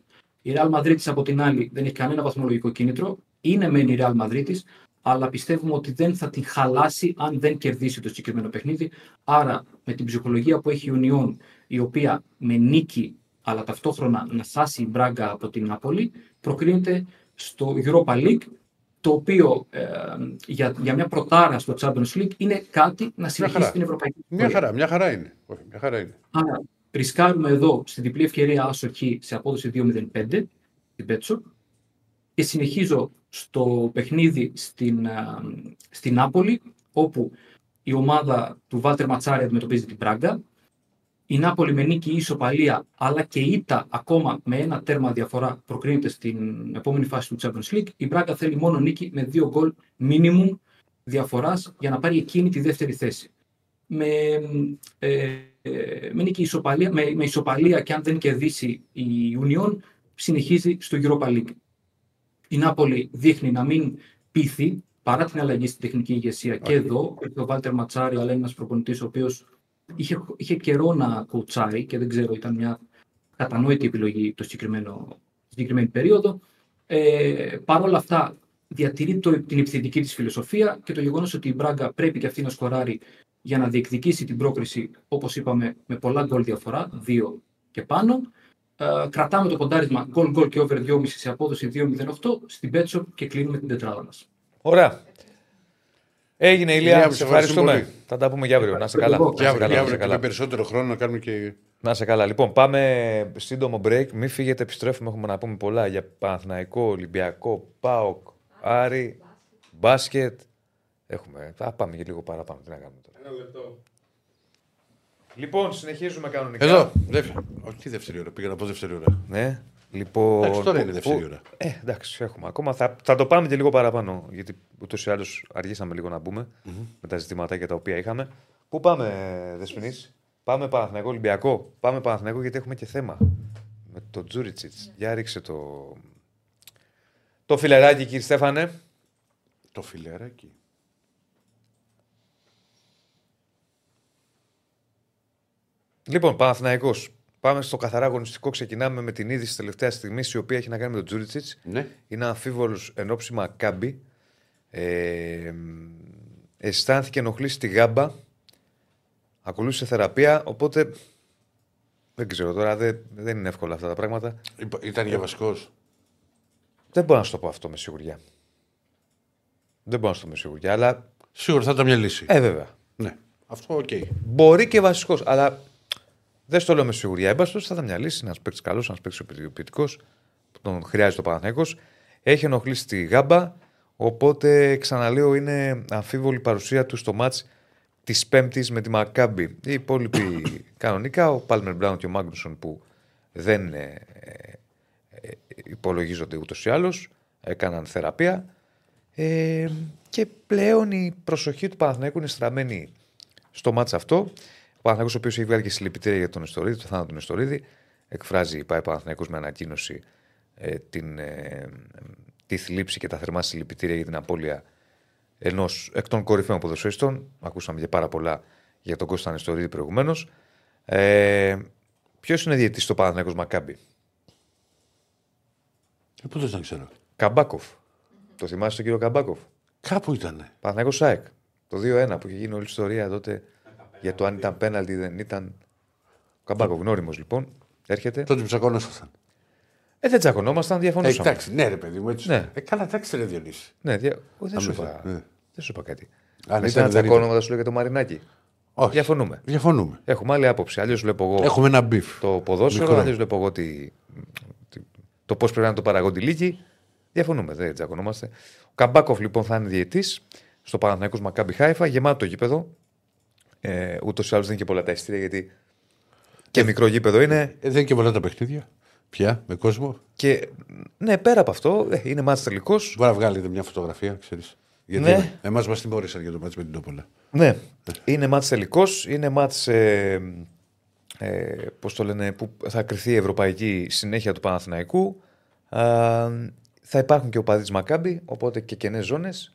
Η Real Madrid από την άλλη δεν έχει κανένα βαθμολογικό κίνητρο. Είναι μεν η Real Madrid, αλλά πιστεύουμε ότι δεν θα την χαλάσει αν δεν κερδίσει το συγκεκριμένο παιχνίδι. Άρα με την ψυχολογία που έχει η Ουνιόν, η οποία με νίκη αλλά ταυτόχρονα να σάσει η Μπράγκα από την Νάπολη, προκρίνεται στο Europa League, το οποίο ε, για, για μια προτάρα στο Champions League είναι κάτι να συνεχίσει την Ευρωπαϊκή Μια χαρά, μια χαρά είναι. μια χαρά είναι. Άρα, ρισκάρουμε εδώ στη διπλή ευκαιρία άσο σε απόδοση 2-0-5 στην Πέτσο και συνεχίζω στο παιχνίδι στην, ε, στην Νάπολη, όπου η ομάδα του Βάλτερ Ματσάρη αντιμετωπίζει την Πράγκα. Η Νάπολη με νίκη ισοπαλία, αλλά και ήττα ακόμα με ένα τέρμα διαφορά προκρίνεται στην επόμενη φάση του Champions League. Η Μπράγκα θέλει μόνο νίκη με δύο γκολ minimum διαφοράς για να πάρει εκείνη τη δεύτερη θέση. Με, ε, ε με νίκη ισοπαλία, με, με ισοπαλία και αν δεν κερδίσει η Union, συνεχίζει στο Europa League. Η Νάπολη δείχνει να μην πείθει παρά την αλλαγή στην τεχνική ηγεσία και εδώ. Ο Βάλτερ Ματσάρη, αλλά είναι ένας προπονητής ο οποίος είχε, είχε καιρό να κουτσάρει και δεν ξέρω, ήταν μια κατανόητη επιλογή το συγκεκριμένο, συγκεκριμένη περίοδο. Ε, Παρ' όλα αυτά, διατηρεί το, την επιθετική της φιλοσοφία και το γεγονός ότι η Μπράγκα πρέπει και αυτή να σκοράρει για να διεκδικήσει την πρόκριση, όπως είπαμε, με πολλά γκολ διαφορά, δύο και πάνω. Ε, κρατάμε το ποντάρισμα γκολ γκολ και over 2,5 σε απόδοση 2,08 στην Betshop και κλείνουμε την τετράδα μας. Ωραία. Έγινε η Λία, σε ευχαριστούμε. Θα τα πούμε για αύριο. Να σε καλά. Και αύριο, και περισσότερο χρόνο να κάνουμε και. Να σε καλά. Λοιπόν, πάμε σύντομο break. Μην φύγετε, επιστρέφουμε. Έχουμε να πούμε πολλά για Παναθηναϊκό, Ολυμπιακό, ΠΑΟΚ, Άρη, μπάσκετ. Έχουμε. Θα πάμε και λίγο παραπάνω. Τι να κάνουμε τώρα. Ένα λεπτό. Λοιπόν, συνεχίζουμε κανονικά. Εδώ, δεύτερη. Όχι δεύτερη ώρα. Πήγα να πω δεύτερη ώρα. Ναι. Λοιπόν, εντάξει, τώρα είναι δεύτερη ώρα. Ε, εντάξει, έχουμε ακόμα. Θα, θα το πάμε και λίγο παραπάνω. Γιατί ούτως ή άλλως αργήσαμε λίγο να μπούμε mm-hmm. με τα ζητήματα για τα οποία είχαμε. Πού πάμε, Δεσπινή, Πάμε Παναθηναϊκό Ολυμπιακό. Πάμε Παναθηναϊκό γιατί έχουμε και θέμα. Με το Τζούριτσιτς. Για ρίξε το. Το φιλεράκι, κύριε Στέφανε. Το φιλεράκι. Λοιπόν, Παναθηναϊκός. Πάμε στο καθαρά αγωνιστικό. Ξεκινάμε με την είδηση τελευταία στιγμή, η οποία έχει να κάνει με τον Τζούριτσιτς. Ναι. Είναι αμφίβολος ενόψιμα κάμπι. Ε, αισθάνθηκε ενοχλήσει στη γάμπα. Ακολούθησε θεραπεία. Οπότε δεν ξέρω τώρα, δεν, δεν είναι εύκολα αυτά τα πράγματα. Ήταν για βασικός. Δεν μπορώ να σου το πω αυτό με σιγουριά. Δεν μπορώ να σου το πω με σιγουριά, αλλά. Σίγουρα θα ήταν μια λύση. Ε, βέβαια. Ναι. Αυτό οκ. Okay. Μπορεί και βασικός, αλλά δεν στο λέω με σιγουριά. Έμπα στο θα ήταν μια λύση. Ένας παίξει καλός, ένας παίξει ποιοτικό, που τον χρειάζεται ο Παναθηναϊκό. Έχει ενοχλήσει τη γάμπα. Οπότε ξαναλέω είναι αμφίβολη η παρουσία του στο μάτς της Πέμπτης με τη Μακάμπι. Οι υπόλοιποι κανονικά, ο Πάλμερ Μπράουν και ο Μάγνουσον που δεν ε, ε, υπολογίζονται ούτως ή άλλως, έκαναν θεραπεία. Ε, και πλέον η προσοχή του Παναθηναϊκού είναι στραμμένη στο μάτς αυτό. Ο Παναθηναϊκός ο οποίος έχει βγάλει και συλληπιτήρια για τον Εστορίδη, το θάνατο του Εστορίδη, εκφράζει, πάει Παναθηναϊκός με ανακοίνωση ε, την, ε, τη θλίψη και τα θερμά συλληπιτήρια για την απώλεια ενός εκ των κορυφαίων ποδοσφαιριστών. Ακούσαμε και πάρα πολλά για τον Κώστα Νεστορίδη προηγουμένως. Ε, Ποιος είναι διαιτητής στο Παναθηναϊκός-Μακάμπι, Ε, πού δεν ξέρω. Καμπάκοφ. Το θυμάσαι τον κύριο Καμπάκοφ; Κάπου ήταν. Παναθηναϊκός-ΑΕΚ. Το 2-1 που είχε γίνει όλη η ιστορία τότε για το αν ήταν πέναλτι δεν ήταν. Ο Καμπάκοφ, γνώριμος λοιπόν. Έρχεται. Τότε τσακωνόσασταν. Ε, δεν τσακωνόμασταν, Ε, διαφωνούσαμε. εντάξει, ναι, ρε παιδί μου, έτσι. Ναι. Ε, καλά, εντάξει, ρε Διονύση. Ναι, δια... Ο, δεν, Αν σου με είπα... θε- ναι. δεν σου είπα κάτι. Αν Αν ήταν, ήταν δεν τσακώνομαι, θα σου λέω για το Μαρινάκι. Όχι. Διαφωνούμε. Διαφωνούμε. Έχουμε άλλη άποψη. Αλλιώς βλέπω εγώ Έχουμε ένα beef. το ποδόσφαιρο, Μικρό. αλλιώς βλέπω εγώ τη... τη- το πώς πρέπει να είναι το παραγοντιλίκι. Διαφωνούμε, δεν τσακωνόμαστε. Ο Καμπάκοφ λοιπόν θα είναι διαιτητής στο Παναθηναϊκός Μακάμπι Χάιφα, γεμάτο το γήπεδο. Ε, Ούτως ή άλλως δεν είναι και πολλά τα εισιτήρια γιατί και μικρό γήπεδο είναι. Ε, δεν είναι και πολλά τα παιχνίδια. Πια, με κόσμο. Και ναι, πέρα από αυτό, ε, είναι μάτς τελικός. Μπορεί να βγάλετε μια φωτογραφία, ξέρεις. Γιατί Ναι. εμάς μας τιμώρησαν για το μάτι με την Τόπολα. Ναι, είναι μάτς τελικός. Είναι μάτς ε, ε, πώς το λένε, που θα κρυθεί η ευρωπαϊκή συνέχεια του Παναθηναϊκού. Α, θα υπάρχουν και οπαδοί της Μακάμπη, οπότε και κενές ζώνες.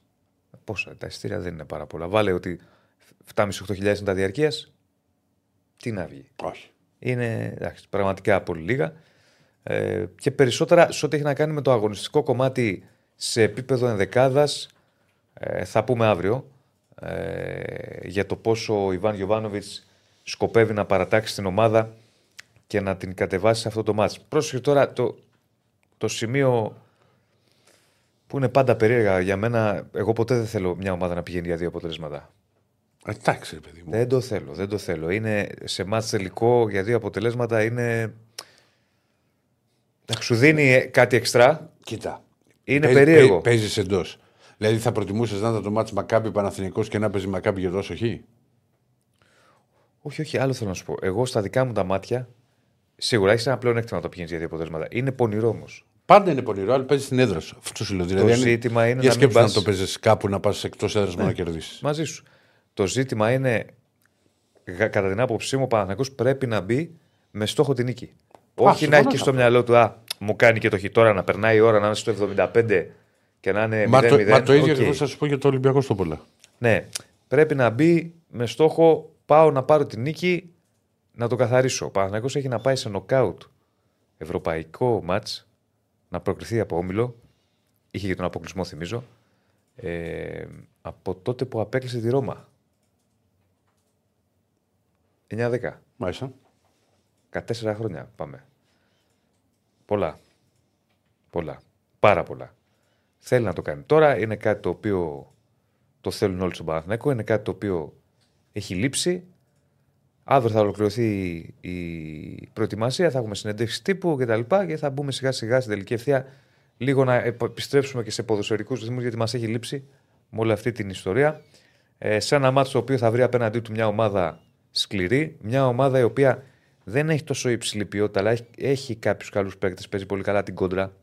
Πόσα, τα ειστήρια δεν είναι πάρα πολλά. Βάλε ότι 7.500-8.000 είναι τα διαρκείας. Τι να βγει. Όχι. Είναι εντάξει, πραγματικά πολύ λίγα. Ε, και περισσότερα σε ό,τι έχει να κάνει με το αγωνιστικό κομμάτι σε επίπεδο ενδεκάδας ε, θα πούμε αύριο ε, για το πόσο ο Ιβάν Γιοβάνοβιτς σκοπεύει να παρατάξει την ομάδα και να την κατεβάσει σε αυτό το μάτς. Πρόσεχε τώρα το, το σημείο που είναι πάντα περίεργα για μένα. Εγώ ποτέ δεν θέλω μια ομάδα να πηγαίνει για δύο αποτελέσματα. Ε, Εντάξει, ρε παιδί μου. Δεν το θέλω, δεν το θέλω. Είναι σε μάτς τελικό για δύο αποτελέσματα είναι... Εντάξει, Σου δίνει κάτι εξτρά. Κοίτα. Είναι περίεργο. Παίζεις εντός. Δηλαδή θα προτιμούσες να ήταν το μάτι Μακάμπι Παναθηνικό και να παίζει Μακάμπι για τόσο χ. Όχι, όχι, άλλο θέλω να σου πω. Εγώ στα δικά μου τα μάτια, σίγουρα έχεις ένα πλέον έκτημα να το πηγαίνεις για δύο αποτελέσματα. Είναι πονηρό όμως. Πάντα είναι πονηρό, αλλά παίζεις στην έδρα σου. Αυτό σου λέω. Δηλαδή, αν ζήτημα είναι για να μην σκέψου να πας- το παίζεις κάπου να πας εκτός έδρας μόνο να κερδίσεις. Μαζί σου. Το ζήτημα είναι, γα- κατά την άποψή μου, ο Παναθηναϊκός πρέπει να μπει με στόχο την νίκη. Όχι συμφωνώ να έχει σε και στο αυτός. μυαλό του, Α, μου κάνει και το Χ τώρα να περνάει η ώρα να είναι στο 75 και να είναι 0-0. Μα, το, μα το ίδιο Οκ. ακριβώς θα σου πω για τον Ολυμπιακό στο πολλά. Ναι, πρέπει να μπει με στόχο πάω να πάρω την νίκη να το καθαρίσω. Ο Παναθηναϊκός έχει να πάει σε νοκάουτ ευρωπαϊκό μάτς να προκριθεί από όμιλο. Είχε και τον αποκλεισμό, θυμίζω. Ε, από τότε που απέκλεισε τη Ρώμα. 9-10. Μάλιστα. 14 χρόνια πάμε. Πολλά. Πολλά. Πάρα πολλά. Θέλει να το κάνει. Τώρα είναι κάτι το οποίο το θέλουν όλοι στον Παναθηναϊκό. Είναι κάτι το οποίο έχει λείψει. Αύριο θα ολοκληρωθεί η προετοιμασία, θα έχουμε συνεντεύξεις τύπου κτλ. Και, και θα μπούμε σιγά σιγά στην τελική ευθεία λίγο να επιστρέψουμε και σε ποδοσφαιρικούς ρυθμούς γιατί μας έχει λείψει με όλη αυτή την ιστορία. Ε, σε ένα μάτσο το οποίο θα βρει απέναντί του μια ομάδα σκληρή, μια ομάδα η οποία δεν έχει τόσο υψηλή ποιότητα, αλλά έχει, έχει κάποιους καλούς παίκτες, παίζει πολύ καλά την κοντρα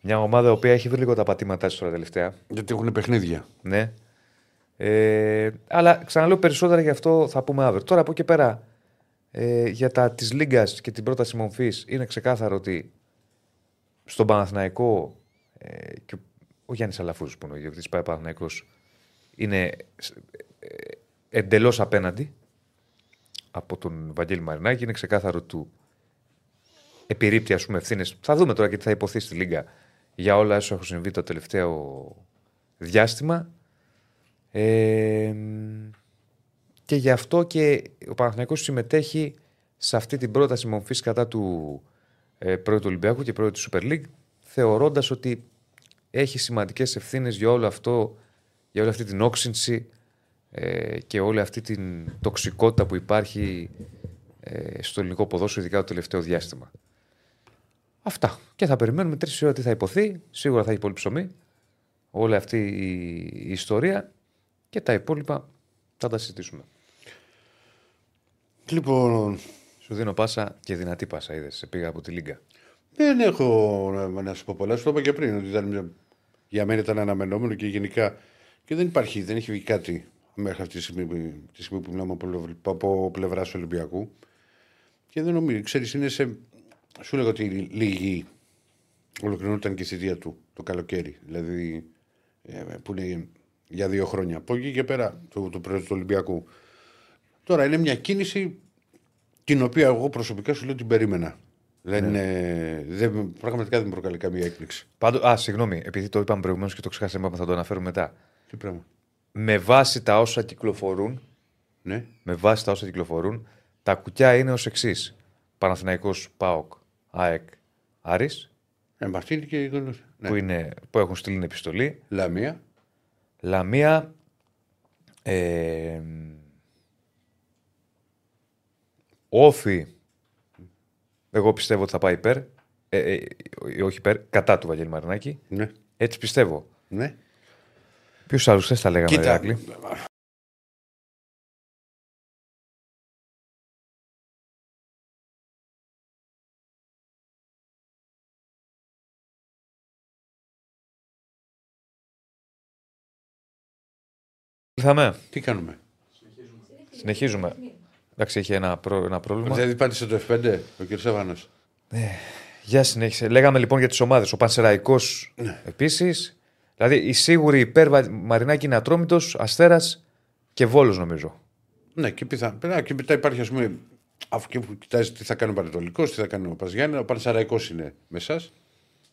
Μια ομάδα η οποία έχει βρει λίγο τα πατήματά της τώρα τελευταία. Γιατί έχουν παιχνίδια. Ναι. Ε, αλλά ξαναλέω περισσότερα γι' αυτό θα πούμε αύριο. Τώρα από εκεί και πέρα ε, για τα της Λίγκας και την πρόταση μορφής είναι ξεκάθαρο ότι στον Παναθηναϊκό ε, και ο Γιάννης Αλαφούζος που είναι ο ιδιοκτήτης πάει Παναθηναϊκός είναι ε, εντελώς απέναντι από τον Βαγγέλη Μαρινάκη. Είναι ξεκάθαρο του επιρρύπτει ας πούμε ευθύνες. Θα δούμε τώρα και τι θα υποθεί στη Λίγκα για όλα όσα έχουν συμβεί το τελευταίο διάστημα. Ε, και γι' αυτό και ο Παναθηναϊκός συμμετέχει σε αυτή την πρόταση μορφής κατά του ε, πρώτου Ολυμπιακού και πρώτου Super League, θεωρώντας ότι έχει σημαντικές ευθύνες για όλο αυτό, για όλη αυτή την όξυνση ε, και όλη αυτή την τοξικότητα που υπάρχει ε, στο ελληνικό ποδόσφαιρο, ειδικά το τελευταίο διάστημα. Αυτά. Και θα περιμένουμε τρεις ώρα τι θα υποθεί. Σίγουρα θα έχει πολύ ψωμί. Όλη αυτή η, η ιστορία και τα υπόλοιπα θα τα συζητήσουμε. Λοιπόν, Σου δίνω πάσα και δυνατή πάσα, είδες. Σε πήγα από τη Λίγκα. δεν έχω να, να σου πω πολλά. Σου το είπα και πριν ότι ήταν μια Για μένα ήταν αναμενόμενο και γενικά. Και δεν υπάρχει, δεν έχει βγει κάτι μέχρι αυτή τη στιγμή, τη στιγμή που μιλάμε από, από πλευράς του Ολυμπιακού. Και δεν νομίζω, ξέρεις, είναι σε. Σου λέγω ότι λίγοι ολοκληρώνονταν και η θητεία του το καλοκαίρι. Δηλαδή ε, που είναι για δύο χρόνια. Από εκεί και πέρα του, του του Ολυμπιακού. Τώρα είναι μια κίνηση την οποία εγώ προσωπικά σου λέω την περίμενα. Δεν, ναι. δεν, πραγματικά δεν προκαλεί καμία έκπληξη. Πάντω, α, συγγνώμη, επειδή το είπαμε προηγουμένως και το ξεχάσαμε, θα το αναφέρουμε μετά. Τι πράγμα. Με βάση τα όσα κυκλοφορούν, ναι. με βάση τα όσα κυκλοφορούν, τα κουκιά είναι ως εξής. Παναθηναϊκός ΠΑΟΚ, ΑΕΚ, Άρης. Ε, και... ναι. που, είναι, που έχουν στείλει την επιστολή. Λαμία. Λαμία. Ε, όφη. Εγώ πιστεύω ότι θα πάει υπέρ. Ε, ε, όχι υπέρ, κατά του Βαγγέλη Μαρινάκη. Ναι. Έτσι πιστεύω. Ναι. Ποιους άλλους θες τα λέγαμε, Κοίτα, Ήρθαμε. Τι κάνουμε; Συνεχίζουμε. Εντάξει, είχε ένα, προ, ένα πρόβλημα. Δηλαδή πάτησε το F5 ο κ. Σέβανο. Ναι. Για συνέχισε. Λέγαμε λοιπόν για τις ομάδες. Ο Πανσεραϊκός ναι. επίσης. Δηλαδή η σίγουρη υπέρ Μαρινάκη είναι Ατρόμητος, Αστέρας και Βόλος νομίζω. Ναι, και, πιθα... και μετά υπάρχει ας πούμε. Αφού και κοιτάζει τι θα κάνει ο Πανετολικός, τι θα κάνει ο Παζιάννη, ο Πανσεραϊκό είναι με εσάς.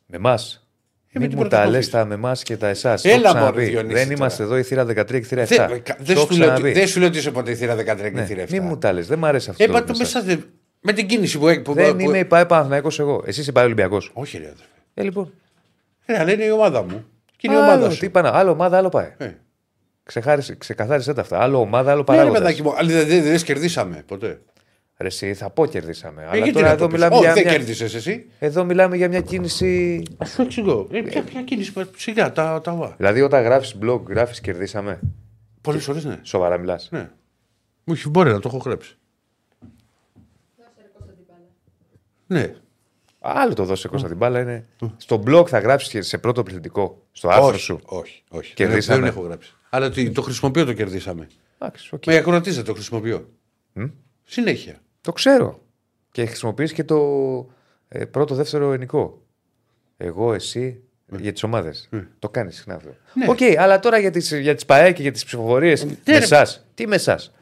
Με εμάς. Ε, Μην μου τα λες τα με εμάς και τα εσάς. Έλα μόνο. Δεν είμαστε εδώ η θύρα 13 και η θύρα 7. Δεν σου, λέω, δεν σου λέω ότι είσαι ποτέ η θύρα 13 και η ναι, θύρα 7. Μην μου τα λες, δεν μου αρέσει αυτό. Ε, το μέσα, με την κίνηση που έχει. Δεν που... είμαι υπάε Παναθυναϊκό εγώ. Εσύ είσαι υπάε Ολυμπιακός. Όχι, ρε αδερφέ. Ε, λοιπόν. Ε, αλλά είναι η ομάδα μου. Και είναι η ομάδα σου. Τι είπα, άλλο ομάδα, άλλο πάει. Ε. Ξεκαθάρισε τα αυτά. Άλλο ομάδα, άλλο παράγοντας. Ναι, δεν δε, δε, κερδίσαμε ποτέ. Ρε, εσύ, θα πω κερδίσαμε. Ε, αλλά τώρα εδώ μιλάμε για. δεν μια... κέρδισες εσύ. Εδώ μιλάμε για μια κίνηση. Α σου εξηγώ. Ε, ποια, ποια κίνηση, σιγά τα, τα Δηλαδή, όταν γράφεις blog, γράφεις κερδίσαμε. Πολλές φορές ναι. Σοβαρά μιλάς. Ναι. Μου έχει μπορεί να το έχω γράψει. Ναι. Άλλο το δώσε Κώστα την μπάλα είναι. Στο blog θα γράψεις σε πρώτο πληθυντικό. Στο άρθρο σου. Όχι, όχι. Κερδίσαμε. Δεν έχω γράψει. Αλλά το χρησιμοποιώ το κερδίσαμε. Εντάξει, okay. Με ακροατίζετε το χρησιμοποιώ. Συνέχεια. Το ξέρω. Και χρησιμοποιείς και το ε, πρώτο, δεύτερο ενικό. Εγώ, εσύ, ναι. για τις ομάδες. Ναι. Το κάνεις συχνά αυτό. Ναι. OK, okay, αλλά τώρα για τις για τις ΠΑΕ και για τις ψηφοφορίες. Ναι, με εσάς. Τι με εσάς.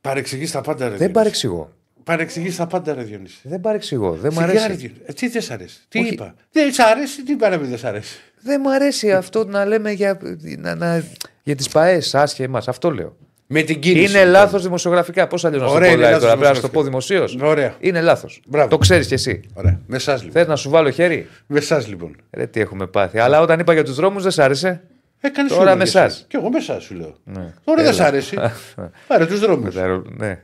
Παρεξηγείς τα πάντα, ρε. Δεν παρεξηγώ. Παρεξηγείς τα πάντα, ρε Διονύση. Δεν παρεξηγώ. Δεν μου αρέσει. Ε, τι δεν σ' αρέσει. Τι Όχι. είπα. Δεν σ' αρέσει, τι είπα να μην δεν σ' αρέσει. Δεν μου αρέσει αυτό να λέμε για, να, να, για τις ΠαΕ, άσχε εμά. Αυτό λέω. Με την κίνηση. Είναι λοιπόν. λάθος δημοσιογραφικά. Πώς αλλιώς να το πω τώρα, πρέπει να το πω δημοσίως. Είναι λάθος. Το ξέρεις κι εσύ. Ωραία. Με εσά λοιπόν. Θες να σου βάλω χέρι; Με εσά λοιπόν. Ρε, τι έχουμε πάθει. Αλλά όταν είπα για τους δρόμους δεν σ' άρεσε. Ε, τώρα με εσάς. Κι εγώ με εσάς σου λέω. Ναι. Τώρα δεν σ' άρεσε. Πάρε τους δρόμους. Ναι.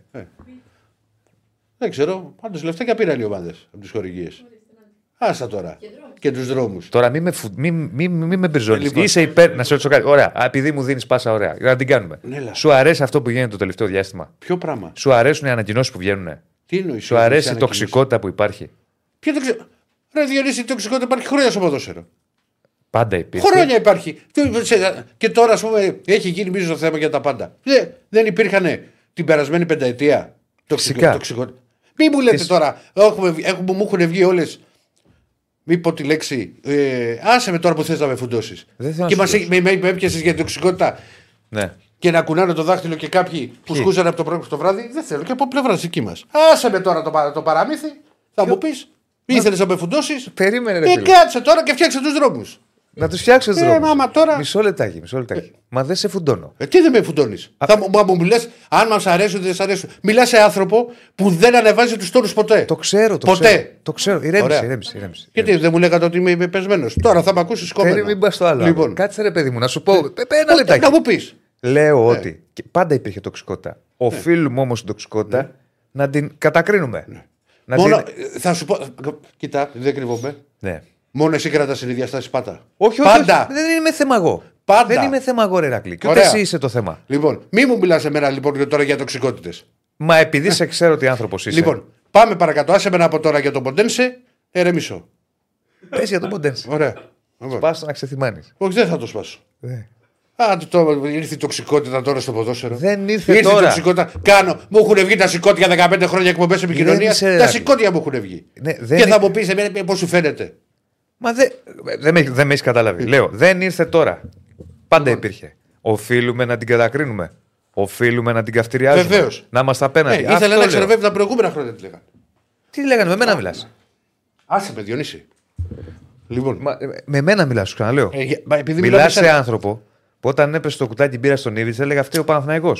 Ε. Δεν ξέρω. Πάντως λεφτά πήραν οι ομάδες από τις χορηγίες. Άστα τώρα. Και τους δρόμους. Τώρα μην με, φου... μη, μη, μη με μπριζώνεις. Λοιπόν. Είσαι υπέρ. Να σε ρωτήσω κάτι. Ωραία. Επειδή μου δίνεις πάσα ωραία. Να την κάνουμε. Ναι, Σου αρέσει αυτό που γίνεται το τελευταίο διάστημα; Ποιο πράγμα; Σου αρέσουν οι ανακοινώσεις που βγαίνουν; Τι εννοείς. Σου αρέσει η τοξικότητα που υπάρχει; Ποιο τοξικότητα. Ρε Διονύση, η τοξικότητα υπάρχει χρόνια στο ποδόσφαιρο. Πάντα υπήρχε. Χρόνια υπάρχει. Και τώρα, ας πούμε, έχει γίνει μίζος θέμα για τα πάντα. Δεν υπήρχαν την περασμένη πενταετία τοξικότητα. Μην μου λέτε τώρα, έχουμε, έχουμε, μου έχουν βγει όλες μην πω τη λέξη. Ε, άσε με τώρα που θες να με φουντώσεις. Και μας, με, με, με έπιασες για την τοξικότητα. Ναι. Και να κουνάνε το δάχτυλο και κάποιοι που σκούσαν από το πρωί το βράδυ. Δεν θέλω και από πλευράς δική μας. Άσε με τώρα το, το παραμύθι. Θα μου πεις. Ήθελες να με φουντώσεις; Περίμενε. Ε, κάτσε τώρα και φτιάξε τους δρόμους. Να τους φτιάξω τους δρόμους. Ε, τώρα... Μισό λεπτάκι, μισό λεπτάκι. Ε. Μα δεν σε φουντώνω. Ε, τι δεν με φουντώνεις; Α... Θα μου, μου λε, αν μας αρέσουν ή δεν σε αρέσουν. Μιλάς σε άνθρωπο που δεν ανεβάζει τους τόνους ποτέ. Το ξέρω, το ποτέ. ξέρω. Το ξέρω. Ηρέμησε, ηρέμησε, ηρέμησε. Γιατί δεν μου λέγατε ότι είμαι πεσμένος. Τώρα θα με ακούσεις κόμμα. Δεν μην πας στο άλλο. Λοιπόν. Κάτσε ρε παιδί μου, να σου πω. Ε, ένα λεπτάκι. Να μου πεις. Λέω ναι. ότι πάντα υπήρχε τοξικότητα. Οφείλουμε όμως την τοξικότητα ναι. να την κατακρίνουμε. Ναι. Μόνο, Θα σου πω. Κοιτά, δεν κρύβομαι. Ναι. Μόνο εσύ κρατάς την ίδια στάση πάτα. Όχι, όχι. Πάντα. Δεν είμαι θέμα εγώ. Πάντα. Δεν είμαι θέμα εγώ, Ρερακλή. Και ούτε εσύ είσαι το θέμα. Λοιπόν, μη μου μιλάς εμένα λοιπόν τώρα για τοξικότητες. Μα επειδή σε ξέρω τι άνθρωπος είσαι. Λοιπόν, πάμε παρακάτω. Άσε με από τώρα για τον Ποντένσε, ερεμίσω. Πες για τον Ποντέν. Ωραία. Σπάσω να ξεθυμάνεις. Όχι, δεν θα το σπάσω. Ναι. Α, το, ήρθε η τοξικότητα τώρα στο ποδόσφαιρο. Δεν ήρθε, ήρθε τώρα. η τοξικότητα. Κάνω. Μου έχουν βγει τα σηκώτια 15 χρόνια εκπομπές επικοινωνίας. Τα σηκώτια μου έχουν βγει. Ναι, δεν και θα μου πεις πώς σου φαίνεται. Μα δεν δε με, δε με έχεις καταλάβει. Λέω, δεν ήρθε τώρα. Πάντα λοιπόν. υπήρχε. Οφείλουμε να την κατακρίνουμε. Οφείλουμε να την καυτηριάζουμε. Βεβαίως. Να είμαστε απέναντι. Ε, ήθελα να ξεροβεύει τα προηγούμενα χρόνια τι λέγανε. Τι λέγανε, με μένα μιλάς. Άσε με Διονύση. Λοιπόν. Μα, ε, με μένα μιλάς, σου ξαναλέω. Ε, μιλάς σε άνθρωπο που όταν έπεσε το κουτάκι μπύρα στον Ήβιτ έλεγε αυτή ο Παναθναϊκό.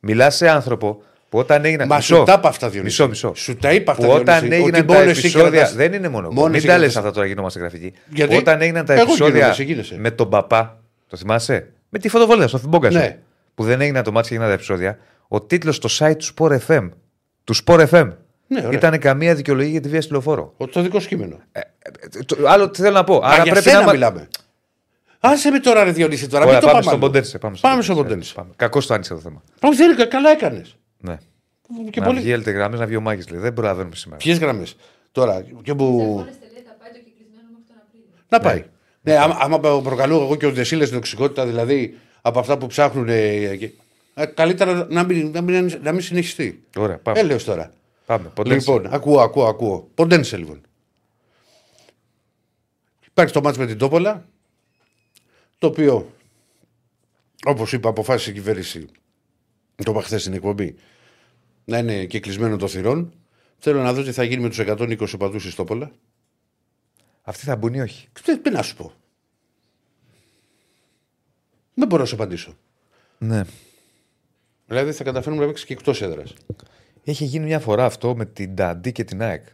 Μιλάς σε άνθρωπο που όταν έγιναν. Μα μισό, σου τα είπα αυτά, Διονύση. Μισό, μισό. Σου τα είπα αυτά, που όταν Διονύση, έγιναν τα επεισόδια. Δεν είναι μόνο. μόνο Μην τα λες αυτά τώρα γινόμαστε γραφικοί. Γιατί; Όταν έγιναν τα επεισόδια με τον παπά. Το θυμάσαι; Με τη φωτοβολία στο Φιμπόγκα ναι. Που δεν έγιναν το μάτι και έγιναν τα επεισόδια. Ο τίτλος στο site του Sport FM. Του Sport FM. Ναι, ήταν καμία δικαιολογία για τη βία στη λεωφόρο. Το δικό σκήμενο. Ε, το, άλλο τι θέλω να πω. Α, Άρα για πρέπει να μιλάμε. Άσε με τώρα, ρε Διονύση, τώρα. Ωραία, μην πάμε, το στον Ποντένσε. Πάμε, πάμε στον Ποντένσε. Κακώς το άνοιξε το θέμα. Όχι, δεν είναι καλά έκανες. Ναι. Και να πολύ... βγει γραμμέ, να βγει ο Μάκης. Δεν προλαβαίνουμε σήμερα. Ποιες γραμμές; Τώρα, και που. Να πάει. Ναι, άμα, άμα προκαλώ εγώ και ο Δεσίλε την τοξικότητα, δηλαδή από αυτά που ψάχνουν. Ε, καλύτερα να μην, να μην, να μην συνεχιστεί. Ωραία, πάμε. Έλεος τώρα. Πάμε. Λοιπόν, ακούω, ακούω, ακούω. Ποντένσε λοιπόν. Υπάρχει το μάτς με την Τόπολα, το οποίο, όπως είπα, αποφάσισε η κυβέρνηση, το είπα χθες στην εκπομπή, να είναι και κλεισμένο το θυρών. Θέλω να δω τι θα γίνει με τους 120 οπαδούς στη Τόπολα. Αυτοί θα μπουν ή όχι; Τι να σου πω. Δεν μπορώ να σου απαντήσω. Ναι. Δηλαδή θα καταφέρουμε να παίξει και εκτός έδρας. Είχε γίνει μια φορά αυτό με την Νταντή και την ΑΕΚ.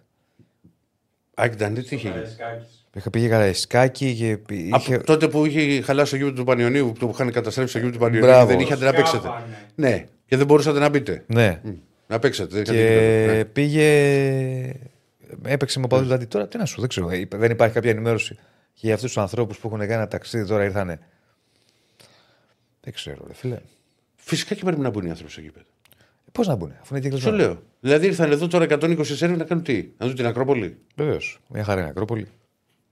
ΑΕΚ Νταντή τι είχε γίνει; Είχα πήγε Καραϊσκάκι και είχε... Από τότε που είχε χαλάσει το γήπεδο του Πανιωνίου, που είχαν καταστρέψει το γήπεδο του Πανιωνίου, δεν είχατε να παίξετε. Ναι, και δεν μπορούσατε να μπείτε. Ναι. Να παίξετε. Και ναι. πήγε. Έπαιξε με παδού Νταντή. Τώρα τι να σου, δεν ξέρω. Δεν υπάρχει κάποια ενημέρωση για αυτούς τους ανθρώπους που έχουν κάνει ένα ταξίδι τώρα ήρθανε. Δεν ξέρω, ρε φίλε. Φυσικά και πρέπει να μπουν οι άνθρωποι στο γήπεδο. Πώς να μπουν, αφού είναι και κλεισμένο. λέω. Δηλαδή ήρθαν εδώ τώρα 120 Σέρβοι να κάνουν τι, να δουν την Ακρόπολη. Βεβαίως. Μια χαρά είναι Ακρόπολη.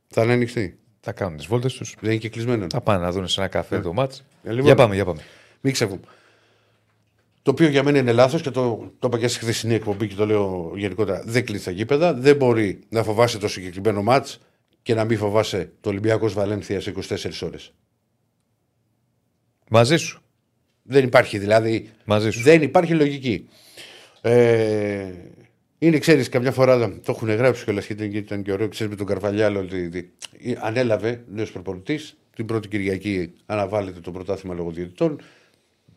Θα είναι ανοιχτή. Θα κάνουν τις βόλτες τους. Δεν είναι και κλεισμένο. Θα πάνε να δουν σε ένα καφέ το μάτς. Ε, λοιπόν, για πάμε, για πάμε. Μην ξεφύγουμε. Το οποίο για μένα είναι λάθος και το, το είπα και στη χθεσινή εκπομπή και το λέω γενικότερα. Δεν κλείνει τα γήπεδα. Δεν μπορεί να φοβάσαι το συγκεκριμένο μάτς και να μην φοβάσαι το Ολυμπιακός Βαλένθιας σε 24 ώρες. Μαζί σου. Δεν υπάρχει δηλαδή. Μαζί σου. Δεν υπάρχει λογική. Ε, είναι, ξέρεις, καμιά φορά το έχουν γράψει κιόλας και ήταν και ωραίο, ξέρεις με τον Καρβαλιάλο ότι ανέλαβε νέος προπονητής. Την πρώτη Κυριακή αναβάλλεται το πρωτάθλημα λογοδιαιτητών.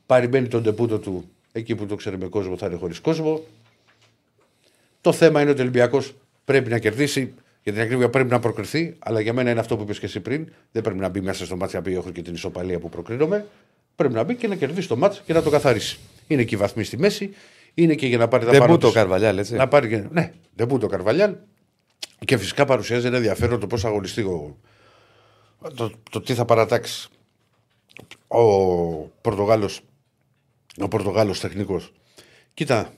Παρημπαίνει τον τεπούτο του εκεί που το ξέρει με κόσμος, θα είναι χωρίς κόσμο. Το θέμα είναι ότι ο Ολυμπιακός πρέπει να κερδίσει. Για την ακρίβεια πρέπει να προκριθεί, αλλά για μένα είναι αυτό που είπες και εσύ πριν. Δεν πρέπει να μπει μέσα στο μάτι να πει: Έχω και την ισοπαλία που προκρίνομαι. Πρέπει να μπει και να κερδίσει το μάτι και να το καθαρίσει. Είναι και η βαθμή στη μέση. Είναι και για να πάρει τα πάνω. Δεν το Καρβαλιάλ, έτσι. Να πάρει και... Ναι, δεν το Καρβαλιάλ. Και φυσικά παρουσιάζει ένα ενδιαφέρον το πώς θα αγωνιστεί ο... το, το τι θα παρατάξει ο Πορτογάλος ο Πορτογάλος τεχνικός. Κοίτα,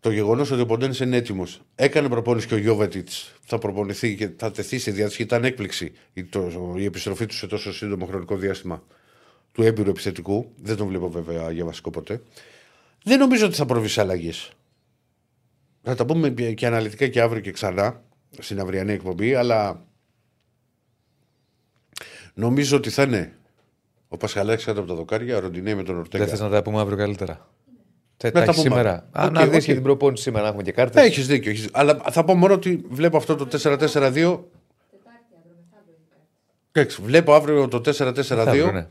το γεγονός ότι ο Ποντένε είναι έτοιμος. Έκανε προπόνηση και ο Γιώβετιτς θα προπονηθεί και θα τεθεί σε διάθεση. Ήταν έκπληξη η, το, η επιστροφή του σε τόσο σύντομο χρονικό διάστημα του έμπειρου επιθετικού. Δεν τον βλέπω βέβαια για βασικό ποτέ. Δεν νομίζω ότι θα προβεί σε αλλαγές. Θα τα πούμε και αναλυτικά και αύριο και ξανά στην αυριανή εκπομπή, αλλά νομίζω ότι θα είναι ο Πασχαλάκης κάτω από τα δοκάρια, ο Ροντινέ με τον Ορτέγκα. Δεν θες να τα πούμε αύριο καλύτερα; Θα τα σήμερα. Okay, να δεις okay. και την προπόνηση σήμερα, να έχουμε και κάρτες. Έχεις δίκιο. Έχεις... Αλλά θα πω μόνο ότι βλέπω αυτό το 4-4-2. Εντάξει, βλέπω αύριο το 4-4-2 ναι.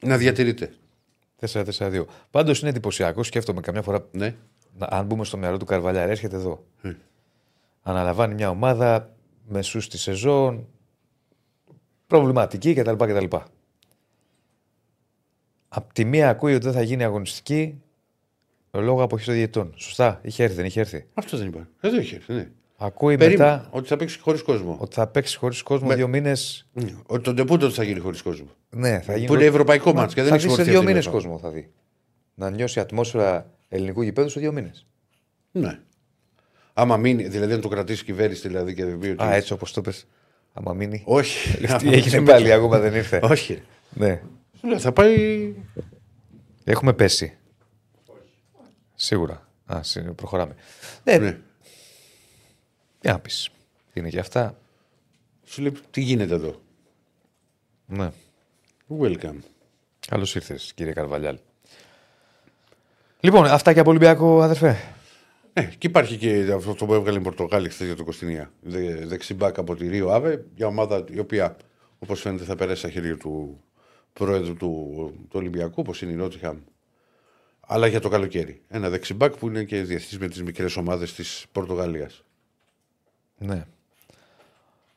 να διατηρείται. 4-4-2. Πάντως είναι εντυπωσιακό, σκέφτομαι καμιά φορά. Ναι. Να, αν μπούμε στο μυαλό του Καρβαλιά, έρχεται εδώ. Mm. Αναλαμβάνει μια ομάδα μεσούς στη σεζόν, προβληματική κτλ. κτλ. Απ' τη μία ακούει ότι δεν θα γίνει αγωνιστική λόγω αποχής των διαιτών. Σωστά, είχε έρθει, δεν είχε έρθει. Αυτό δεν είπα. Εδώ είχε έρθει, ναι. Ακούει Περίμενε, μετά. Ότι θα παίξει χωρίς κόσμο. Ότι θα παίξει χωρίς κόσμο Με... δύο μήνες. Ναι. Ότι τον τεπούτο θα γίνει χωρίς κόσμο. Ναι, θα γίνει. Που είναι ευρωπαϊκό μάτσο και δεν έχει σε δύο μήνες κόσμο θα δει. Να νιώσει ατμόσφαιρα ελληνικού γηπέδου σε δύο μήνες. Ναι. Άμα μείνει, δηλαδή να το κρατήσει η κυβέρνηση δηλαδή και δεν Α, έτσι όπως το πες. Άμα μείνει. Όχι. Τι έγινε πάλι, ακόμα δεν ήρθε. Όχι. Ναι. Λέω, θα πάει. Έχουμε πέσει. Σίγουρα. Α, συ- προχωράμε. Ναι. Ναι. Για να πεις. Είναι και αυτά. Σου λέει, τι γίνεται εδώ; Ναι. Welcome. Καλώς ήρθες, κύριε Καρβαλιάλ. Λοιπόν, αυτά και από Ολυμπιακό, αδερφέ. Ναι, και υπάρχει και αυτό που έβγαλε η Πορτογάλη χθες για το Κωστινία. Δε, δεξιμπάκ από τη Ρίο Άβε, για ομάδα η οποία όπως φαίνεται θα περάσει στα χέρια του πρόεδρου του, του Ολυμπιακού, όπως είναι η Νότιχαμ. Αλλά για το καλοκαίρι. Ένα δεξιμπάκ που είναι και διευθυντή με τις μικρές ομάδες της Πορτογαλίας. Ναι.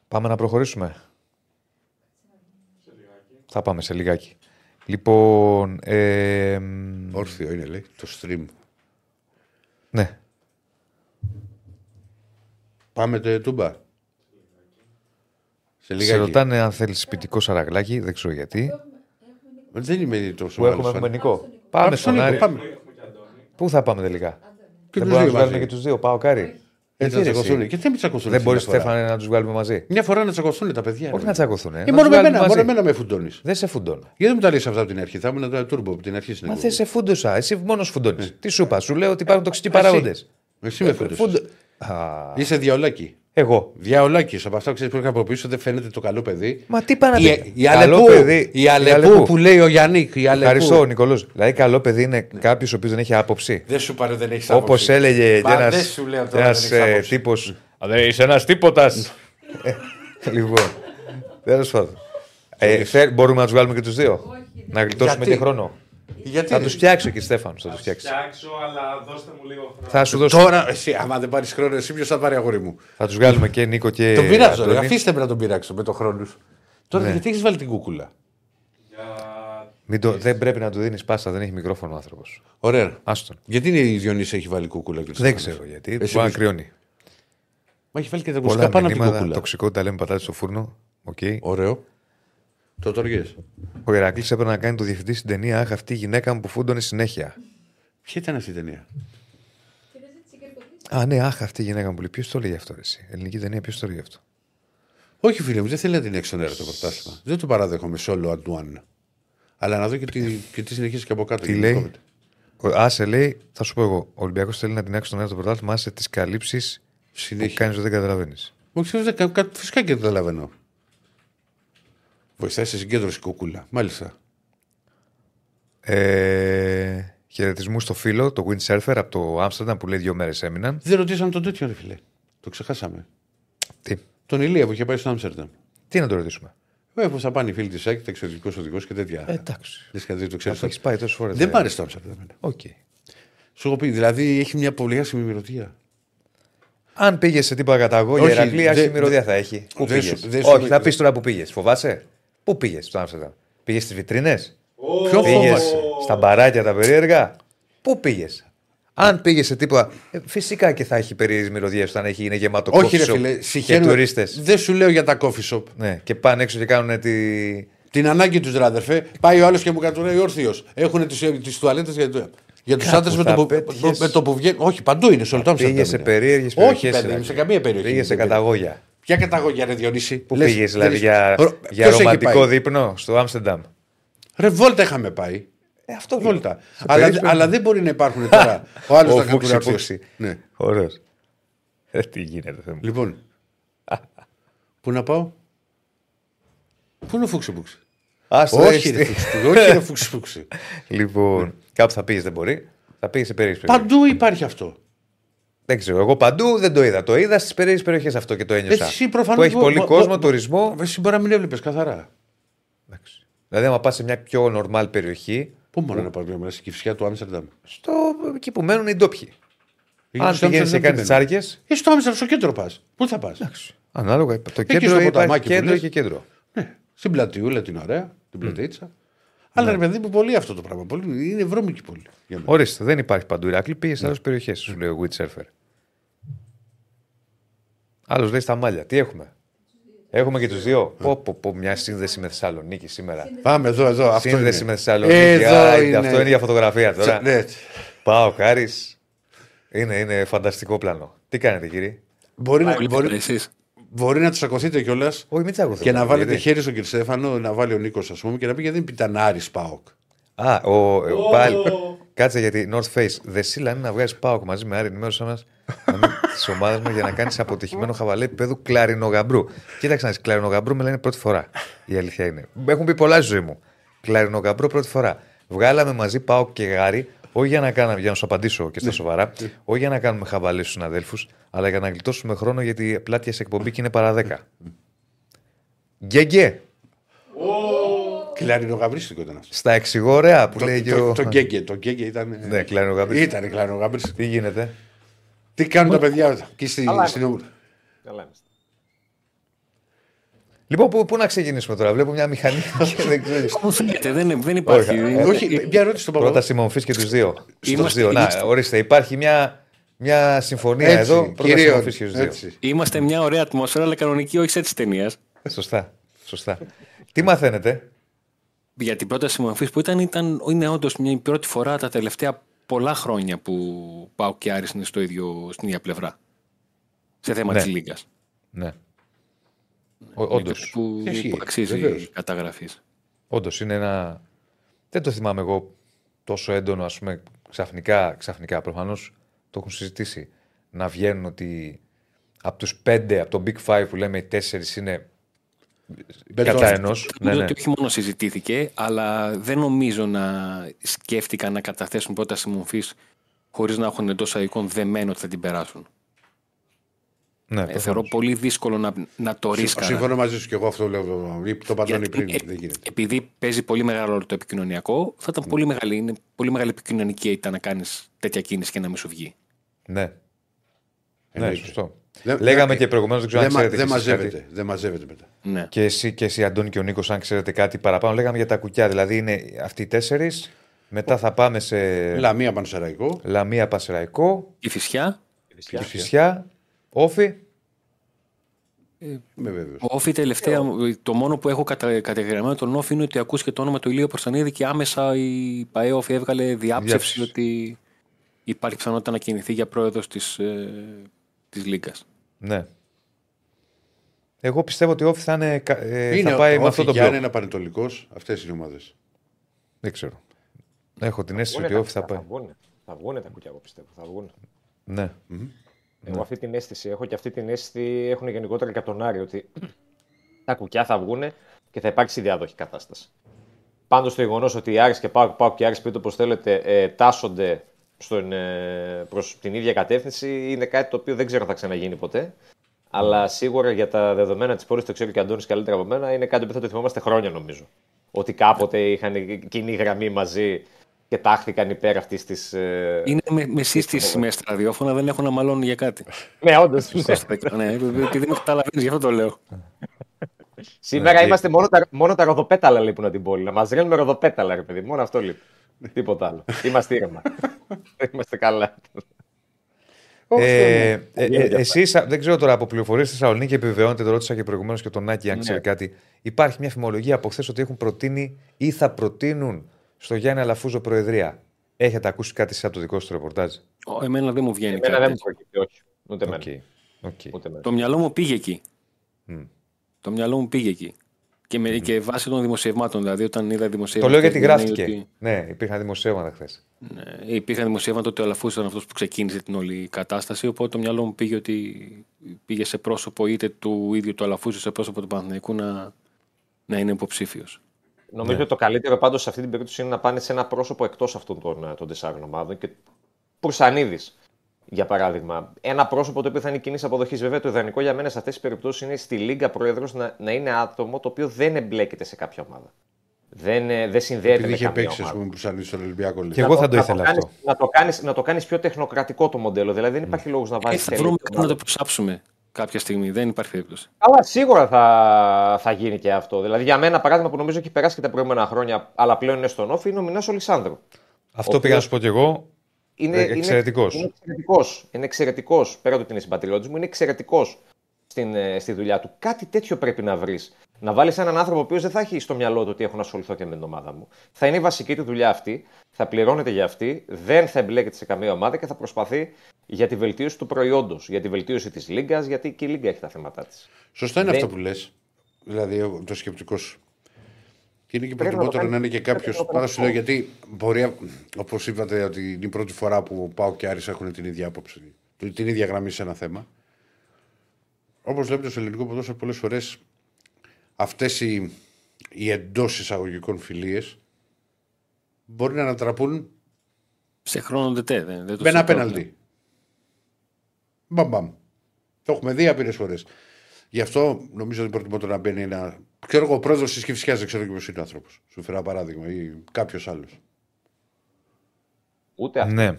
Πάμε να προχωρήσουμε. Θα πάμε σε λιγάκι. Λοιπόν, ε, μ, Όρθιο είναι, λέει, το stream. ναι. Πάμε τε, τούμπα. Σε Σε λίγα ρωτάνε αν θέλεις σπιτικό σαραγλάκι, δεν ξέρω γιατί. Δεν είμαι τόσο Πού έχουμε, μεγάλος έχουμε φαν. Νικό. Πάμε στον Νίκο, Άρη. Πάμε. Πού θα πάμε τελικά; Και δεν τους μπορούμε να δύο τους βγάλουμε μαζί. και τους δύο. Πάω κάρι. Έτσι να Γιατί, ρε, τσακωθούν. εσύ; Και δεν με τσακωθούν. Δεν εσύ μπορεί, μια φορά; Στέφανε, να τους βγάλουμε μαζί. Μια φορά να τσακωθούν τα παιδιά. Όχι ρε. να τσακωθούν. Ε, μόνο με μένα, μόνο εμένα με φουντώνεις. Δεν σε φουντώνω. Γιατί δεν μου τα λες αυτά από την αρχή, θα ήμουν το τούρμπο από την αρχή Μα συνεχώ. δεν σε φούντωσα. Εσύ μόνος φουντώνεις. Τι σου είπα, σου λέω ότι υπάρχουν τοξικοί Εσύ. παράγοντες. Εσύ με φουντώνει. Είσαι διαολάκι. Εγώ. Διαολάκι. Από αυτά ξέρεις που είχα από πίσω δεν φαίνεται το καλό παιδί. Μα τι πάνε να Η, πει. η Καλό Αλεπού, παιδί. η Αλεπού που λέει ο Γιάννικ. Η Αλεπού. Ευχαριστώ, Νικολό. Δηλαδή, καλό παιδί είναι κάποιος ο οποίος δεν έχει άποψη. Δεν σου πάρε, δεν έχεις Όπως έλεγε Μα ένα δεν σου λέω τώρα, δεν έχεις άποψη. τύπος. Δεν είσαι ένας τίποτας. λοιπόν. Τέλος πάντων. Ε, θε- μπορούμε να τους βγάλουμε και τους δύο. Να γλιτώσουμε Γιατί; και χρόνο. Γιατί; Θα τους φτιάξω και Στέφανο. Θα τους Θα φτιάξει. φτιάξω, αλλά δώστε μου λίγο χρόνο. Θα σου δώσω. Τώρα, εσύ, άμα δεν πάρεις χρόνο, εσύ ποιος θα πάρει αγόρι μου; Θα τους βγάλουμε και Νίκο και. Τον πειράζω, ρε. Αντώνη. αφήστε με να τον πειράξω με το χρόνο σου. Τώρα Ναι. γιατί έχεις βάλει την κούκουλα; Για... Μην το, δεν πρέπει να του δίνεις πάσα, δεν έχει μικρόφωνο ο άνθρωπος. Ωραία. Άστον. Γιατί είναι η Διονύση έχει βάλει κούκουλα και Δεν ξέρω γιατί. Εσύ Μπορεί να ποιος- κρυώνει. Μα έχει βάλει και τα Πολλά ακουστικά πάνω από την μηνύματα, κούκουλα. τοξικότητα λέμε πατάτες στο φούρνο. Οκ. Ωραίο. Το τοριέ. Ο Ηρακλής έπρεπε να κάνει το διευθυντή στην ταινία. Αχ, αυτή η γυναίκα μου που φούντωνε συνέχεια. Ποια ήταν αυτή η ταινία; Α, ναι, αχ, αυτή η γυναίκα μου που λέει. Ποιος το λέει αυτό, ρε, εσύ; Ελληνική ταινία, ποιος το λέει αυτό; Όχι, φίλε μου, δεν θέλει να την έξω νερό το πρωτάθλημα. Δεν το παραδέχομαι σε όλο Αντουάν. Αλλά να δω και τι, και τι συνεχίζει και από κάτω. Τι και λέει; κόβεται. Ο- Άσε λέει, θα σου πω εγώ. Ο Ολυμπιακός θέλει να την άξει τον αέρα το πρωτάθλημα. Άσε τις καλύψεις που Συνέχεια. κάνεις δεν καταλαβαίνεις. Μου ξέρει, δεν- κα- κα- φυσικά και δεν καταλαβαίνω. Βοηθάει σε συγκέντρωση κούκουλα. Μάλιστα. Ε, Χαιρετισμούς στο φίλο, το Windsurfer από το Άμστερνταμ που λέει δύο μέρες έμειναν. Δεν ρωτήσαμε τον τέτοιο, ρε φίλε. Το ξεχάσαμε. Τι, Τον Ηλία που είχε πάει στο Άμστερνταμ. τι να το ρωτήσουμε; Ε, πώς θα πάνε οι φίλοι της ΣΑΚ, εξωτερικό οδηγό και τέτοια. Ε, εντάξει. Λες και δεν το ξέρεις. Αφού έχεις πάει τόσες φορές. Δεν πάρε στο Άμστερνταμ. Οκ. Σου έχω πει, δηλαδή έχει μια πολύ άσχημη μυρωδία. Αν πήγες σε τίποτα καταγόγια, η Όχι, Ερακλή δε- άσχημη δε- μυρωδία θα έχει. Πού δεν πήγες; σου- δεν σου- Όχι, θα πεις τώρα που πήγες. Φοβάσαι; Πού πήγες στο Άμστερνταμ. Πήγες στις βιτρίνες; Ποιο Πήγε φόβο. στα μπαράκια τα περίεργα; Πού πήγες; Αν πήγες σε τίποτα. ε, φυσικά και θα έχει περίεργες μυρωδιές όταν έχει, είναι γεμάτο Όχι, ρε coffee shop φίλε, και συγχαίρουμε. τουρίστες. Δεν σου λέω για τα coffee shop. Ναι, και πάνε έξω και κάνουν τη. Την ανάγκη τους, ρε αδερφέ. Πάει ο άλλος και μου κατουράει όρθιος. Έχουν τις τουαλέτες για, το- για τους Κάπου άντρες με, θα το που- πέτυχες. με το που βγαίνει. Όχι, παντού είναι σε όλο το Άμστερνταμ Πήγε σε είναι. περίεργες Όχι, περιοχές. παιδί, σε καμία περιοχή. Πήγες σε καταγόγια. Ποια καταγόγια, ρε Διονύση. Πού Λες, πήγες, δηλαδή, δεν- για, Ρο- για ποιος έχει ρομαντικό πάει; δείπνο στο Άμστερνταμ; Ρε βόλτα είχαμε πάει. Ε, αυτό Βόλτα. Σε Αλλά, περίπτωση- αλλά δεν μπορεί να υπάρχουν τώρα. Ο άλλος Ο θα Φούξης, κατουράει Φούξης. Ναι. Ωραίος. Ε, τι γίνεται, Θεέ μου. Λοιπόν. Πού να πάω; Πού είναι ο Φούξης Φούξης; Ας το Όχι, έχεις ρε δει. Φούξης. Όχι, ρε Φούξης Φούξης. Λοιπόν, κάπου θα πήγε, δεν μπορεί. Θα πήγε σε περίεργες περιοχέ. Παντού υπάρχει αυτό. Δεν ξέρω. Εγώ παντού δεν το είδα. Το είδα στις περίεργες περιοχές αυτό και το ένιωσα. Εσύ προφανώς Που έχει μπο- πολύ μπο- κόσμο, μπο- τουρισμό. Εσύ μπορεί να μην έβλεπες καθαρά. Εντάξει. Δηλαδή, άμα πας σε μια πιο νορμάλ περιοχή, Πού μπορεί να πάει μια στη κυφσιά του Άμστερνταμ; στο... εκεί που μένουν οι ντόπιοι. Εκεί Αν στο πηγαίνεις και Άμστερνταμ κάνει τις τσάρκε. μένει. Ή στο Άμστερνταμ, στο κέντρο πας. Πού θα πας; Ανάλογα. Το στο κέντρο υπάρχει ποταμάκι που κέντρο λες. και κέντρο. Ναι, στην πλατιούλα την ωραία, την πλατίτσα. Αλλά ρε παιδί μου, πολύ αυτό το πράγμα. Πολύ, είναι βρώμικη πολύ. Για μένα. Ορίστε, δεν υπάρχει παντού Ηράκλη. Πήγε σε άλλες περιοχές, σου λέει ο Windsurfer. Άλλος λέει στα Μάλια. Τι έχουμε; Έχουμε και τους δύο. Πω, πω, πω, μια σύνδεση με Θεσσαλονίκη σήμερα. Πάμε εδώ, εδώ. Αυτό Σύνδεση είναι. με Θεσσαλονίκη. Εδώ Α, είναι. Αυτό είναι για φωτογραφία τώρα. Ναι. Πάω, Κάρι. Είναι, είναι φανταστικό πλάνο. Τι κάνετε, κύριε; Μπορεί, να, Πολύ μπορεί, καλά, εσείς; Μπορεί να τσακωθείτε κιόλας Όχι, μην τσακωθούμε. και να βάλετε γιατί- χέρι στον κύριο Στέφανο, να βάλει ο Νίκος, ας πούμε, και να πει γιατί δεν πιτανάρη Πάοκ. Α, ο, ο, πάλι. Κάτσε γιατί North Face. Δεσίλα είναι να βγάζει πάω μαζί με άρη ενημέρωσή μα της ομάδας μας για να κάνει αποτυχημένο χαβαλέ επίπεδου κλαρινογαμπρού. Κοίταξε να δεις, κλαρινογαμπρού με λένε πρώτη φορά. Η αλήθεια είναι. Μου Έχουν πει πολλά στη ζωή μου. Κλαρινογαμπρού πρώτη φορά. Βγάλαμε μαζί πάω και γάρι, όχι για να, κάναμε, για να σου απαντήσω και στα σοβαρά, όχι για να κάνουμε χαβαλές στους συναδέλφους, αλλά για να γλιτώσουμε χρόνο γιατί πλάτια σε εκπομπή και είναι παρά 10. Γκέγκε, Κλαρινογαμπρίστικο ήταν αυτό. στα εξηγόρεα που Το, λέει και το, ο. το, γκέγκε, το γκέγκε ήταν. Ναι, κλαρινογαμπρίστικο. Ήταν κλαρινογαμπρίστικο. Τι γίνεται; Τι κάνουν τα παιδιά εκεί στη, Καλά στην Ούρα. Καλά είμαστε. Λοιπόν, πού, πού να ξεκινήσουμε τώρα; Βλέπω μια μηχανή και δεν ξέρω. Μου φαίνεται, δεν, δεν υπάρχει. Όχι, Ε, Όχι, μια ερώτηση στον Πρώτα Παπαδό. συμμορφή και τους δύο. Στους Είμαστε- δύο. Να, είμαστε- ορίστε, υπάρχει μια, μια συμφωνία εδώ. Πρώτα κυρίως, συμμορφή και τους δύο. έτσι. Είμαστε μια ωραία ατμόσφαιρα, αλλά κανονική όχι έτσι ταινία. Σωστά. Σωστά. Τι μαθαίνετε; Για την πρόταση μορφή που ήταν, ήταν είναι όντως μια πρώτη φορά τα τελευταία πολλά χρόνια που πάω και Άρης είναι στο ίδιο, στην ίδια πλευρά. Σε θέμα Ναι. της Λίγκας. Ναι. Όντως. Που, Ισχύει, που αξίζει βεβαίως. καταγραφής. Όντως είναι ένα. Δεν το θυμάμαι εγώ τόσο έντονο, ας πούμε, ξαφνικά, ξαφνικά προφανώς το έχουν συζητήσει. Να βγαίνουν ότι από τους πέντε, από τον Big Five που λέμε οι τέσσερις είναι Μπετόν. κατά ενός. Ναι, Νομίζω ναι. ότι όχι μόνο συζητήθηκε, αλλά δεν νομίζω να σκέφτηκαν να καταθέσουν πρόταση μορφής χωρίς να έχουν εντός αγικών δεμένο ότι θα την περάσουν. Ναι Ε, προφανώς. θεωρώ πολύ δύσκολο να, να το ρίσκα. Συμφωνώ μαζί σου και εγώ αυτό λέω. Το παντώνει Γιατί, πριν. ε, Δεν γίνεται. Επειδή παίζει πολύ μεγάλο ρόλο το επικοινωνιακό, θα ήταν πολύ μεγάλη, είναι πολύ μεγάλη επικοινωνική ήττα να κάνεις τέτοια κίνηση και να μην σου βγει. Ναι. Ναι, Εννοείται. σωστό. Δεν- Λέγαμε δεν- και προηγουμένως, δεν ξέρω Δεν αν μα- ξέρετε. δεν εσείς κάτι. μαζεύεται. Δεν μαζεύεται μετά. Ναι. Και εσύ, και εσύ, Αντώνη και ο Νίκος, αν ξέρετε κάτι παραπάνω, λέγαμε για τα κουκιά. Δηλαδή είναι αυτοί οι τέσσερις. Μετά θα πάμε σε Λαμία Πανσεραϊκό. Λαμία Πασεραϊκό, Η φυσιά, Κηφισιά, Όφη. Είμαι βέβαιος. ο Όφη τελευταία, το μόνο που έχω κατα, καταγεγραμμένο τον Όφη είναι ότι ακούς και το όνομα του Ηλίου Προστανίδη και άμεσα η ΠαΕ Όφη έβγαλε διάψευση Διάψευση. ότι υπάρχει πιθανότητα να κινηθεί για πρόεδρος της, ε, της Λίγκας. Ναι. Εγώ πιστεύω ότι ο Όφη θα, είναι, κα- ε, Είναι θα πάει με ο αυτό το Φικιάν, μπλοκ. ένα πανετολικός. Αυτές είναι οι ομάδες. Δεν ξέρω. Έχω την αίσθηση Βγούνε ότι ο τα Όφη θα κουκιά, πάει. Θα βγούνε. Θα βγούνε τα κουκιά, εγώ πιστεύω. Θα βγούνε. Ναι. Εγώ αυτή την αίσθηση έχω και αυτή την αίσθηση έχουν γενικότερα και από τον Άρη ότι τα κουκιά θα βγούνε και θα υπάρξει διάδοχη κατάσταση. Πάντως το γεγονός ότι οι Άρης και Πάοκ, Πάοκ και Άρης, πείτε όπως θέλετε, ε, τάσσονται στον, ε, προς την ίδια κατεύθυνση είναι κάτι το οποίο δεν ξέρω αν θα ξαναγίνει ποτέ. Αλλά σίγουρα για τα δεδομένα της πόλης, το ξέρω και ο Αντώνης καλύτερα από μένα, είναι κάτι που θα το θυμόμαστε χρόνια νομίζω. Ότι κάποτε είχαν κοινή γραμμή μαζί και τάχθηκαν υπέρ αυτής της. Ε... Είναι με, μεσής της με στα ραδιόφωνα, δεν έχω να μαλώνουν για κάτι. Ναι, όντως. ναι, επειδή με καταλαβαίνεις, γι' αυτό το λέω. Σήμερα Ναι, είμαστε μόνο τα, μόνο τα ροδοπέταλα λείπουν από την πόλη. Να μας ρένουμε ροδοπέταλα, ρε παιδί. Μόνο αυτό λείπει. Τίποτα άλλο. Είμαστε ήρεμα. Είμαστε καλά. Ε, ε, ε, Γίνεται εσείς, δεν ξέρω τώρα από πληροφορίες στη Θεσσαλονίκη, επιβεβαιώνετε, το ρώτησα και προηγουμένως και τον Νάκη, αν ξέρει κάτι. Υπάρχει μια φημολογία από χθες ότι έχουν προτείνει ή θα προτείνουν στο Γιάννη Αλαφούζο Προεδρία. Έχετε ακούσει κάτι σε από το δικό σου ρεπορτάζ; Ω, Εμένα δεν μου βγαίνει Εμένα κάτι. δεν μου προκύπτει, όχι. Ούτε εμένα. OK. OK. Ούτε εμένα. Το μυαλό μου πήγε εκεί. Μμ. Το μυαλό μου πήγε εκεί. Και, με, και βάσει των δημοσιευμάτων, δηλαδή όταν είδα Το δημοσιεύματα. λέω γιατί λένε γράφτηκε. ότι- Ναι, υπήρχαν δημοσίευματα χθες. ναι, υπήρχαν δημοσιεύματα ότι ο Αλαφού ήταν αυτός που ξεκίνησε την όλη κατάσταση. Οπότε το μυαλό μου πήγε ότι πήγε σε πρόσωπο είτε του ίδιου του Αλαφού είτε σε πρόσωπο του Παναθηναϊκού να, να είναι υποψήφιος. Νομίζω ότι το καλύτερο πάντως σε αυτή την περίπτωση είναι να πάνε σε ένα πρόσωπο εκτός αυτών των, ε, των τεσσάρων ομάδων. Και Πουρσανίδη, για παράδειγμα. Ένα πρόσωπο το οποίο θα είναι κοινή αποδοχής. Βέβαια, το ιδανικό για μένα σε αυτές τις περιπτώσεις είναι στη Λίγκα πρόεδρος να, να είναι άτομο το οποίο δεν εμπλέκεται σε κάποια ομάδα. Δεν, ε, δεν συνδέεται Επειδή με είχε καμία παίξει, ας ομάδα. πούμε, που σαν στον Ολυμπιακό. λέει. Και εγώ θα το να ήθελα κάνεις- αυτό. Να το κάνεις, να το κάνεις πιο τεχνοκρατικό το μοντέλο. Δηλαδή δεν υπάρχει λόγος να Ε, βάζεις θα τελείως βρούμε ομάδα. κάτι να το προσάψουμε κάποια στιγμή. Δεν υπάρχει περίπτωση. Αλλά σίγουρα θα, θα γίνει και αυτό. Δηλαδή για μένα, παράδειγμα που νομίζω έχει περάσει και τα προηγούμενα χρόνια, αλλά πλέον είναι στον όφη, είναι ο Μινάς Ολυσάνδρου. Αυτό Ο πήγα να οποίος σου πω κι εγώ. Είναι, Ε, είναι- εξαιρετικός. Είναι εξαιρετικός. Είναι εξαιρετικός, πέρα του ότι είναι συμπατριώτης μου, είναι εξαιρετικός στην, ε, στη δουλειά του. Κάτι τέτοιο πρέπει να βρεις. Να βάλεις έναν άνθρωπο ο οποίος δεν θα έχει στο μυαλό του ότι έχω να ασχοληθώ και με την ομάδα μου. Θα είναι η βασική του δουλειά αυτή, θα πληρώνεται για αυτή, δεν θα εμπλέκεται σε καμία ομάδα και θα προσπαθεί για τη βελτίωση του προϊόντος, για τη βελτίωση της Λίγκας, γιατί και η Λίγκα έχει τα θέματα της. Σωστά είναι αυτό που λες. Δηλαδή, το σκεπτικός σου. Και είναι και προτιμότερο να είναι και κάποιο. Πάρα σου λέω γιατί μπορεί, όπως είπατε, ότι είναι η πρώτη φορά που πάω και Άρης έχουν την ίδια άποψη, την ίδια γραμμή σε ένα θέμα. Όπως βλέπετε στο ελληνικό ποδόσφαιρο, πολλές φορές αυτές οι, οι εντός εισαγωγικών φιλίες μπορεί να ανατραπούν σε χρόνο τετέ. Δεν, δεν με ένα πέναλτι. Μπαμ, μπαμ. Το έχουμε δει άπειρε φορές. Γι' αυτό νομίζω ότι προτιμώ να μπαίνει ένα. Ξέρω εγώ, ο πρόεδρος της Κυφσιά δεν ξέρω ποιος είναι ο άνθρωπος. Σου φέρω παράδειγμα ή κάποιος άλλος. Ούτε αυτό. Ναι.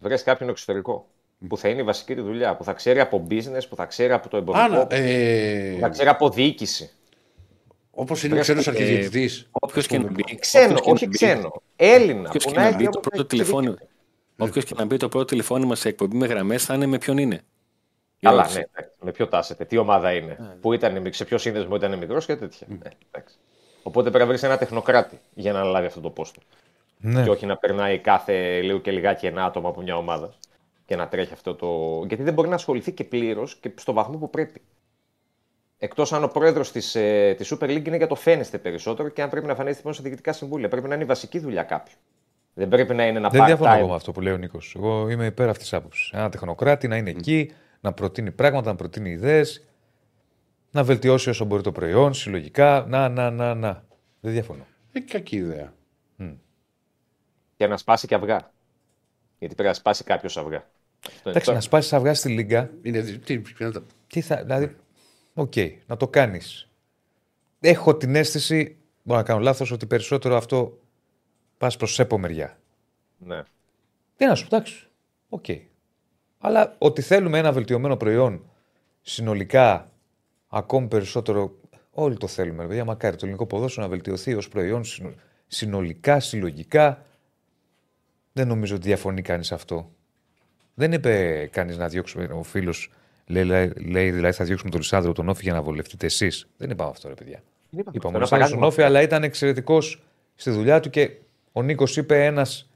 Βρες κάποιον εξωτερικό που θα είναι η βασική του δουλειά, που θα ξέρει από business, που θα ξέρει από το εμπορικό, ε... που θα ξέρει από διοίκηση. Όπως είναι ο ξένος αρχιδιετητή. Όποιος και να μπει. Ξένο, όχι ξένο. Έλληνα. Όποιος και να μπει το πρώτο τηλεφώνημα. Όποιος και να μπει το πρώτο τηλεφώνημα σε εκπομπή με γραμμές θα είναι με ποιον είναι. Καλά, ναι, με ποιο τάσετε, τι ομάδα είναι, yeah. που ήταν, σε ποιο σύνδεσμο ήταν μικρός και τέτοια. Mm. Ναι, Οπότε πρέπει να βρεις ένα τεχνοκράτη για να αναλάβει αυτό το πόστο. Ναι. Και όχι να περνάει κάθε λίγο και λιγάκι ένα άτομο από μια ομάδα και να τρέχει αυτό το. Γιατί δεν μπορεί να ασχοληθεί και πλήρως και στο βαθμό που πρέπει. Εκτός αν ο πρόεδρος της ε, της Super League είναι για το φαίνεστε περισσότερο και αν πρέπει να εμφανίζεται μόνο σε διοικητικά συμβούλια. Πρέπει να είναι η βασική δουλειά κάποιου. Δεν πρέπει να είναι ένα Δεν διαφωνώ εγώ με αυτό που λέει ο Νίκος. Εγώ είμαι υπέρ αυτής της άποψης. Ένα τεχνοκράτη να είναι mm. εκεί, να προτείνει πράγματα, να προτείνει ιδέες, να βελτιώσει όσο μπορεί το προϊόν, συλλογικά. Να, να, να, να. Δεν διαφωνώ. Έχει κακή ιδέα. Mm. Και να σπάσει και αυγά. Γιατί πρέπει να σπάσει κάποιος αυγά. Εντάξει, να σπάσεις αυγά στη Λίγκα. Είναι, τι, τι θα, δηλαδή, OK, okay, να το κάνεις. Έχω την αίσθηση, μπορώ να κάνω λάθος, ότι περισσότερο αυτό πας προς ΕΠΟ μεριά. Ναι. Τι να σου, εντάξει. OK. Okay. Αλλά ότι θέλουμε ένα βελτιωμένο προϊόν συνολικά ακόμη περισσότερο. Όλοι το θέλουμε. Παιδιά, μακάρι το ελληνικό ποδόσφαιρο να βελτιωθεί ως προϊόν συνολικά, συλλογικά. Δεν νομίζω ότι διαφωνεί κανείς αυτό. Δεν είπε κανείς να διώξουμε. Ο φίλος λέει, λέει, δηλαδή θα διώξουμε τον Λισάνδρο τον Όφη για να βολευτείτε εσείς. Δεν είπαμε αυτό, ρε παιδιά. Είπαμε τον Όφη, αλλά ήταν εξαιρετικός στη δουλειά του και ο Νίκος είπε ένας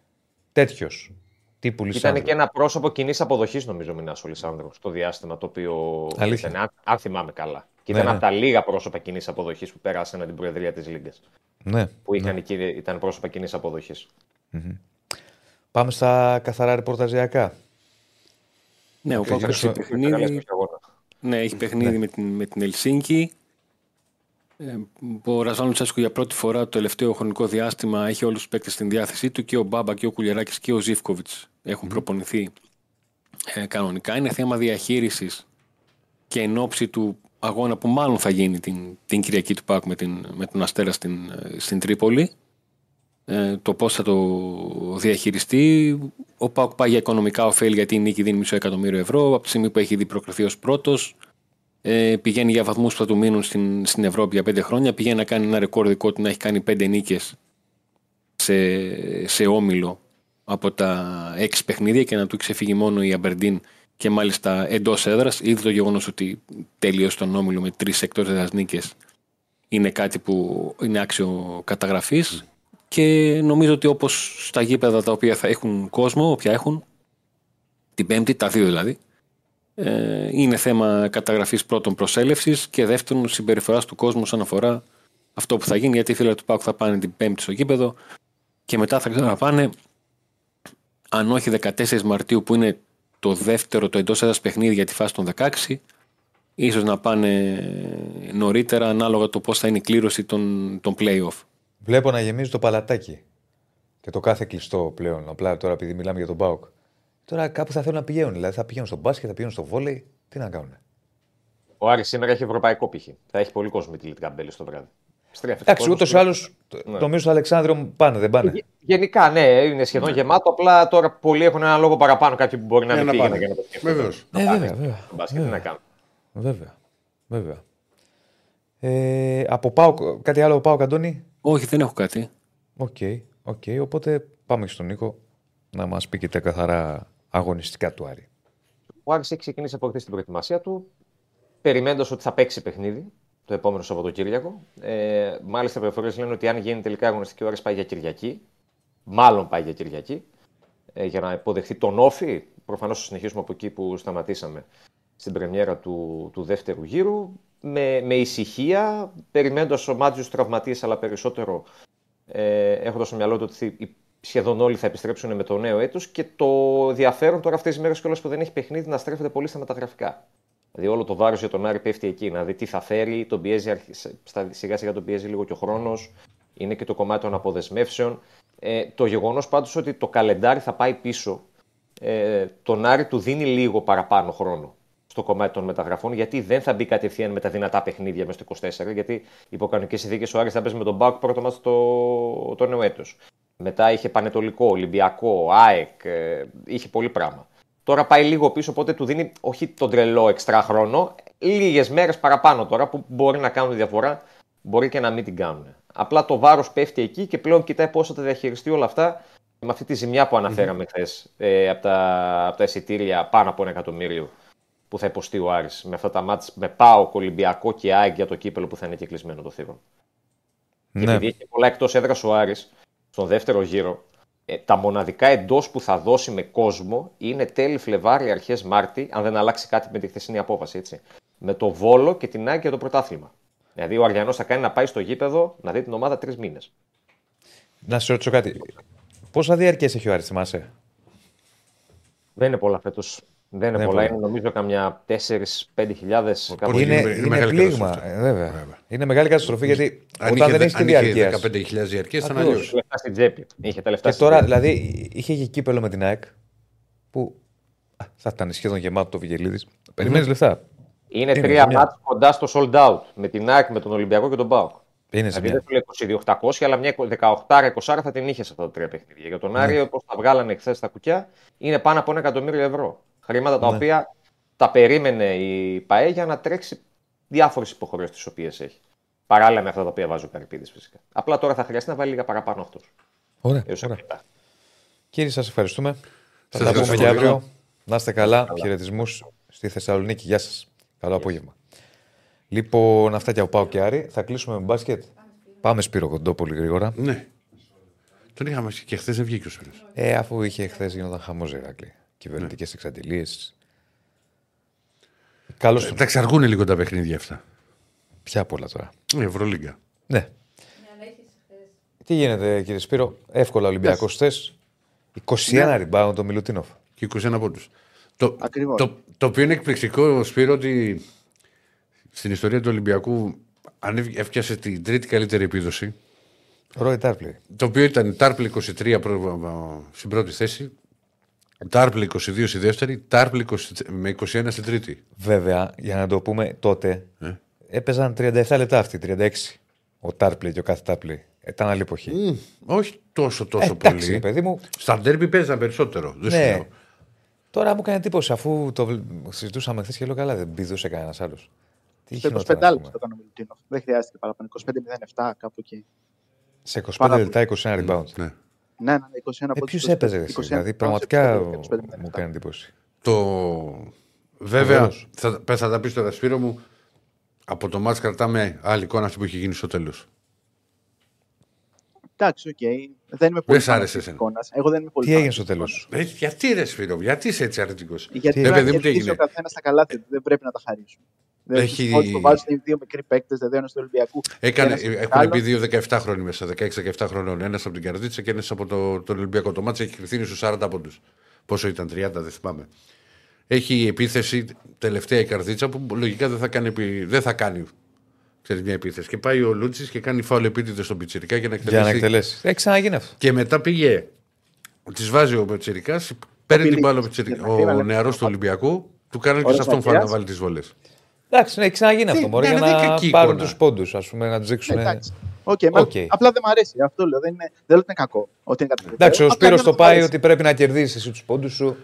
τέτοιος. Τύπου Ήταν και ένα πρόσωπο κοινής αποδοχής, νομίζω, Μινάς ο Λισάνδρος, στο διάστημα το οποίο. Ήταν, αν θυμάμαι καλά. Και ναι, ήταν ναι. από τα λίγα πρόσωπα κοινής αποδοχής που πέρασαν την Προεδρία της Λίγκας. Ναι. Που ήταν, ναι. ήταν πρόσωπα κοινής αποδοχής. Mm-hmm. Πάμε στα καθαρά ρεπορταζιακά. Ναι, ο Πάκο έχει παιχνίδι, ναι, έχει παιχνίδι ναι. με, την, με την Ελσίνκη. Ε, ο Ραζάν Λουτσέσκου για πρώτη φορά το τελευταίο χρονικό διάστημα έχει όλους τους παίκτες στην διάθεσή του και ο Μπάμπα και ο Κουλιαράκης και ο Ζήφκοβιτς έχουν mm. προπονηθεί ε, κανονικά. Είναι θέμα διαχείρισης και εν ώψη του αγώνα που μάλλον θα γίνει την, την Κυριακή του Πάκου με, την, με τον Αστέρα στην, ε, στην Τρίπολη. Ε, το πώς θα το διαχειριστεί. Ο Πάκου πάει για οικονομικά ωφέλη γιατί η νίκη δίνει μισό εκατομμύριο ευρώ. Από τη στιγμή που έχει δει προκριθεί ως πρώτος, ε, πηγαίνει για βαθμούς που θα του μείνουν στην, στην Ευρώπη για πέντε χρόνια. Πηγαίνει να κάνει ένα ρεκόρ δικό του να έχει κάνει πέντε νίκες σε, σε όμιλο από τα έξι παιχνίδια και να του ξεφύγει μόνο η Αμπερντίν και μάλιστα εντός έδρας. Ήδη το γεγονός ότι τέλειωσε τον όμιλο με τρεις εκτός έδρας νίκες είναι κάτι που είναι άξιο καταγραφής. Και νομίζω ότι όπως στα γήπεδα τα οποία θα έχουν κόσμο, όποια έχουν, την Πέμπτη, τα δύο δηλαδή, ε, είναι θέμα καταγραφής πρώτον προσέλευσης και δεύτερον συμπεριφοράς του κόσμου όσον αφορά αυτό που θα γίνει. Γιατί οι φίλοι του Πάκου θα πάνε την Πέμπτη στο γήπεδο και μετά θα ξαναπάνε, αν όχι 14 Μαρτίου που είναι το δεύτερο το εντός έδρας παιχνίδι για τη φάση των 16, ίσως να πάνε νωρίτερα ανάλογα το πώς θα είναι η κλήρωση των, των playoff. Βλέπω να γεμίζει το παλατάκι και το κάθε κλειστό πλέον. Απλά τώρα επειδή μιλάμε για τον Πάοκ. Τώρα κάπου θα θέλουν να πηγαίνουν. Δηλαδή θα πηγαίνουν στο μπάσκετ, θα πηγαίνουν στο βόλεϊ. Τι να κάνουν. Ο Άρης σήμερα έχει ευρωπαϊκό π.χ. Θα έχει πολύ κόσμο με τη Λιτικαμπέλη στο βράδυ. Εντάξει, ούτως ή άλλως ναι. νομίζω στο Αλεξάνδριο πάνε, δεν πάνε. Γενικά, ναι, είναι σχεδόν ναι. γεμάτο. Απλά τώρα πολλοί έχουν ένα λόγο παραπάνω. Κάποιοι που μπορεί να μην πήγαινε για να το σκεφτούν. Βεβαίως. Ναι, βέβαια. βέβαια. Μπάσκετ, να κάνουν. Βέβαια. βέβαια. Ε, από πάω, κάτι άλλο πάω, Καντώνη; Όχι, δεν έχω κάτι. OK, okay, okay, οπότε πάμε στον Νίκο να μας πει και τα καθαρά αγωνιστικά του Άρη. Ο Άρης έχει ξεκινήσει από χθες την προετοιμασία του, περιμένοντας ότι θα παίξει παιχνίδι το επόμενο Σαββατοκύριακο. Ε, μάλιστα, οι πληροφορίες λένε ότι αν γίνει τελικά αγωνιστική ώρα πάει για Κυριακή. Μάλλον πάει για Κυριακή. Ε, για να υποδεχθεί τον Όφη. προφανώς θα συνεχίσουμε από εκεί που σταματήσαμε στην πρεμιέρα του, του δεύτερου γύρου με, με ησυχία, περιμένοντας ο Μάτζιος τραυματίες αλλά περισσότερο ε, έχοντας στο μυαλό του ότι σχεδόν όλοι θα επιστρέψουν με το νέο έτος και το ενδιαφέρον τώρα αυτές τις μέρες κιόλας που δεν έχει παιχνίδι να στρέφεται πολύ στα μεταγραφικά. Δηλαδή όλο το βάρος για τον Άρη πέφτει εκεί, να δει τι θα φέρει, τον πιέζει, σιγά σιγά τον πιέζει λίγο και ο χρόνος, είναι και το κομμάτι των αποδεσμεύσεων. Ε, το γεγονός πάντως ότι το καλεντάρι θα πάει πίσω, ε, τον Άρη του δίνει λίγο παραπάνω χρόνο στο κομμάτι των μεταγραφών, γιατί δεν θα μπει κατευθείαν με τα δυνατά παιχνίδια μέσα στο 24, γιατί υπό κανονικές συνθήκες ο Άρης θα παίζει με τον Μπάουκ πρώτο μα το, το νέο έτος. Μετά είχε Πανετολικό, Ολυμπιακό, ΑΕΚ, ε, είχε πολύ πράγμα. Τώρα πάει λίγο πίσω, οπότε του δίνει όχι τον τρελό εξτρά χρόνο, λίγες μέρες παραπάνω τώρα που μπορεί να κάνουν διαφορά, μπορεί και να μην την κάνουν. Απλά το βάρος πέφτει εκεί και πλέον κοιτάει πώς θα τα διαχειριστεί όλα αυτά με αυτή τη ζημιά που αναφέραμε χθες ε, από, τα, από τα εισιτήρια πάνω από ένα εκατομμύριο που θα υποστεί ο Άρης με αυτά τα μάτς με Πάο, Ολυμπιακό και ΑΕΚ για το κύπελο που θα είναι και κλεισμένο το θύρο. Ναι. Και επειδή έχει πολλά εκτός έδρας ο Άρης στον δεύτερο γύρο, ε, τα μοναδικά εντός που θα δώσει με κόσμο είναι τέλη Φλεβάρι, αρχές Μάρτι, αν δεν αλλάξει κάτι με τη χθεσινή απόφαση. Έτσι. Με το Βόλο και την ΑΕΚ για το πρωτάθλημα. Δηλαδή ο Αριανός θα κάνει να πάει στο γήπεδο να δει την ομάδα τρεις μήνες. Να σε ρωτήσω κάτι. Πόσα διαρκέ έχει ο Άρης, θυμάσαι; Δεν είναι πολλά φέτος. Δεν είναι πολλά, είναι νομίζω καμιά 4-5 χιλιάδες. Είναι, είναι, είναι πλήγμα, ε, βέβαια. Είναι μεγάλη καταστροφή γιατί αν όταν είχε, δεν έχεις τη διαρκείας. 15.000 διαρκείας ήταν αλλιώς. Είχε λεφτά στην τσέπη. Είχε τα λεφτά και τώρα, δηλαδή, είχε και κύπελο με την ΑΕΚ που θα ήταν σχεδόν γεμάτο το Βιγελίδη. Περιμένεις λεφτά; Είναι, είναι τρία μάτια κοντά στο sold out με την ΑΕΚ, με τον Ολυμπιακό και τον ΠΑΟΚ. Είναι δηλαδή δεν του λέει 2800, αλλά μια 18-20 θα την είχες σε αυτά τα τρία παιχνίδια. Για τον Άριο, όπω τα βγάλανε χθες στα κουκιά, είναι πάνω από ένα εκατομμύριο ευρώ. Χρήματα τα ναι. οποία τα περίμενε η ΠαΕ για να τρέξει διάφορες υποχρεώσει τις οποίες έχει. Παράλληλα με αυτά τα οποία βάζει ο Καρυπίδης φυσικά. Απλά τώρα θα χρειαστεί να βάλει λίγα παραπάνω αυτός. Ωραία. ωραία. Κύριε, σας ευχαριστούμε. Θα τα πούμε και αύριο. Να είστε καλά. Χαιρετισμούς στη Θεσσαλονίκη. Γεια σας. Καλό απόγευμα. Λοιπόν, αυτά και από Πάο και Άρη. Θα κλείσουμε με μπάσκετ. Πάμε Σπύρο Κοντό πολύ γρήγορα. Ναι. Τον είχαμε και χθες δεν βγήκε ο Ε, αφού είχε χθες γινόταν χαμός Ηράκλη κυβερνητικές ναι. εξαντλίε. Καλώς. Ε, τα ξαργούν λίγο τα παιχνίδια αυτά. Ποια πολλά τώρα. Η Ευρωλίγκα. Ναι. Τι γίνεται, κύριε Σπύρο, εύκολα Ολυμπιακός θες. 21 ναι. rebound το Μιλουτίνοφ. Και 21 από του. Το, το, το οποίο είναι εκπληκτικό, Σπύρο, ότι στην ιστορία του Ολυμπιακού αν έφτιασε την τρίτη καλύτερη επίδοση. Ρόι Τάρπλη. Το οποίο ήταν Τάρπλη 23 στην πρώτη θέση, Τάρπλ 22 στη δεύτερη, Τάρπλ με 21 στη τρίτη. Βέβαια, για να το πούμε τότε, ε; έπαιζαν 37 λεπτά αυτοί, 36. Ο Τάρπλ και ο κάθε Τάρπλη. Ήταν άλλη εποχή. Mm, όχι τόσο τόσο ε, πολύ. παιδί μου. Στα ντέρμπι παίζαν περισσότερο. Δεν ναι. Τώρα μου κάνει εντύπωση αφού το συζητούσαμε χθες και λέω καλά, δεν πηδούσε κανένας άλλος. Σε 25 λεπτά το έκανε ο Δεν χρειάστηκε παραπάνω. 25-07 κάπου εκεί. Σε 25 λεπτά 21 rebound. Ναι. Ναι, ναι, 21 ε, Ποιος έπαιζε, εσύ, δηλαδή πραγματικά μου κάνει εντύπωση. Το... Βέβαια, θα, θα τα πεις τώρα, Σπύρο μου, από το μάτς κρατάμε άλλη εικόνα αυτή που έχει γίνει στο τέλος. Εντάξει, οκ. Okay. Δεν είμαι πολύ Δεν άρεσε εσένα. Εγώ δεν είμαι πολύ Τι έγινε στο τέλος; Ε, γιατί ρε Σπύρο, γιατί είσαι έτσι αρνητικός; Γιατί δεν έγινε; ο καθένας στα καλά δεν πρέπει να τα χαρίσουμε. Έχει... Όλοι το βάζουν δύο μικροί παίκτες, δηλαδή ένα του Ολυμπιακού. Έκανε, έχουν πει δύο 17 χρόνια μέσα, 16-17 χρονών. Ένας από την Καρδίτσα και ένας από το, τον Ολυμπιακό. Το μάτσο έχει κρυφθεί στους 40 πόντους. Πόσο ήταν, 30, δεν θυμάμαι. Έχει επίθεση τελευταία η Καρδίτσα που λογικά δεν θα κάνει, δεν θα κάνει ξέρεις, μια επίθεση. Και πάει ο Λούτσης και κάνει φάουλ επίτηδες στον Πιτσυρικά για να εκτελέσει. Για να εκτελέσει. Έχει ξαναγίνει αυτό. Και μετά πήγε, τη βάζει ο Πιτσυρικά, παίρνει την μπάλα ο νεαρός του Ολυμπιακού, του κάνει και σε αυτόν φάουλ να βάλει τις βολές. Εντάξει, ναι, ξαναγίνει αυτό. Μπορεί ναι, για να πάρουν τους πόντους, ας πούμε, να τους δείξουν. Okay, okay. Απλά δεν μου αρέσει. Αυτό λέω. Δεν, είναι, δεν λέω ότι είναι κακό. Ότι είναι Εντάξει, ο Σπύρος το πάει ότι πρέπει να κερδίσεις εσύ τους πόντους σου.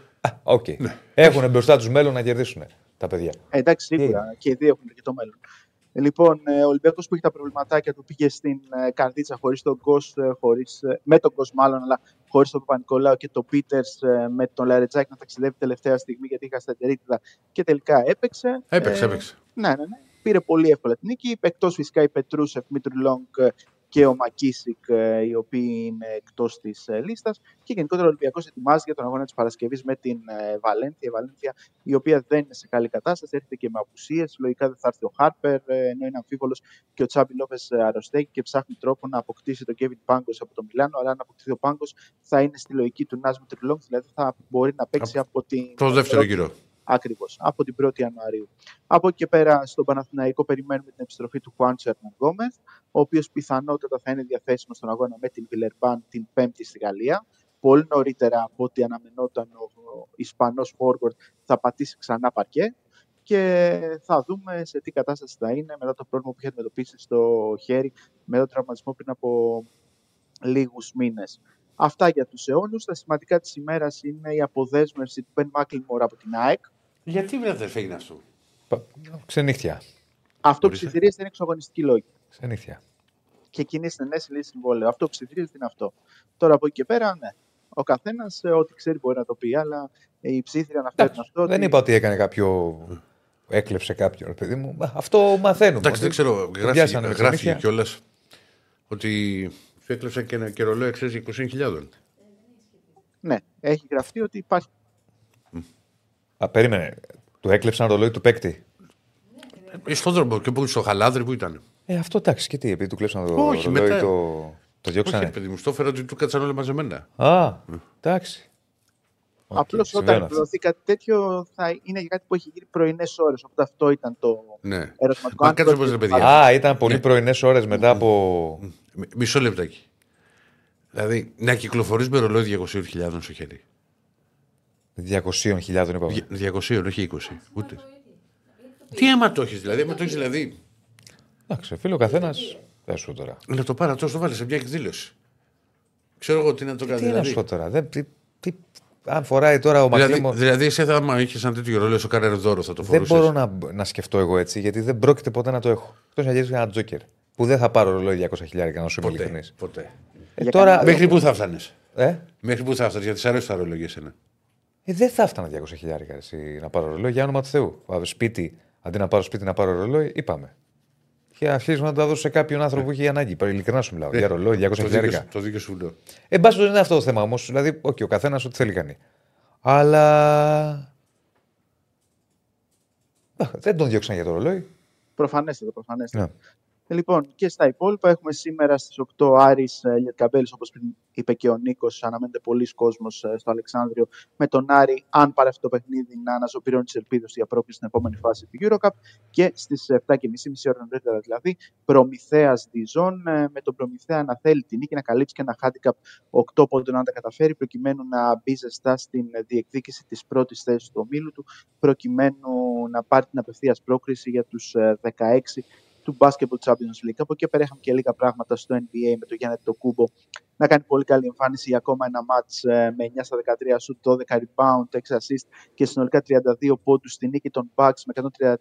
Okay. Ναι. Έχουν μπροστά τους μέλλον να κερδίσουν τα παιδιά. Ε, εντάξει, σίγουρα. Και οι δύο έχουν και το μέλλον. Λοιπόν, ε, ο Ολυμπιακός που έχει τα προβληματάκια του πήγε στην ε, Καρδίτσα χωρίς τον Κος, χωρίς, με τον Κος μάλλον, αλλά χωρίς τον Παπα-Νικολάου και τον Πίτερς με τον Λαρετζάκη να ταξιδεύει τελευταία στιγμή γιατί είχα στα και τελικά έπαιξε. Έπαιξε, έπαιξε. Ναι, ναι, ναι. Πήρε πολύ εύκολα την νίκη. Εκτός φυσικά η Πετρούσεφ, Μήτρου Λόγκ και ο Μακίσικ, ε, οι οποίοι είναι εκτός της ε, λίστας. Και γενικότερα ο Ολυμπιακός ετοιμάζει για τον αγώνα της Παρασκευής με την ε, Βαλένθια. Η Βαλένθια, η οποία δεν είναι σε καλή κατάσταση, έρχεται και με απουσίες. Λογικά δεν θα έρθει ο Χάρπερ, ενώ είναι αμφίβολος και ο Τσάμπι Λόφε αρρωστέει και ψάχνει τρόπο να αποκτήσει τον Κέβιν Πάγκος από το Μιλάνο. Αλλά αν αποκτήσει ο Πάγκος, θα είναι στη λογική του Νάσμου Τριλόγκ, δηλαδή θα μπορεί να παίξει από, από την. Το δεύτερο γύρο. Ακριβώς, από την 1η Ιανουαρίου. Από εκεί και πέρα στον Παναθηναϊκό περιμένουμε την επιστροφή του Χουάν Γκόμεθ, ο οποίος πιθανότατα θα είναι διαθέσιμος στον αγώνα με την Βιλερμπάν την 5η στη Γαλλία. Πολύ νωρίτερα από ό,τι αναμενόταν ο Ισπανός Φόργορντ θα πατήσει ξανά παρκέ και θα δούμε σε τι κατάσταση θα είναι μετά το πρόβλημα που είχε αντιμετωπίσει στο χέρι με τον τραυματισμό πριν από λίγους μήνες. Αυτά για τους αιώνους. Τα σημαντικά της ημέρας είναι η αποδέσμευση του Μπεν Μάκλιμορ από την ΑΕΚ. Γιατί δεν φέγει αυτό; Ξενύχτια. Αυτό που ψιθυρίζεται είναι εξογωνιστική λόγη. Ξενύχτια. Και κοινή συνενέση λύση συμβόλαιο. Αυτό που ψιθυρίζεται είναι αυτό. Τώρα από εκεί και πέρα, ναι. Ο καθένας ε, ό,τι ξέρει μπορεί να το πει, αλλά οι ψήθυροι αναφέρουν αυτό. Δεν ότι... είπα ότι έκανε κάποιο. Έκλεψε κάποιον, παιδί μου. Αυτό μαθαίνουμε. Εντάξει, δεν ξέρω. Γράφει, γράφει κιόλας ότι σου έκλεψε και ένα καιρολό εξή 20.000. Ναι, έχει γραφτεί ότι υπάρχει. Α, περίμενε. Του έκλεψαν ρολόι του παίκτη. Ε, στον δρόμο και που στο χαλάδρι που ήταν; Ε, αυτό εντάξει, και τι, επειδή του κλέψαν το Όχι, ρολόι, μετά... το, το διώξανε. Όχι, παιδί μου, στο έφερα ότι του κάτσαν όλα μαζεμένα. Α, εντάξει. Απλώς όταν εκδοθεί κάτι τέτοιο θα είναι για κάτι που έχει γίνει πρωινές ώρες. Οπότε αυτό ήταν το ναι. ερωτηματικό. Μα κάτσε ρε παιδιά. Α, ήταν πολύ ναι. πρωινές ώρες μετά από. Μισό λεπτάκι. Δηλαδή να κυκλοφορείς με ρολόι 200.000 στο χέρι. 200.000 είπαμε. 200, όχι 20. Ούτε. Τι αίμα το έχεις δηλαδή, αίμα το έχεις δηλαδή. Εντάξει, φίλο ο καθένας. σου τώρα. Να το πάρω τόσο, το βάλει σε μια εκδήλωση. Ξέρω εγώ τι να το κάνει. Τι δηλαδή. να σου τώρα. Δεν, τι, τι, αν φοράει τώρα ο δηλαδή, Μαξίμο. Δηλαδή, εσύ θα είχες ένα τέτοιο ρόλο, ο Καρέρ δώρο θα το φορούσες. Δεν μπορώ να, να σκεφτώ εγώ έτσι, γιατί δεν πρόκειται ποτέ να το έχω. Εκτός να γυρίσει ένα τζόκερ. Που δεν θα πάρω ρολόι 200 χιλιάρικα να σου είμαι Ποτέ. ποτέ. Ε, τώρα... Μέχρι πού θα φτάνεις; Ε; Μέχρι πού θα φτάνεις, γιατί σε αρέσει τα ρολόγια εσένα. Ε, δεν θα έφτανα 200 χιλιάρικα να πάρω ρολόι για όνομα του Θεού. Σπίτι, αντί να πάρω σπίτι να πάρω ρολόι, είπαμε. Και αρχίζουμε να τα δώσω σε κάποιον άνθρωπο που έχει ανάγκη. Ειλικρινά σου μιλάω. Για ρολόι, 200 χιλιάρικα. Το δίκιο σου λέω. Εν πάση δεν είναι αυτό το θέμα όμως. Δηλαδή, okay, ο καθένας ό,τι θέλει κάνει. Αλλά. Δεν τον διώξαν για το ρολόι. Προφανέστατα, προφανέστατα. Ναι. Λοιπόν, και στα υπόλοιπα έχουμε σήμερα στις 8 Άρης Ελιετ Καμπέλης, όπως πριν είπε και ο Νίκος, αναμένεται πολλοί κόσμος ε, στο Αλεξάνδριο με τον Άρη, αν πάρει αυτό το παιχνίδι, να αναζωπηρώνει τις ελπίδες για πρόκληση στην επόμενη φάση του Eurocup. Και στις 7.30 μισή ώρα νωρίτερα δηλαδή, Προμηθέας Διζών, ε, με τον Προμηθέα να θέλει την νίκη, να καλύψει και ένα handicap 8 πόντων αν τα καταφέρει, προκειμένου να μπει ζεστά στην διεκδίκηση της πρώτης θέσης του ομίλου του, προκειμένου να πάρει την απευθείας πρόκριση για τους 16 ε, του Basketball Champions League. Από εκεί πέρα είχαμε και λίγα πράγματα στο NBA με το Γιάννη το Κούμπο να κάνει πολύ καλή εμφάνιση για ακόμα ένα μάτς ε, με 9 στα 13 σουτ, 12 rebound, 6 assist και συνολικά 32 πόντους στη νίκη των Bucks με 133-129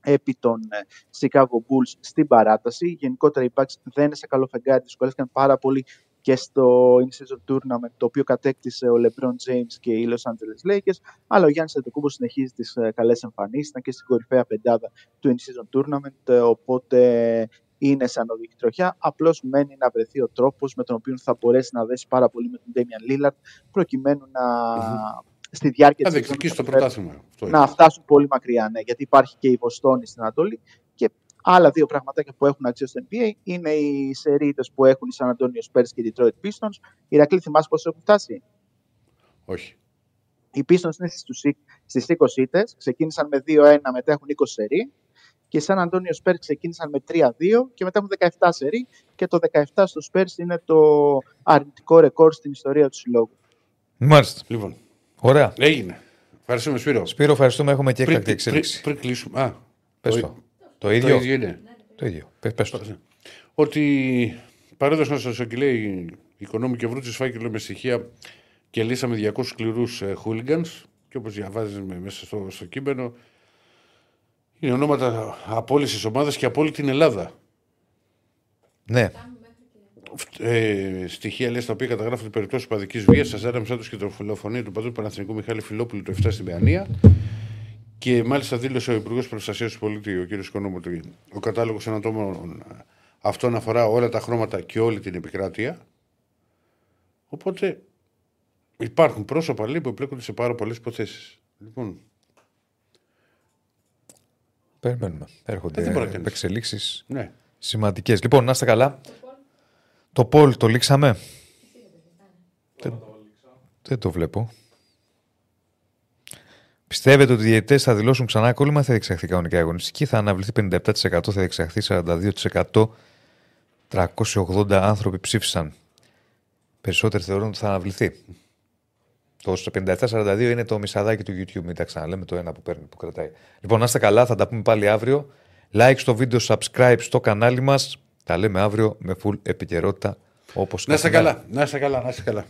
επί των ε, Chicago Bulls στην παράταση. Γενικότερα οι Bucks δεν είναι σε καλό φεγγάρι, δυσκολεύτηκαν πάρα πολύ και στο In-Season Tournament, το οποίο κατέκτησε ο LeBron James και οι Los Angeles Lakers, αλλά ο Γιάννης Αντετοκούμπος συνεχίζει τις ε, καλές εμφανίσεις, ήταν και στην κορυφαία πεντάδα του In-Season Tournament, ε, οπότε είναι σαν οδική τροχιά. Απλώς μένει να βρεθεί ο τρόπος με τον οποίο θα μπορέσει να δέσει πάρα πολύ με τον Damian Lillard, προκειμένου να. Στη διάρκεια της πρωτάθλημα. Να φτάσουν πολύ μακριά, ναι, γιατί υπάρχει και η Βοστόνη στην Ανατολή και Άλλα δύο πραγματάκια που έχουν αξία στο NBA είναι οι σερίδες που έχουν οι San Antonio Spurs και οι Detroit Pistons. Οι Ρακλή, θυμάσαι πώ έχουν φτάσει; Όχι. Οι Pistons είναι στις 20 ήττες, ξεκίνησαν με 2-1, μετά έχουν 20 σερί. Και οι San Antonio Spurs ξεκίνησαν με 3-2 και μετά έχουν 17 σερί. Και το 17 στο Spurs είναι το αρνητικό ρεκόρ στην ιστορία του συλλόγου. Μάλιστα. Λοιπόν. Ωραία. Έγινε. Ευχαριστούμε, Σπύρο. Σπύρο, ευχαριστούμε. Έχουμε και έκτακτη εξέλιξη. Πριν, πριν κλείσουμε. Α, πες το. Το ίδιο; Το ίδιο είναι. Το ίδιο. Πες το. Ότι παρέδωσαν στο Σοκυλέ η οικονόμη και βρούτσι φάκελο με στοιχεία και λύσαμε 200 σκληρού χούλιγκανς. Και όπως διαβάζεις μέσα στο, στο κείμενο, είναι ονόματα απόλυσης ομάδας και από όλη την Ελλάδα. Ναι. Ε, στοιχεία λέει στα οποία καταγράφονται περιπτώσεις παδική βίας, σα έδαμε και το φιλοφωνία του παντού Παναθηνικού Μιχάλη Φιλόπουλου το 7 στην Παιανία. Και μάλιστα δήλωσε ο Υπουργός Προστασίας του Πολίτη, ο κ. Κονόμου, ότι ο κατάλογος ανατόμων Αυτό αφορά όλα τα χρώματα και όλη την επικράτεια. Οπότε υπάρχουν πρόσωπα λέει, που εμπλέκονται σε πάρα πολλές υποθέσει. Λοιπόν, Περιμένουμε. Ε, δεν μπορεί Έρχονται να κάνεις. εξελίξει ναι. σημαντικές. Λοιπόν, να είστε καλά. Το Πολ το λήξαμε; Δεν, δεν το βλέπω. Πιστεύετε ότι οι διαιτητές θα δηλώσουν ξανά κόλλημα; Ή θα διεξαχθεί κανονικά η αγωνιστική. Θα αναβληθεί 57%, θα διεξαχθεί 42%. 380 άνθρωποι ψήφισαν. Περισσότεροι θεωρούν ότι θα αναβληθεί. Το 57-42 είναι το μισαδάκι του YouTube. Μην τα ξαναλέμε το ένα που παίρνει, που κρατάει. Λοιπόν, να είστε καλά, θα τα πούμε πάλι αύριο. Like στο βίντεο, subscribe στο κανάλι μας. Τα λέμε αύριο με full επικαιρότητα όπως Να είστε καλά. Να είστε καλά. Να είστε καλά.